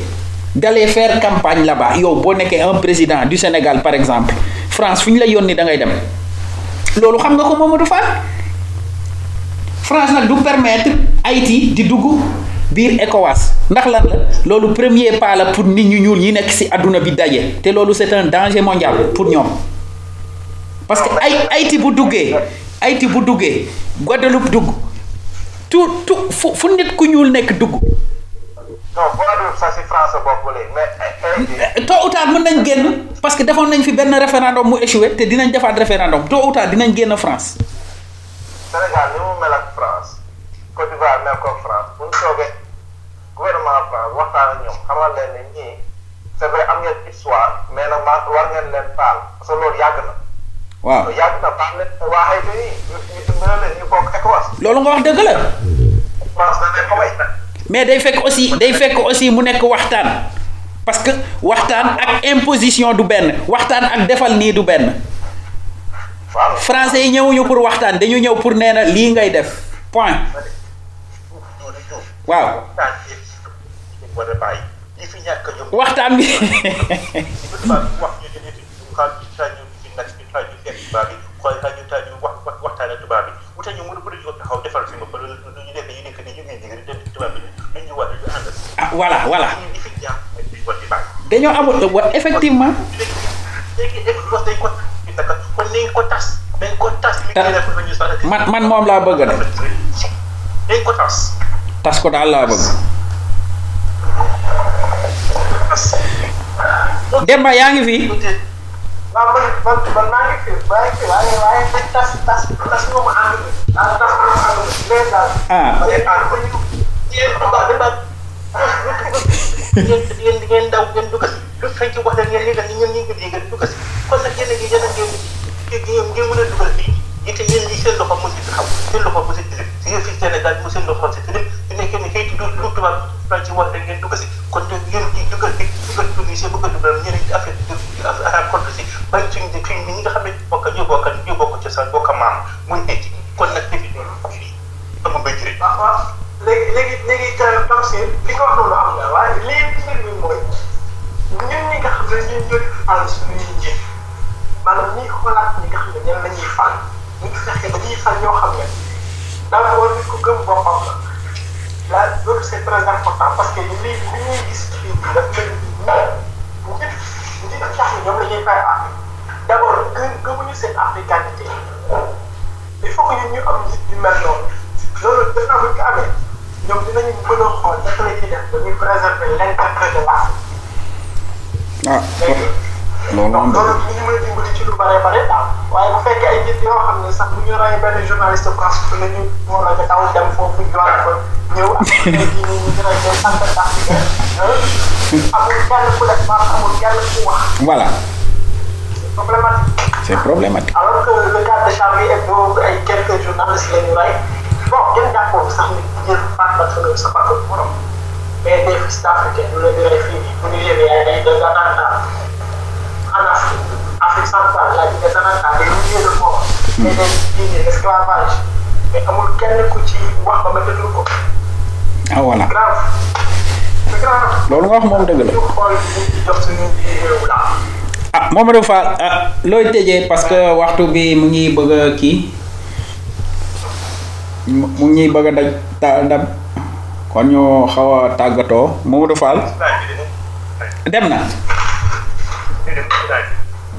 [SPEAKER 6] d'aller faire campagne là-bas. Yow boo nekkee un président du Sénégal par exemple France fu ñu la yónni da ngay dem. Loolu xam nga ko Mamadou Fall? France nag du permettre Haïti di dugg biir ECOWAS. Ndax lan la? Loolu premier pas la pour nit ñu ñuul ñi nekk ci àdduna bi daje. Te loolu c'est un danger mondial pour ñoom. Parce que ay Haïti bu duggee Haïti bu duggee Guadeloupe dugg tout tout fu fu nit ku ñuul nekk dugg.
[SPEAKER 9] Non Guadeloupe sax si France bokk léegi mais Haïti
[SPEAKER 6] tôt ou tard mën nañ génn parce que defoon nañ fi benn référendum mu échoué te dinañ defaat référendum. Tôt ou tard dinañ génn France.
[SPEAKER 9] Sénégal ni mu mel ak France Côte d'Ivoire mel comme France bu ñu toogee gouvernement France waxtaan ak ñoom xamal leen ne ñii c'est vrai am ngeen histoire mais nag ma war ngeen leen baal parce que loolu yàgg na.
[SPEAKER 6] waaw
[SPEAKER 9] yàgg na baal leen waa Haïti nii ñu ñu dimbale leen ñu bokk ECOWAS.
[SPEAKER 6] loolu nga wax dëgg la
[SPEAKER 9] France da may.
[SPEAKER 6] mais day fekk aussi day fekk aussi mu nekk waxtaan. Parce que waxtaan ak imposition du benn waxtaan ak defal nii du benn.
[SPEAKER 9] Waaw.
[SPEAKER 6] Français yi ñëwuñu pour waxtaan dañu ñëw pour nee na lii ngay def. Point. Waaw
[SPEAKER 9] a bàyyi ñi fi ñàkk jóg.
[SPEAKER 6] waxtaan bi
[SPEAKER 9] wax ñu nit ñu ñu ci nag ñu saa ñu seet tubaab bi xool saa ñu wax wax tubaab bi wute ñu mën a bëri ñu taxaw defal fi ba lu ñu nekk ñu nekk ni ñu ngi dem ci tubaab bi lu ñu war ñu ànd
[SPEAKER 6] ah voilà voilà
[SPEAKER 9] fi jàpp
[SPEAKER 6] dañoo amul wa effectivement
[SPEAKER 9] léegi dañ ko tas kon nañ ko tas dañ ko tas mi ngi def ñu sax
[SPEAKER 6] man man moom laa bëgg
[SPEAKER 9] dañ ko tas
[SPEAKER 6] tas ko daal laa bëgg Demba yaa ngi fi
[SPEAKER 8] waaw man man man maa ngi fi maa ngi fi waaye waaye nag tas tas tas nga ma ànd ah tas nga ma ànd mais daal.
[SPEAKER 6] ah
[SPEAKER 8] ma ne ànd ba ñu.
[SPEAKER 9] yéen tubaab bi daal yéen yéen di ngeen daw ngeen dugg si lu feeñ ci wax leen ngeen yëgal ni ñun ñu ngi yëgal dugg si kon nag yéen a ngi yéen a ngeen ngeen ngeen mën a dugal fii it yéen ñi seen loxo mu si taxaw seen loxo mu si tilim si yéen fii Sénégal mu seen loxo si tilim su nekkee ne xëy du lu tubaab tubaab ci wax leen ngeen dugg si kon nag yéen ñi dugal fi dugal Tunisie bëgg a dugal ñeneen ci Afrique du Afrique kon si bañ suñ ne fii ñi nga xam ne bokk ñoo bokk ñoo bokk cosaan bokk maam muy nekk kon nag defi amul mbéy ci rek
[SPEAKER 8] waaw waaw léegi léegi léegi Tamsir li nga wax noonu am na waaye léegi mbir mi mooy ñun ñi nga xam ne ñun ñoo di fal suñuy njiit maanaam ñi xoolaat ñi nga xam ne ñan la ñuy fal ñu ngi fexe ba ñuy fal ñoo xam ne dara war nit ko gëm boppam la. La loolu c'est très important parce que li li ñuy gis fii daf mel ni njiit njiit tax na ñoom la ñuy fay ah d'abord gën gëmuñu seen africanité il faut que ñun ñu am njiit yu mel noonu. Loolu def naa bu ñu amee ñoom dinañu mën a xool naka la ñuy def ba ñuy préserver l'intérêt de l'Afrique
[SPEAKER 6] ah loolu am
[SPEAKER 8] loolu ñu mën a dimbali ci lu bare bare daal waaye bu fekkee ay nit yoo xam ne sax bu ñu rey benn journaliste France bu ne ñu war a daw dem foofu joxe ko ñëw ak tey jii nii ñu dina jël sant d'Afrique amul kenn ku def baax amul kenn ku wax
[SPEAKER 6] voilà.
[SPEAKER 8] C'est problématique.
[SPEAKER 6] c'est problématique.
[SPEAKER 8] Alors que le cas de Charlie Hebdo ay quelques journalistes la ñu rey bon kenn jàppoo sax ni jël ba sa mais des fils d'Africains ñu leen di rey fii bu ñu yéene ay des attentats en Afrique Afrique centrale la des attentats des milliers de morts et des milliers d'esclavage mais amul kenn ku ci wax ba ma déglu ko
[SPEAKER 6] ah voilà.
[SPEAKER 8] Grave c'est grave
[SPEAKER 6] loolu nga wax moom dëgg la.
[SPEAKER 8] Ñu xool ñu jox suñu réew la
[SPEAKER 6] ah Mamadou Fall ah looy tëjee parce que waxtu bi mu ngi bëgg a kii? Mu ngi bëgg a daj ta kon ñu xaw a tàggatoo. Mamadou Fall? Dem na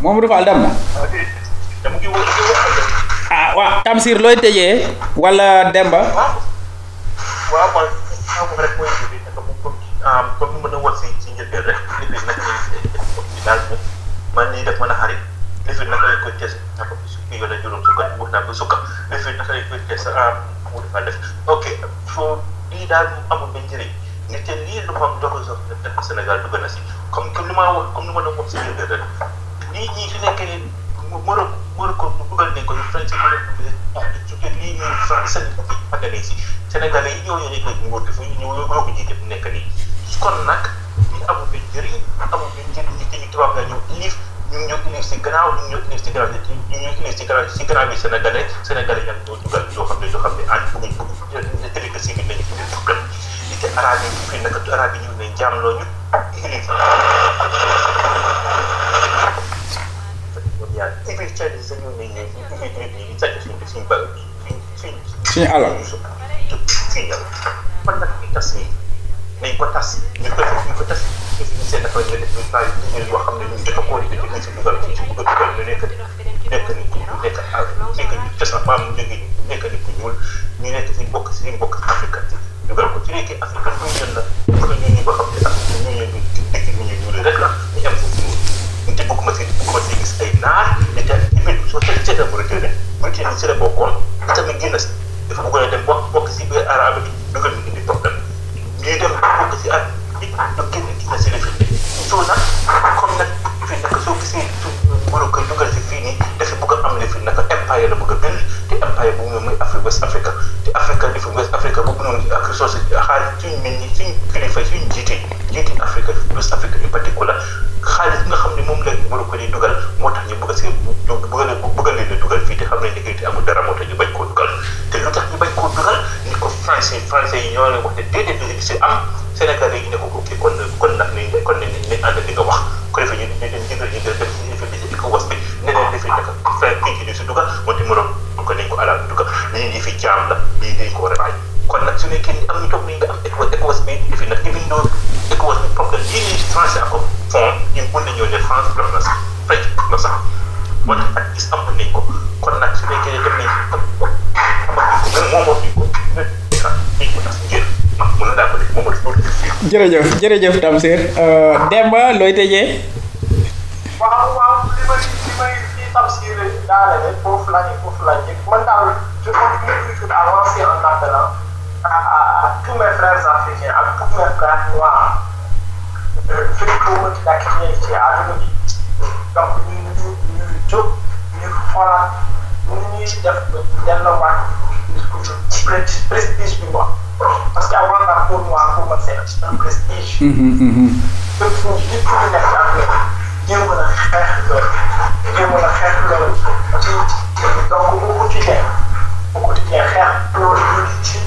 [SPEAKER 6] Mamadou Fall dem na ah waa Tamsir looy tëjee wala Demba
[SPEAKER 7] waaw xaw ma rek mooy bi naka moom comme comme ni mën a wax si si njëlbeen rek li fi naka daal man nii def mën a xarit li fi naka lañ koy bi koy test ah mu defa def ok njëriñ nit te lii lu xam doxul sax def Sénégal dugg na si. comme comme ni ma wax comme ni ma doon wax si njëlbeen rek lii ñii fi nekk nii Maroc Maroc ko dugal nañ ko ñu France ko su fekkee lii nii France fàtte si. Sénégalais yi ñoo ñoo nekk nguur gi fu ñu ñoo ko jiite fu nekk nii. kon nag li amul benn njëriñ amul benn njëriñ li ñu tubaab la ñu ilif ñu ngi ilif si gannaaw ñu ngi ilif si gannaaw ñu ngi ilif si gannaaw si gannaaw bi Sénégalais Sénégalais ñoo dugal yoo xam ne yoo xam ne ànd bëgguñ bëgg jiite arabe yi fii naka arabe yi ñu ne jaamloo ñu. Église suñu alal. Suñu
[SPEAKER 6] alal.
[SPEAKER 7] kon nag ñu tas nii nañ ko tas ñu ko def ñu ko tas ñu fi seen dafa nga def ñu bàyyi ñu yoo xam ne ñu dafa ko di def ci dugal ci ko dugal lu nekk ni nekk ni ku ñu nekk ak nekk ni cosaan maam jóge ñu nekk ni ku ñuul ñu nekk fi bokk si ñu bokk Afrique naar te tamit soo seet seetal Mauritanie Mauritanie si la bokkoon tamit génn si dafa bëggoon a dem bokk bokk si biir arabe bi dugal ñu indi problème ñuy dem bokk si at bi ñu génn gis na si la fi soo nag comme nag fi nag soo gisee Maroc dugal si fii nii dafa bëgg a am li fi nag empire la bëgg a bind te empire bu mu muy Afrique West Africa te Africa fi West Africa boobu noonu ak ressource xaalis suñu nit ñi suñu kilifa suñu jiite jiite Africa West Africa en particulier xaalis nga xam ne moom la Maroc di dugal moo tax ñu bëgg a si a bëgg a dugal fii te xam ne ne te amul dara moo tax ñu bañ koo dugal te lu tax ñu bañ koo dugal ni ko français français yi ñoo leen wax ne déedéet li am Sénégal yi ne ko ok kon nag ni kon ni ni ànd li nga wax ko defee ñu ñu ñu ñu ñu ne defee nag fin kii ci si dugal tax Maroc ko nañ ko alal dugal lii nii fi jaam la lii dañ ko war a kon nag su ni am ñu toog ni nga am ECOWAS ECOWAS bi defi nag even though ECOWAS bi problème lii nii français ak fond ñun mën nañoo ne France def na sax def na sax moo ak ko kon dem ko ko fi mën def
[SPEAKER 6] Demba
[SPEAKER 8] waaw waaw Tamsir Dalé, je continue hein, à en appelant à, tous mes frères africains, à tous mes frères noirs. Euh, je la criminalité a donné. Donc, nous, nous, nous, voilà, nous, nous, nous, prestige bi quoi parce que avant la pour moi pour moi c'est un prestige. Hum, hum, hum, donc nit ku nekk ak jéem a xeex loolu jéem a xeex loolu ci donc au quotidien au quotidien xeex loolu ci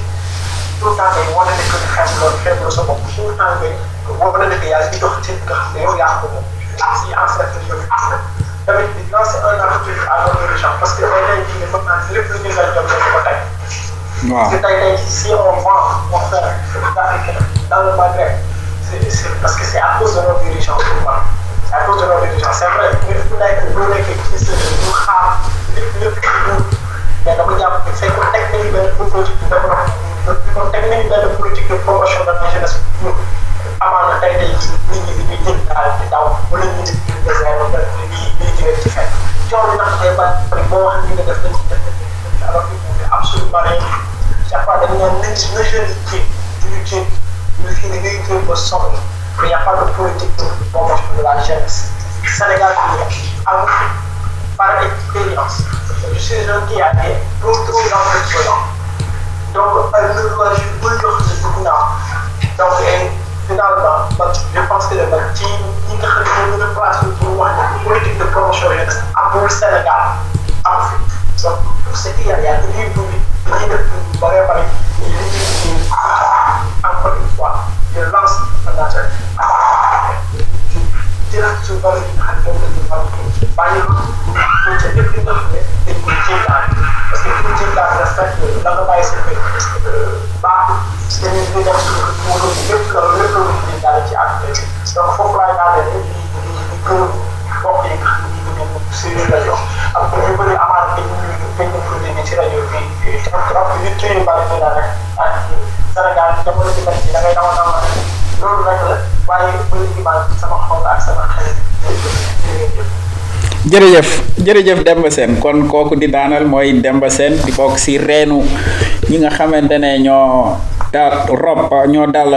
[SPEAKER 8] tout le temps day wane ne que xeex loolu xeex la sa bopp tout le temps ngay wane ne yaa ngi dox ci nga xam ne yow yaa ko moom si en fait yow tamit di lancer un appel à nos gens parce que tey tey jii mën naa lépp lu ñu leen jot ko tey.
[SPEAKER 6] waaw
[SPEAKER 8] tey tey si on vend on fait dans le Maghreb c'est parce que c'est à cause de nos dirigeants à cause de nos dirigeants c'est vrai nit ku nekk lu nekk ci sa lu xaar lépp lépp lu mais dama jàpp ne fekk teg nañu benn politique de développement teg nañu benn politique de promotion de la jeunesse pour amaana tey tey nit ñi dañuy jël daal di daw wala ñu nit ñi désert wala lii di leen ci fekk coow li nag day bari boo wax li nga def dañ ko def alors que c'est absolument rien chaque fois dañu naan nañ si na jeunes yi jéem duñu jéem ñu fii da ngay jéem ba sonn il n'y a pas de politique de la jeunesse. Sénégal, par expérience, je suis un qui a été trop. Donc, un nouveau jeu, beaucoup de Donc, finalement, je pense que le team, il y a une place pour de promotion jeunesse à pour le Sénégal. Donc, ce il y a des livres, না যায় terá que jogar aqui na Rádio Câmara de Fala com Bayern, com gente que não é, tem que tentar. Mas tem que tentar, nessa época, nada mais se vê. Bah, se tem que ver aqui, o mundo de dentro da minha comunidade aqui, a minha. Se não for lá nada, ele me cano, ok, seria melhor. A primeira coisa, a mãe tem que tem que fazer de tirar eu vi. Então, troca de tudo para tirar, né? Será que a gente vai tirar, vai dar uma Loolu rek
[SPEAKER 6] Demba Sène. Kon kooku di daanal mooy Demba Sène di bokk si reenu ñi nga xamante ne ñoo daal rob ñoo dal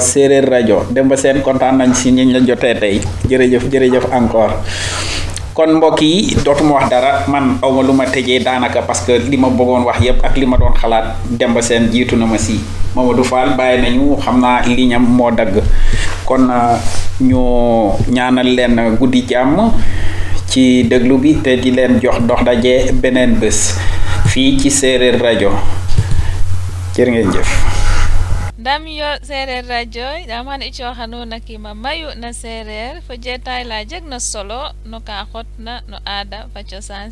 [SPEAKER 6] séeréer rajo. Demba Sène kontaan nañ si ñi la jotee tey. Jërëjëf jërëjëf encore kon mbokk yi dootuma wax dara man awma lu ma tëjee daanaka parce que li ma bëggoon wax yépp ak li ma doon xalaat Demba Sène jiitu na ma si. Mamadou Fall bàyyi nañu xam naa liñam moo dagg. Kon ñu ñaanal leen guddi jàmm ci déglu bi te di leen jox dox daje beneen bés fii ci séeréer rajo. Jërë ngeen jëf
[SPEAKER 1] ndam yo seereer radio ɗam han icoxano nakima mayu na seereer fo jeetay la jeg na solo no ka xotna no aada fa cosaan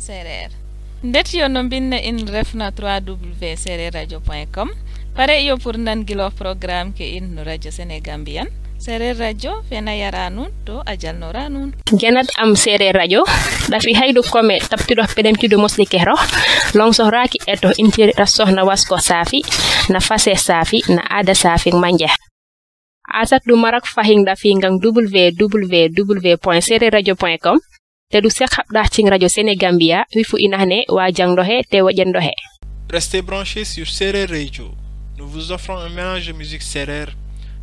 [SPEAKER 1] ndet yo no in refna 3w seereer radio point com. Pare iyo pour nangiloox programme ke in no radio sénégambian seereer radio fena yara nuun to a jalnora nuun
[SPEAKER 2] genat am seereer radio. Ɗafi haydu kome tabtiɗo peɗemtiɗo mosɗi kehro. Longsohraki eto intirita sohna wasko saafi na fase saafi na aada saafi manje asat ɗum marak fahin ɗafi ngan www point seereer radio point com te ɗu sek haɓɗa cing radio sénégambia wi fu inahne wa jangɗohe te woƴenɗohe
[SPEAKER 3] Restez branchés sur Serer Radio. Nous vous offrons un mélange de musique serrère,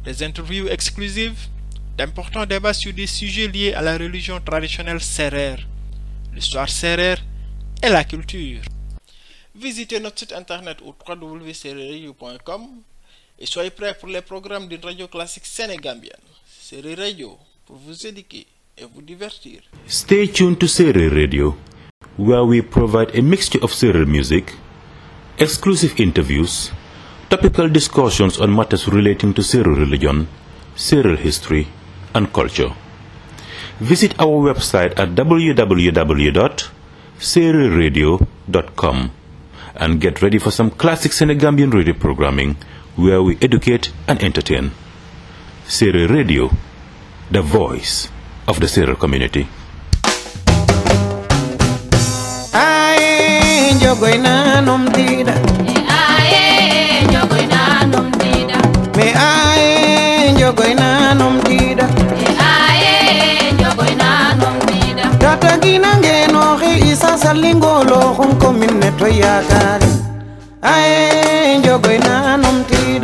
[SPEAKER 3] des interviews exclusives, d'importants débats sur des sujets liés à la religion traditionnelle serrère, l'histoire serrère et la culture. Visitez notre site internet au www.sereradio.com et soyez prêts pour les programmes d'une radio classique sénégambienne. Serer Radio pour vous éduquer et vous divertir.
[SPEAKER 4] Stay tuned to Serer Radio, where we provide a mixture of Serer music, exclusive interviews, topical discussions on matters relating to Serer religion, Serer history, and culture. Visit our website at www.sererradio.com and get ready for some classic Senegambian radio programming where we educate and entertain. Serer Radio, the voice of the Serer community.
[SPEAKER 5] mi
[SPEAKER 11] aye
[SPEAKER 5] jogoyna nomdiɗa tatagina ngenoxe isa sallingolo xon commune ne to yakare aye jogoyna nomtiɗa